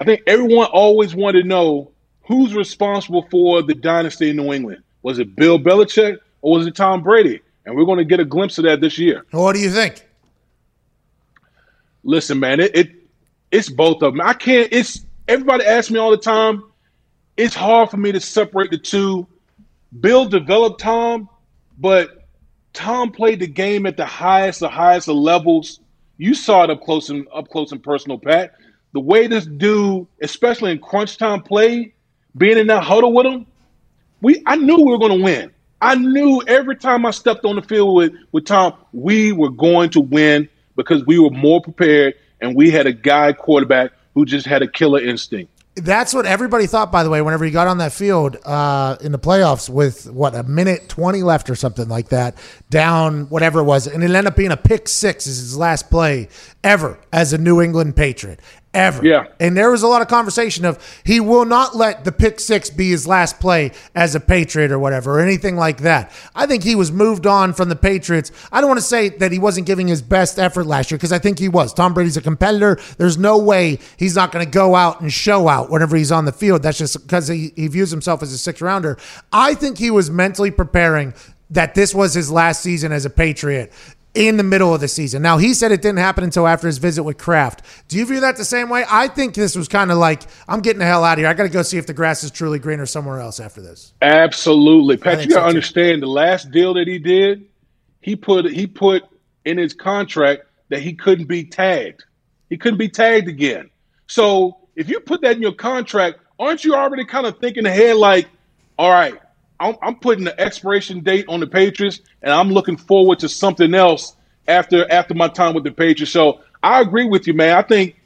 I think everyone always wanted to know who's responsible for the dynasty in New England. Was it Bill Belichick or was it Tom Brady? And we're going to get a glimpse of that this year. What do you think? Listen, man, it, it it's both of them. I can't. It's everybody asks me all the time. It's hard for me to separate the two. Bill developed Tom, but Tom played the game at the highest, the highest of levels. You saw it up close and up close and personal, Pat. The way this dude, especially in crunch time play, being in that huddle with him, we I knew we were going to win. I knew every time I stepped on the field with, with Tom, we were going to win because we were more prepared and we had a guy quarterback who just had a killer instinct. That's what everybody thought, by the way, whenever he got on that field uh, in the playoffs with what a minute twenty left or something like that, down whatever it was, and it ended up being a pick six as his last play ever as a New England Patriot. Ever. Yeah. And there was a lot of conversation of he will not let the pick six be his last play as a Patriot or whatever, or anything like that. I think he was moved on from the Patriots. I don't want to say that he wasn't giving his best effort last year because I think he was. Tom Brady's a competitor. There's no way he's not going to go out and show out whenever he's on the field. That's just because he, he views himself as a six rounder. I think he was mentally preparing that this was his last season as a Patriot in the middle of the season. Now, he said it didn't happen until after his visit with Kraft. Do you view that the same way? I think this was kind of like, I'm getting the hell out of here. I got to go see if the grass is truly greener somewhere else after this. Absolutely, Pat. You got to so, understand the last deal that he did. He put he put in his contract that he couldn't be tagged. He couldn't be tagged again. So if you put that in your contract, aren't you already kind of thinking ahead? Like, all right, I'm, I'm putting the expiration date on the Patriots, and I'm looking forward to something else after after my time with the Patriots. So I agree with you, man. I think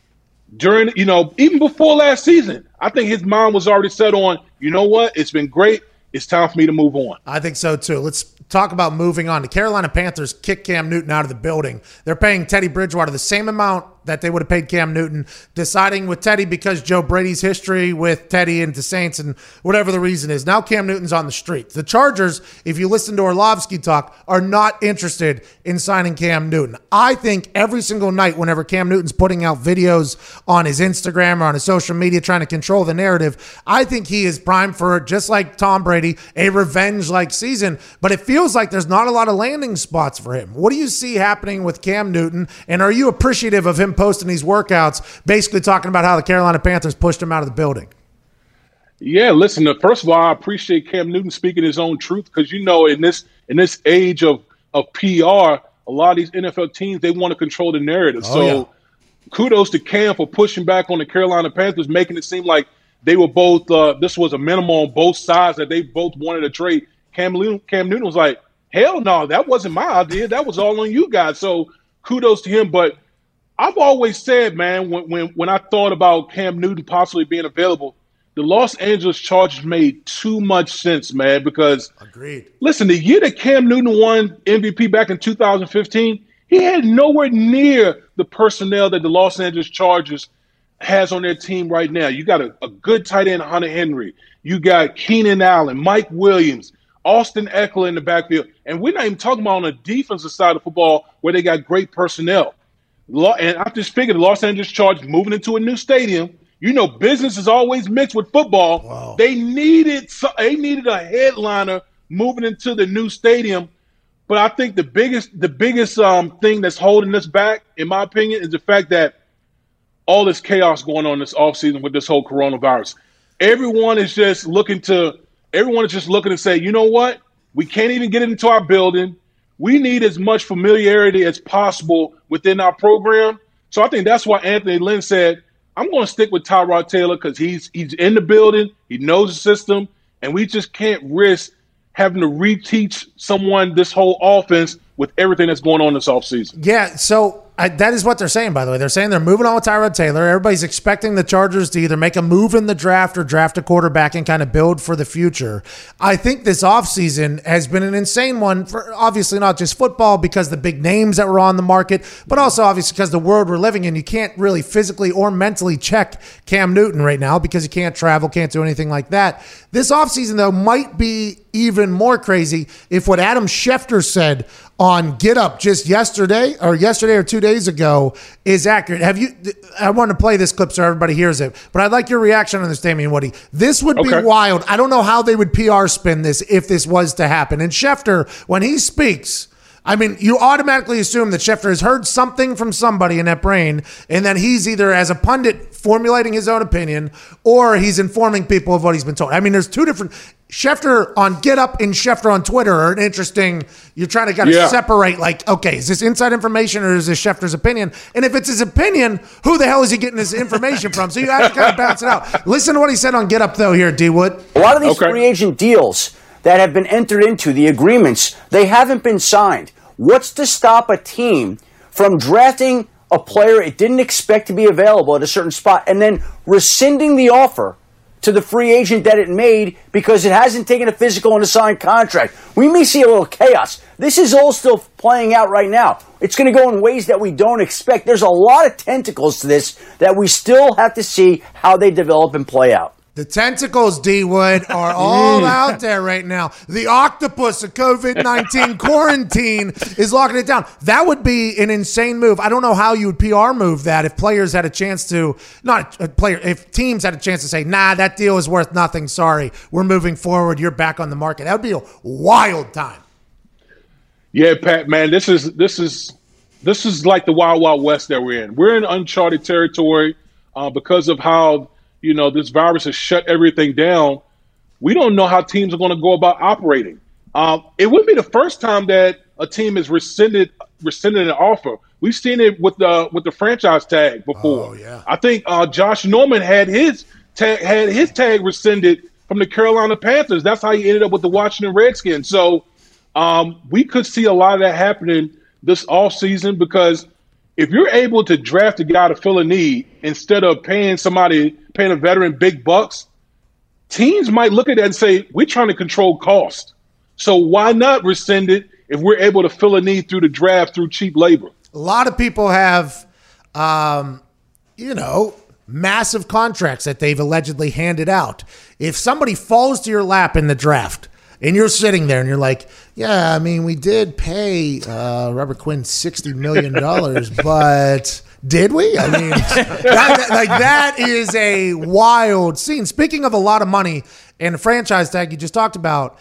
during, you know, even before last season, I think his mind was already set on, you know what, it's been great. It's time for me to move on. I think so too. Let's talk about moving on. The Carolina Panthers kick Cam Newton out of the building. They're paying Teddy Bridgewater the same amount that they would have paid Cam Newton, deciding with Teddy because Joe Brady's history with Teddy and the Saints and whatever the reason is. Now Cam Newton's on the street. The Chargers, if you listen to Orlovsky talk, are not interested in signing Cam Newton. I think every single night, whenever Cam Newton's putting out videos on his Instagram or on his social media trying to control the narrative, I think he is primed for, just like Tom Brady, a revenge like season. But it feels like there's not a lot of landing spots for him. What do you see happening with Cam Newton? And are you appreciative of him posting these workouts, basically talking about how the Carolina Panthers pushed him out of the building? Yeah, listen. uh, First of all, I appreciate Cam Newton speaking his own truth because you know in this in this age of of PR, a lot of these NFL teams they want to control the narrative. Oh, so yeah. kudos to Cam for pushing back on the Carolina Panthers, making it seem like they were both. Uh, this was a minimum on both sides that they both wanted to trade. Cam Newton, Cam Newton was like, "Hell no, that wasn't my idea. That was all on you guys." So kudos to him. But I've always said, man, when when when I thought about Cam Newton possibly being available, the Los Angeles Chargers made too much sense, man. Because Agreed. listen, the year that Cam Newton won MVP back in 2015, he had nowhere near the personnel that the Los Angeles Chargers has on their team right now. You got a, a good tight end, Hunter Henry. You got Keenan Allen, Mike Williams, Austin Ekeler in the backfield. And we're not even talking about on the defensive side of football where they got great personnel. And I just figured the Los Angeles Chargers moving into a new stadium. You know, business is always mixed with football. They needed they needed a headliner moving into the new stadium. But I think the biggest the biggest um, thing that's holding us back, in my opinion, is the fact that all this chaos going on this offseason with this whole coronavirus. Everyone is just looking to everyone is just looking to say, you know what? We can't even get into our building. We need as much familiarity as possible within our program. So I think that's why Anthony Lynn said, I'm going to stick with Tyrod Taylor because he's he's in the building, he knows the system, and we just can't risk having to reteach someone this whole offense with everything that's going on this offseason. Yeah, so I, that is what they're saying, by the way. They're saying they're moving on with Tyrod Taylor. Everybody's expecting the Chargers to either make a move in the draft or draft a quarterback and kind of build for the future. I think this offseason has been an insane one for obviously not just football because the big names that were on the market, but also obviously because the world we're living in. You can't really physically or mentally check Cam Newton right now because you can't travel, can't do anything like that. This offseason, though, might be even more crazy if what Adam Schefter said on Get Up just yesterday or yesterday or two days ago is accurate. Have you? I want to play this clip so everybody hears it, but I'd like your reaction on this, Damien Woody. This would Okay. be wild. I don't know how they would PR spin this if this was to happen. And Schefter, when he speaks. I mean, you automatically assume that Schefter has heard something from somebody in that brain, and then he's either as a pundit formulating his own opinion or he's informing people of what he's been told. I mean, there's two different Schefter on Get Up and Schefter on Twitter are an interesting. You're trying to kind of Yeah. separate, like, okay, is this inside information or is this Schefter's opinion? And if it's his opinion, who the hell is he getting this information from? So you have to kind of bounce it out. Listen to what he said on Get Up, though, here, D Wood. A lot of these free agent deals that have been entered into, the agreements, they haven't been signed. What's to stop a team from drafting a player it didn't expect to be available at a certain spot and then rescinding the offer to the free agent that it made because it hasn't taken a physical and a signed contract? We may see a little chaos. This is all still playing out right now. It's going to go in ways that we don't expect. There's a lot of tentacles to this that we still have to see how they develop and play out. The tentacles, D Wood, are all out there right now. The octopus of COVID 19 quarantine is locking it down. That would be an insane move. I don't know how you would PR move that if players had a chance to, not a player, if teams had a chance to say, nah, that deal is worth nothing. Sorry, we're moving forward. You're back on the market. That would be a wild time. Yeah, Pat, man, this is this is this is like the wild wild west that we're in. We're in uncharted territory uh, because of how you know this virus has shut everything down. We don't know how teams are going to go about operating. Um, it wouldn't be the first time that a team has rescinded rescinded an offer. We've seen it with the with the franchise tag before. Oh, yeah. I think uh, Josh Norman had his tag had his tag rescinded from the Carolina Panthers. That's how he ended up with the Washington Redskins. So um, we could see a lot of that happening this off season because if you're able to draft a guy to fill a need instead of paying somebody, paying a veteran big bucks, teams might look at that and say, we're trying to control cost. So why not rescind it if we're able to fill a need through the draft through cheap labor? A lot of people have, um, you know, massive contracts that they've allegedly handed out. If somebody falls to your lap in the draft and you're sitting there and you're like, yeah, I mean, we did pay uh, Robert Quinn $60 million, but did we? I mean, that, that- like that is a wild scene. Speaking of a lot of money and the franchise tag you just talked about,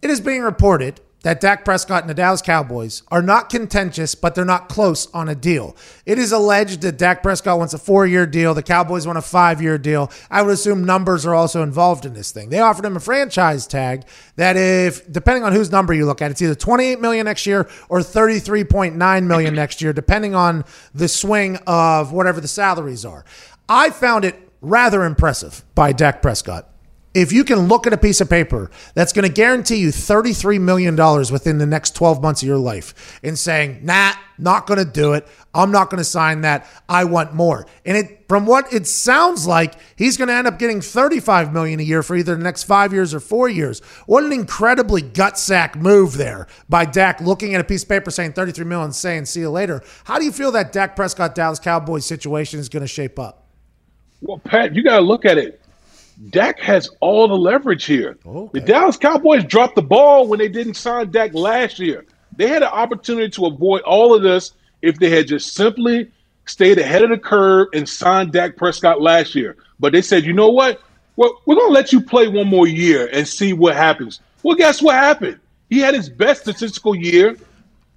it is being reported that Dak Prescott and the Dallas Cowboys are not contentious, but they're not close on a deal. It is alleged that Dak Prescott wants a four year deal. The Cowboys want a five year deal. I would assume numbers are also involved in this thing. They offered him a franchise tag that, if depending on whose number you look at, it's either 28 million next year or 33.9 million next year, depending on the swing of whatever the salaries are. I found it rather impressive by Dak Prescott if you can look at a piece of paper that's going to guarantee you $33 million within the next 12 months of your life and saying, nah, not going to do it. I'm not going to sign that. I want more. And it, from what it sounds like, he's going to end up getting 35 million a year for either the next five years or four years. What an incredibly gut sack move there by Dak looking at a piece of paper saying 33 million and saying, see you later. How do you feel that Dak Prescott Dallas Cowboys situation is going to shape up? Well, Pat, you got to look at it. Dak has all the leverage here. The Dallas Cowboys dropped the ball when they didn't sign Dak last year. They had an opportunity to avoid all of this if they had just simply stayed ahead of the curve and signed Dak Prescott last year. But they said, you know what? Well, we're going to let you play one more year and see what happens. Well, guess what happened? He had his best statistical year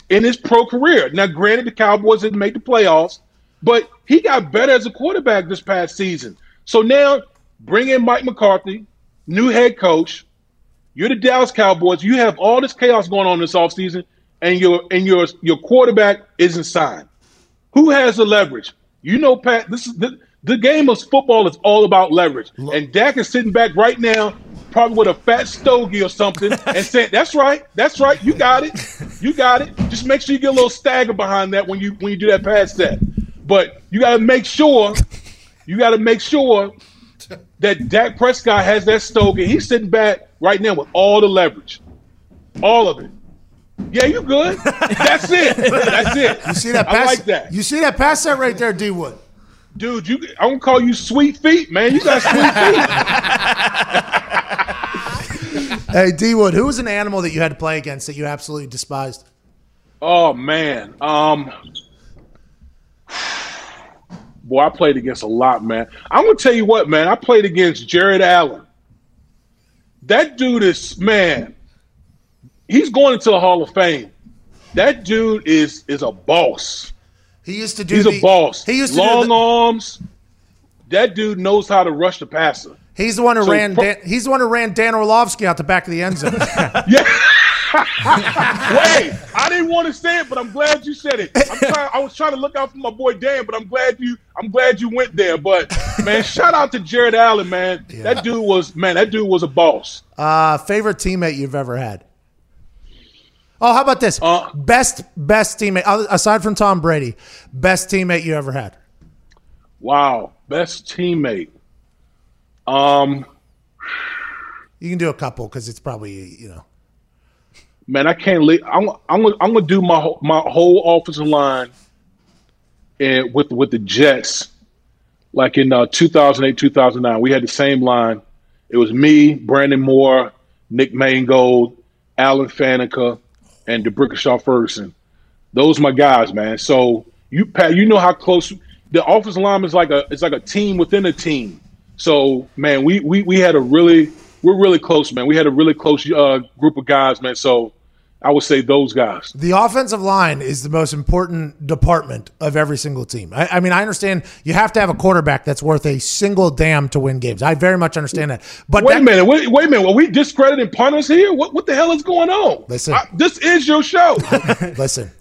in his pro career. Now, granted, the Cowboys didn't make the playoffs, but he got better as a quarterback this past season. So now bring in Mike McCarthy, new head coach. You're the Dallas Cowboys. You have all this chaos going on this offseason, and your and your your quarterback isn't signed. Who has the leverage? You know, Pat. This is the, the game of football is all about leverage. And Dak is sitting back right now, probably with a fat stogie or something, and saying, "That's right, that's right. You got it, you got it. Just make sure you get a little stagger behind that when you when you do that pass set. But you got to make sure, you got to make sure that Dak Prescott has that stogie. He's sitting back right now with all the leverage, all of it. Yeah, you good? That's it. That's it. You see that I pass? like that. You see that pass set right there, D Wood. Dude, you I'm gonna call you sweet feet, man. You got sweet feet. Hey, D Wood, who was an animal that you had to play against that you absolutely despised? Oh man. Um Boy, I played against a lot, man. I'm gonna tell you what, man. I played against Jared Allen. That dude is man. He's going into the Hall of Fame. That dude is is a boss. He used to do. He's the- a boss. He used to do long the- arms. That dude knows how to rush the passer. He's the one who So ran. pro- Dan, he's the one who ran Dan Orlovsky out the back of the end zone. Wait, I didn't want to say it, but I'm glad you said it. I'm trying, I was trying to look out for my boy Dan, but I'm glad you I'm glad you went there. But man, shout out to Jared Allen, man. That dude was man, that dude was a boss. uh, favorite teammate you've ever had? Oh, how about this? Uh, best best teammate aside from Tom Brady. Best teammate you ever had? Wow, best teammate. Um, You can do a couple because it's probably you know. Man, I can't leave. I'm I'm I'm gonna do my whole- my whole offensive line, and with with the Jets, like in uh, 2008 2009, we had the same line. It was me, Brandon Moore, Nick Mangold, Alan Faneca, and D'Brickashaw Ferguson. Those my guys, man. So you Pat, you know how close the offensive line is like a it's like a team within a team. So man, we we we had a really we're really close, man. We had a really close uh, group of guys, man. So I would say those guys. The offensive line is the most important department of every single team. I, I mean, I understand you have to have a quarterback that's worth a single damn to win games. I very much understand that. But wait that- a minute, wait, wait a minute. Are we discrediting punters here? What what the hell is going on? Listen. I- this is your show. Listen,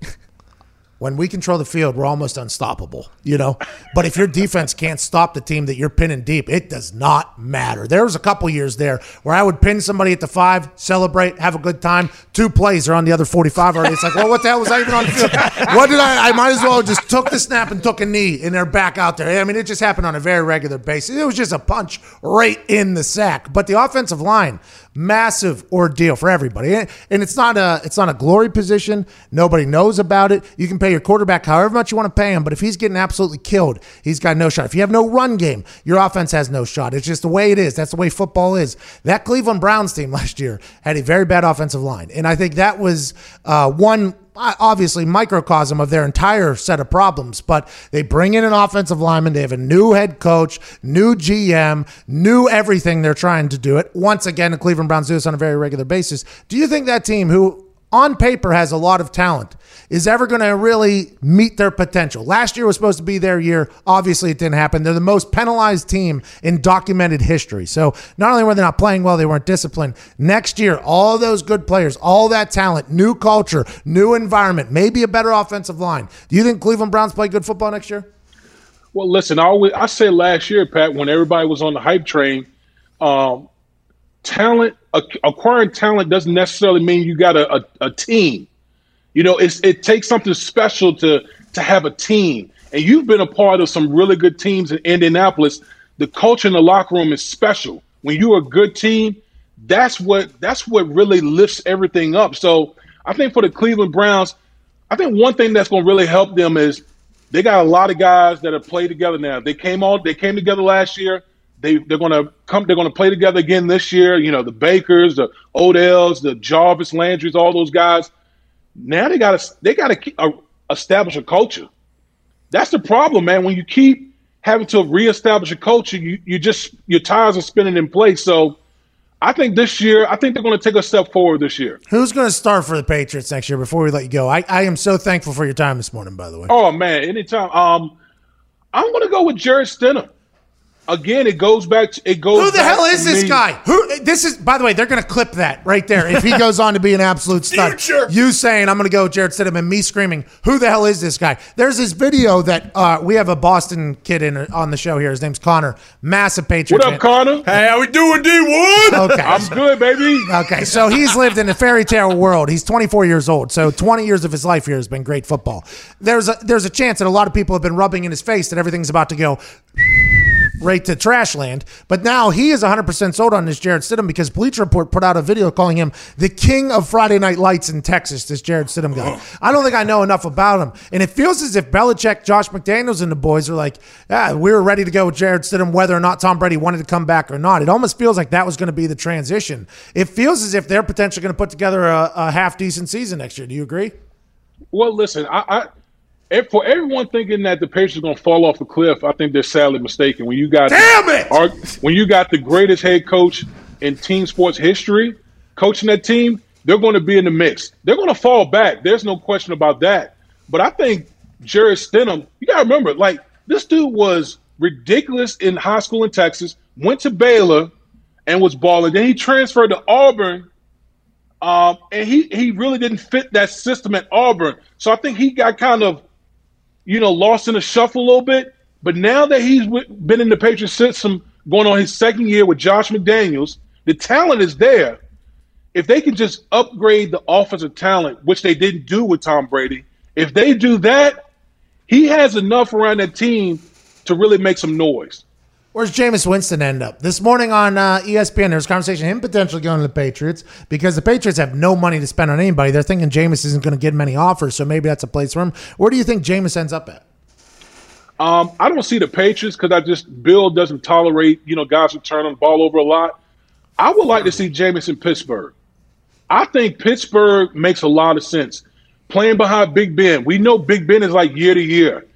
when we control the field, we're almost unstoppable, you know? But if your defense can't stop the team that you're pinning deep, it does not matter. There was a couple years there where I would pin somebody at the five, celebrate, have a good time. Two plays are on the other 45 already. It's like, well, what the hell was I even on the field? What did I? I might as well just took the snap and took a knee, and they're back out there. I mean, it just happened on a very regular basis. It was just a punch right in the sack. But the offensive line, massive ordeal for everybody, and it's not a it's not a glory position. Nobody knows about it. You can pay your quarterback however much you want to pay him, but if he's getting absolutely killed, he's got no shot. If you have no run game, your offense has no shot. It's just the way it is. That's the way football is. That Cleveland Browns team last year had a very bad offensive line, and I think that was uh, one obviously microcosm of their entire set of problems, but they bring in an offensive lineman. They have a new head coach, new GM, new everything they're trying to do it. Once again, the Cleveland Browns do this on a very regular basis. Do you think that team, who on paper has a lot of talent, is ever going to really meet their potential. Last year was supposed to be their year. Obviously, it didn't happen. They're the most penalized team in documented history. So not only were they not playing well, they weren't disciplined. Next year, all those good players, all that talent, new culture, new environment, maybe a better offensive line. Do you think Cleveland Browns play good football next year? Well, listen, I always I said last year, Pat, when everybody was on the hype train, um, talent acquiring talent doesn't necessarily mean you got a, a, a team. You know, it takes something special to to have a team. And you've been a part of some really good teams in Indianapolis. The culture in the locker room is special. When you're a good team, that's what that's what really lifts everything up. So I think for the Cleveland Browns, I think one thing that's going to really help them is they got a lot of guys that have played together now. They came all they came together last year. They they're going to come. They're to play together again this year. You know, the Bakers, the Odells, the Jarvis Landrys, all those guys. Now they got to they got to uh, establish a culture. That's the problem, man. When you keep having to reestablish a culture, you you just your tires are spinning in place. So. I think this year, I think they're going to take a step forward this year. Who's going to start for the Patriots next year before we let you go? I, I am so thankful for your time this morning, by the way. Oh, man, anytime. Um, I'm going to go with Jarrett Stidham again, it goes back. To, it goes. Who the hell is this me. guy? Who? This is. By the way, they're going to clip that right there if he goes on to be an absolute stud. Future. You saying I'm going to go Jarrett Stidham and me screaming, "Who the hell is this guy?" There's this video that uh, we have a Boston kid in on the show here. His name's Connor, massive Patriot. What up, Connor? Hey, how we doing, D Wood? Okay, I'm good, baby. Okay, so he's lived in a fairy tale world. He's 24 years old, so 20 years of his life here has been great football. There's a there's a chance that a lot of people have been rubbing in his face that everything's about to go right to trash land. But now he is 100% sold on this Jarrett Stidham because Bleacher Report put out a video calling him the king of Friday Night Lights in Texas, this Jarrett Stidham guy. I don't think I know enough about him. And it feels as if Belichick, Josh McDaniels, and the boys are like, yeah, we were ready to go with Jarrett Stidham, whether or not Tom Brady wanted to come back or not. It almost feels like that was going to be the transition. It feels as if they're potentially going to put together a, a half decent season next year. Do you agree? Well, listen, I, I for everyone thinking that the Patriots are going to fall off a cliff, I think they're sadly mistaken. When you got damn it, when you got the greatest head coach in team sports history coaching that team, they're going to be in the mix. They're going to fall back. There's no question about that. But I think Jarrett Stidham, you got to remember, like this dude was ridiculous in high school in Texas, went to Baylor and was balling. Then he transferred to Auburn um, and he he really didn't fit that system at Auburn. So I think he got kind of you know, lost in the shuffle a little bit. But now that he's been in the Patriots system, going on his second year with Josh McDaniels, the talent is there. If they can just upgrade the offensive talent, which they didn't do with Tom Brady, if they do that, he has enough around that team to really make some noise. Where's Jameis Winston end up? This morning on uh, ESPN, there was conversation him potentially going to the Patriots because the Patriots have no money to spend on anybody. They're thinking Jameis isn't going to get many offers, so maybe that's a place for him. Where do you think Jameis ends up at? Um, I don't see the Patriots because I just Bill doesn't tolerate you know guys who turn the ball over a lot. I would like to see Jameis in Pittsburgh. I think Pittsburgh makes a lot of sense. Playing behind Big Ben, we know Big Ben is like year to year,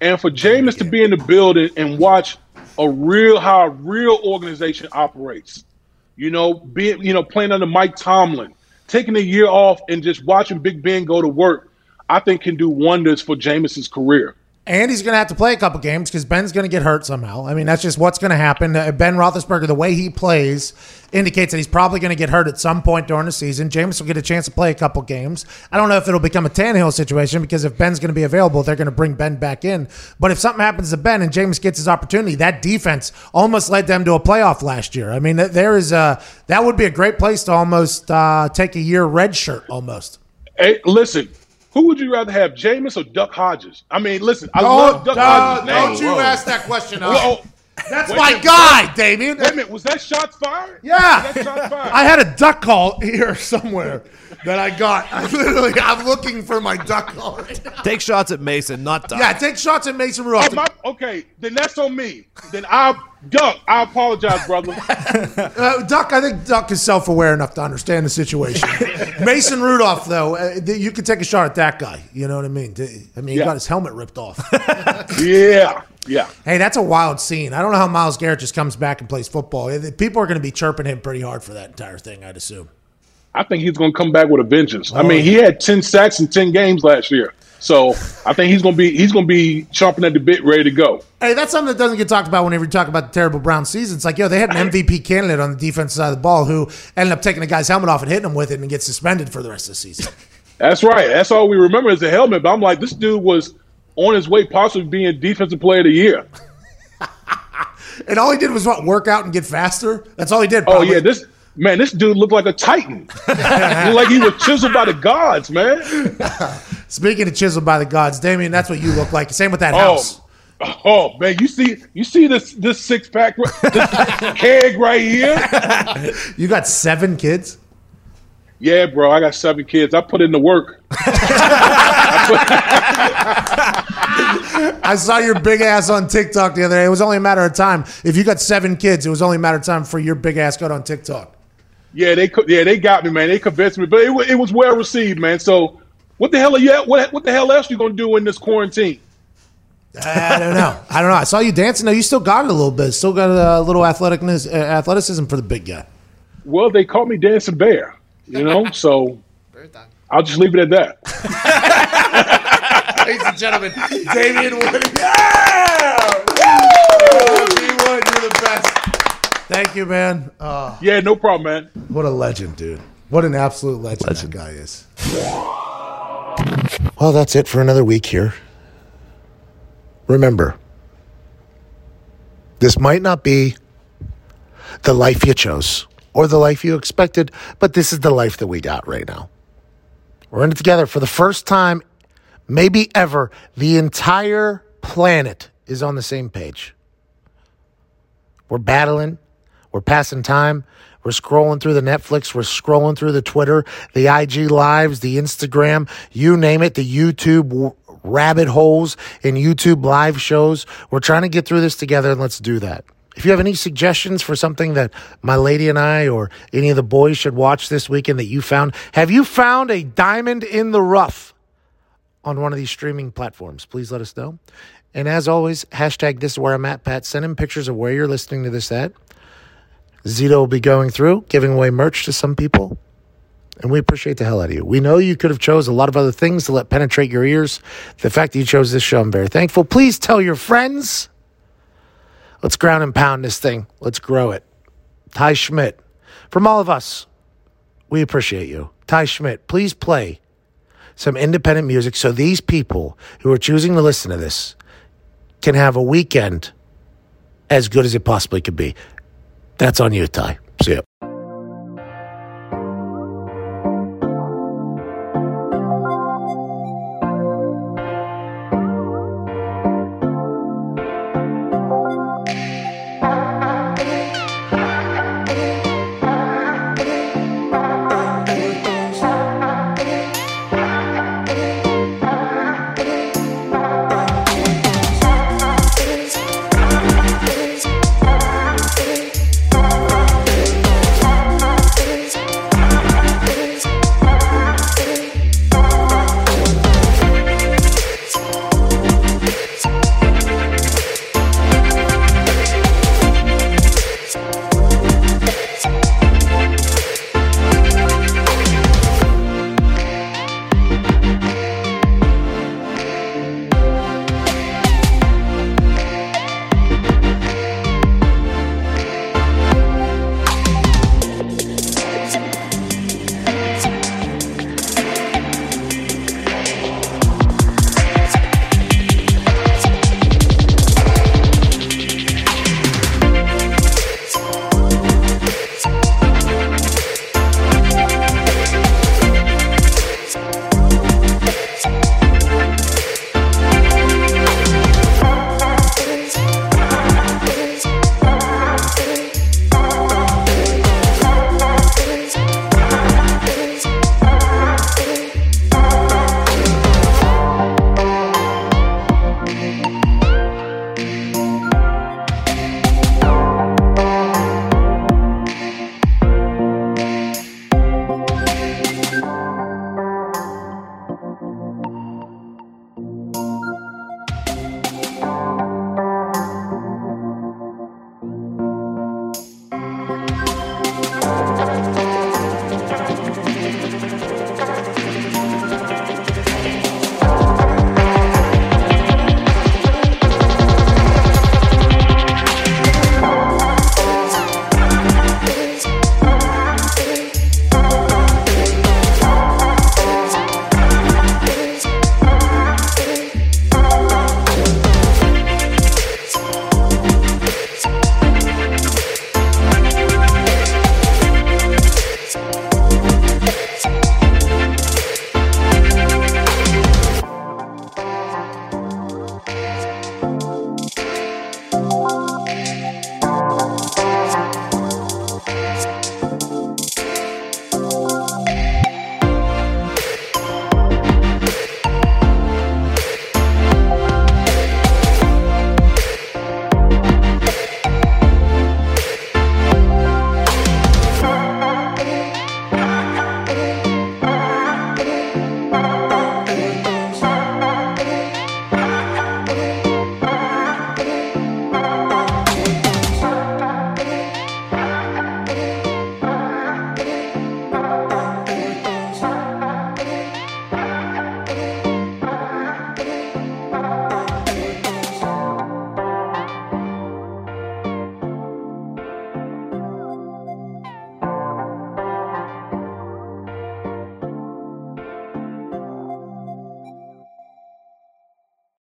and for Jameis to be in the building and watch a real how a real organization operates. You know, being you know playing under Mike Tomlin, taking a year off and just watching Big Ben go to work, I think can do wonders for Jameis's career. And he's going to have to play a couple games because Ben's going to get hurt somehow. I mean, that's just what's going to happen. Uh, Ben Roethlisberger, the way he plays, indicates that he's probably going to get hurt at some point during the season. Jameis will get a chance to play a couple games. I don't know if it'll become a Tannehill situation because if Ben's going to be available, they're going to bring Ben back in. But if something happens to Ben and Jameis gets his opportunity, that defense almost led them to a playoff last year. I mean, there is a that would be a great place to almost uh, take a year red shirt almost. Hey, listen. Who would you rather have, Jameis or Duck Hodges? I mean, listen, I Don't- love Duck don't- Hodges. don't you ask that question, uh, Whoa. That's Wait my minute, guy, was that- Damien. Wait a minute, was that shots fired? Yeah. Was that shots fired? I had a duck call here somewhere that I got. I literally, I'm looking for my duck call right now. Take shots at Mason, not duck. Yeah, take shots at Mason Rudolph. Oh, my, okay, then that's on me. Then I duck. I apologize, brother. Uh, Duck, I think Duck is self-aware enough to understand the situation. Mason Rudolph, though, uh, you could take a shot at that guy. You know what I mean? I mean, he Yeah. got his helmet ripped off. yeah, yeah. hey, that's a wild scene. I don't know how Myles Garrett just comes back and plays football. People are going to be chirping him pretty hard for that entire thing, I'd assume. I think he's going to come back with a vengeance. I Oh, mean, he had ten sacks in ten games last year, so I think he's going to be he's going to be chomping at the bit, ready to go. Hey, that's something that doesn't get talked about whenever you talk about the terrible Brown season. It's like, yo, they had an MVP candidate on the defensive side of the ball who ended up taking the guy's helmet off and hitting him with it and gets suspended for the rest of the season. That's right. That's all we remember is the helmet. But I'm like, this dude was on his way, possibly being defensive player of the year. and all he did was what work out and get faster. That's all he did. Oh yeah, this man, this dude looked like a titan. like he was chiseled by the gods, man. Speaking of chiseled by the gods, Damien, that's what you look like. Same with that Oh, house. oh man, you see, you see this this six pack, this keg right here. You got seven kids. Yeah, bro, I got seven kids. I put in the work. I saw your big ass on TikTok the other day. It was only a matter of time. If you got seven kids, it was only a matter of time for your big ass got on TikTok. Yeah, they yeah they got me, man. They convinced me, but it, it was well received, man. So, what the hell are you? What what the hell else you gonna do in this quarantine? I don't know. I don't know. I saw you dancing. though. you still got it a little bit. Still got a little athleticness, uh, athleticism for the big guy. Well, they call me Dancing Bear, you know. so I'll just leave it at that. Ladies and gentlemen, Damien Wood. Yeah! Woo! D-Wood, you're the best. Thank you, man. Uh, yeah, no problem, man. What a legend, dude. What an absolute legend, that guy is. Well, that's it for another week here. Remember, this might not be the life you chose or the life you expected, but this is the life that we got right now. We're in it together for the first time, maybe ever. The entire planet is on the same page. We're battling, we're passing time, we're scrolling through the Netflix, we're scrolling through the Twitter, the IG lives, the Instagram, you name it, the YouTube rabbit holes and YouTube live shows. We're trying to get through this together and let's do that. If you have any suggestions for something that my lady and I or any of the boys should watch this weekend that you found, have you found a diamond in the rough on one of these streaming platforms? Please let us know. And as always, hashtag this is where I'm at, Pat. Send him pictures of where you're listening to this at. Zito will be going through, giving away merch to some people. And we appreciate the hell out of you. We know you could have chose a lot of other things to let penetrate your ears. The fact that you chose this show, I'm very thankful. Please tell your friends. Let's ground and pound this thing. Let's grow it. Ty Schmidt, from all of us, we appreciate you. Ty Schmidt, please play some independent music so these people who are choosing to listen to this can have a weekend as good as it possibly could be. That's on you, Ty. See ya.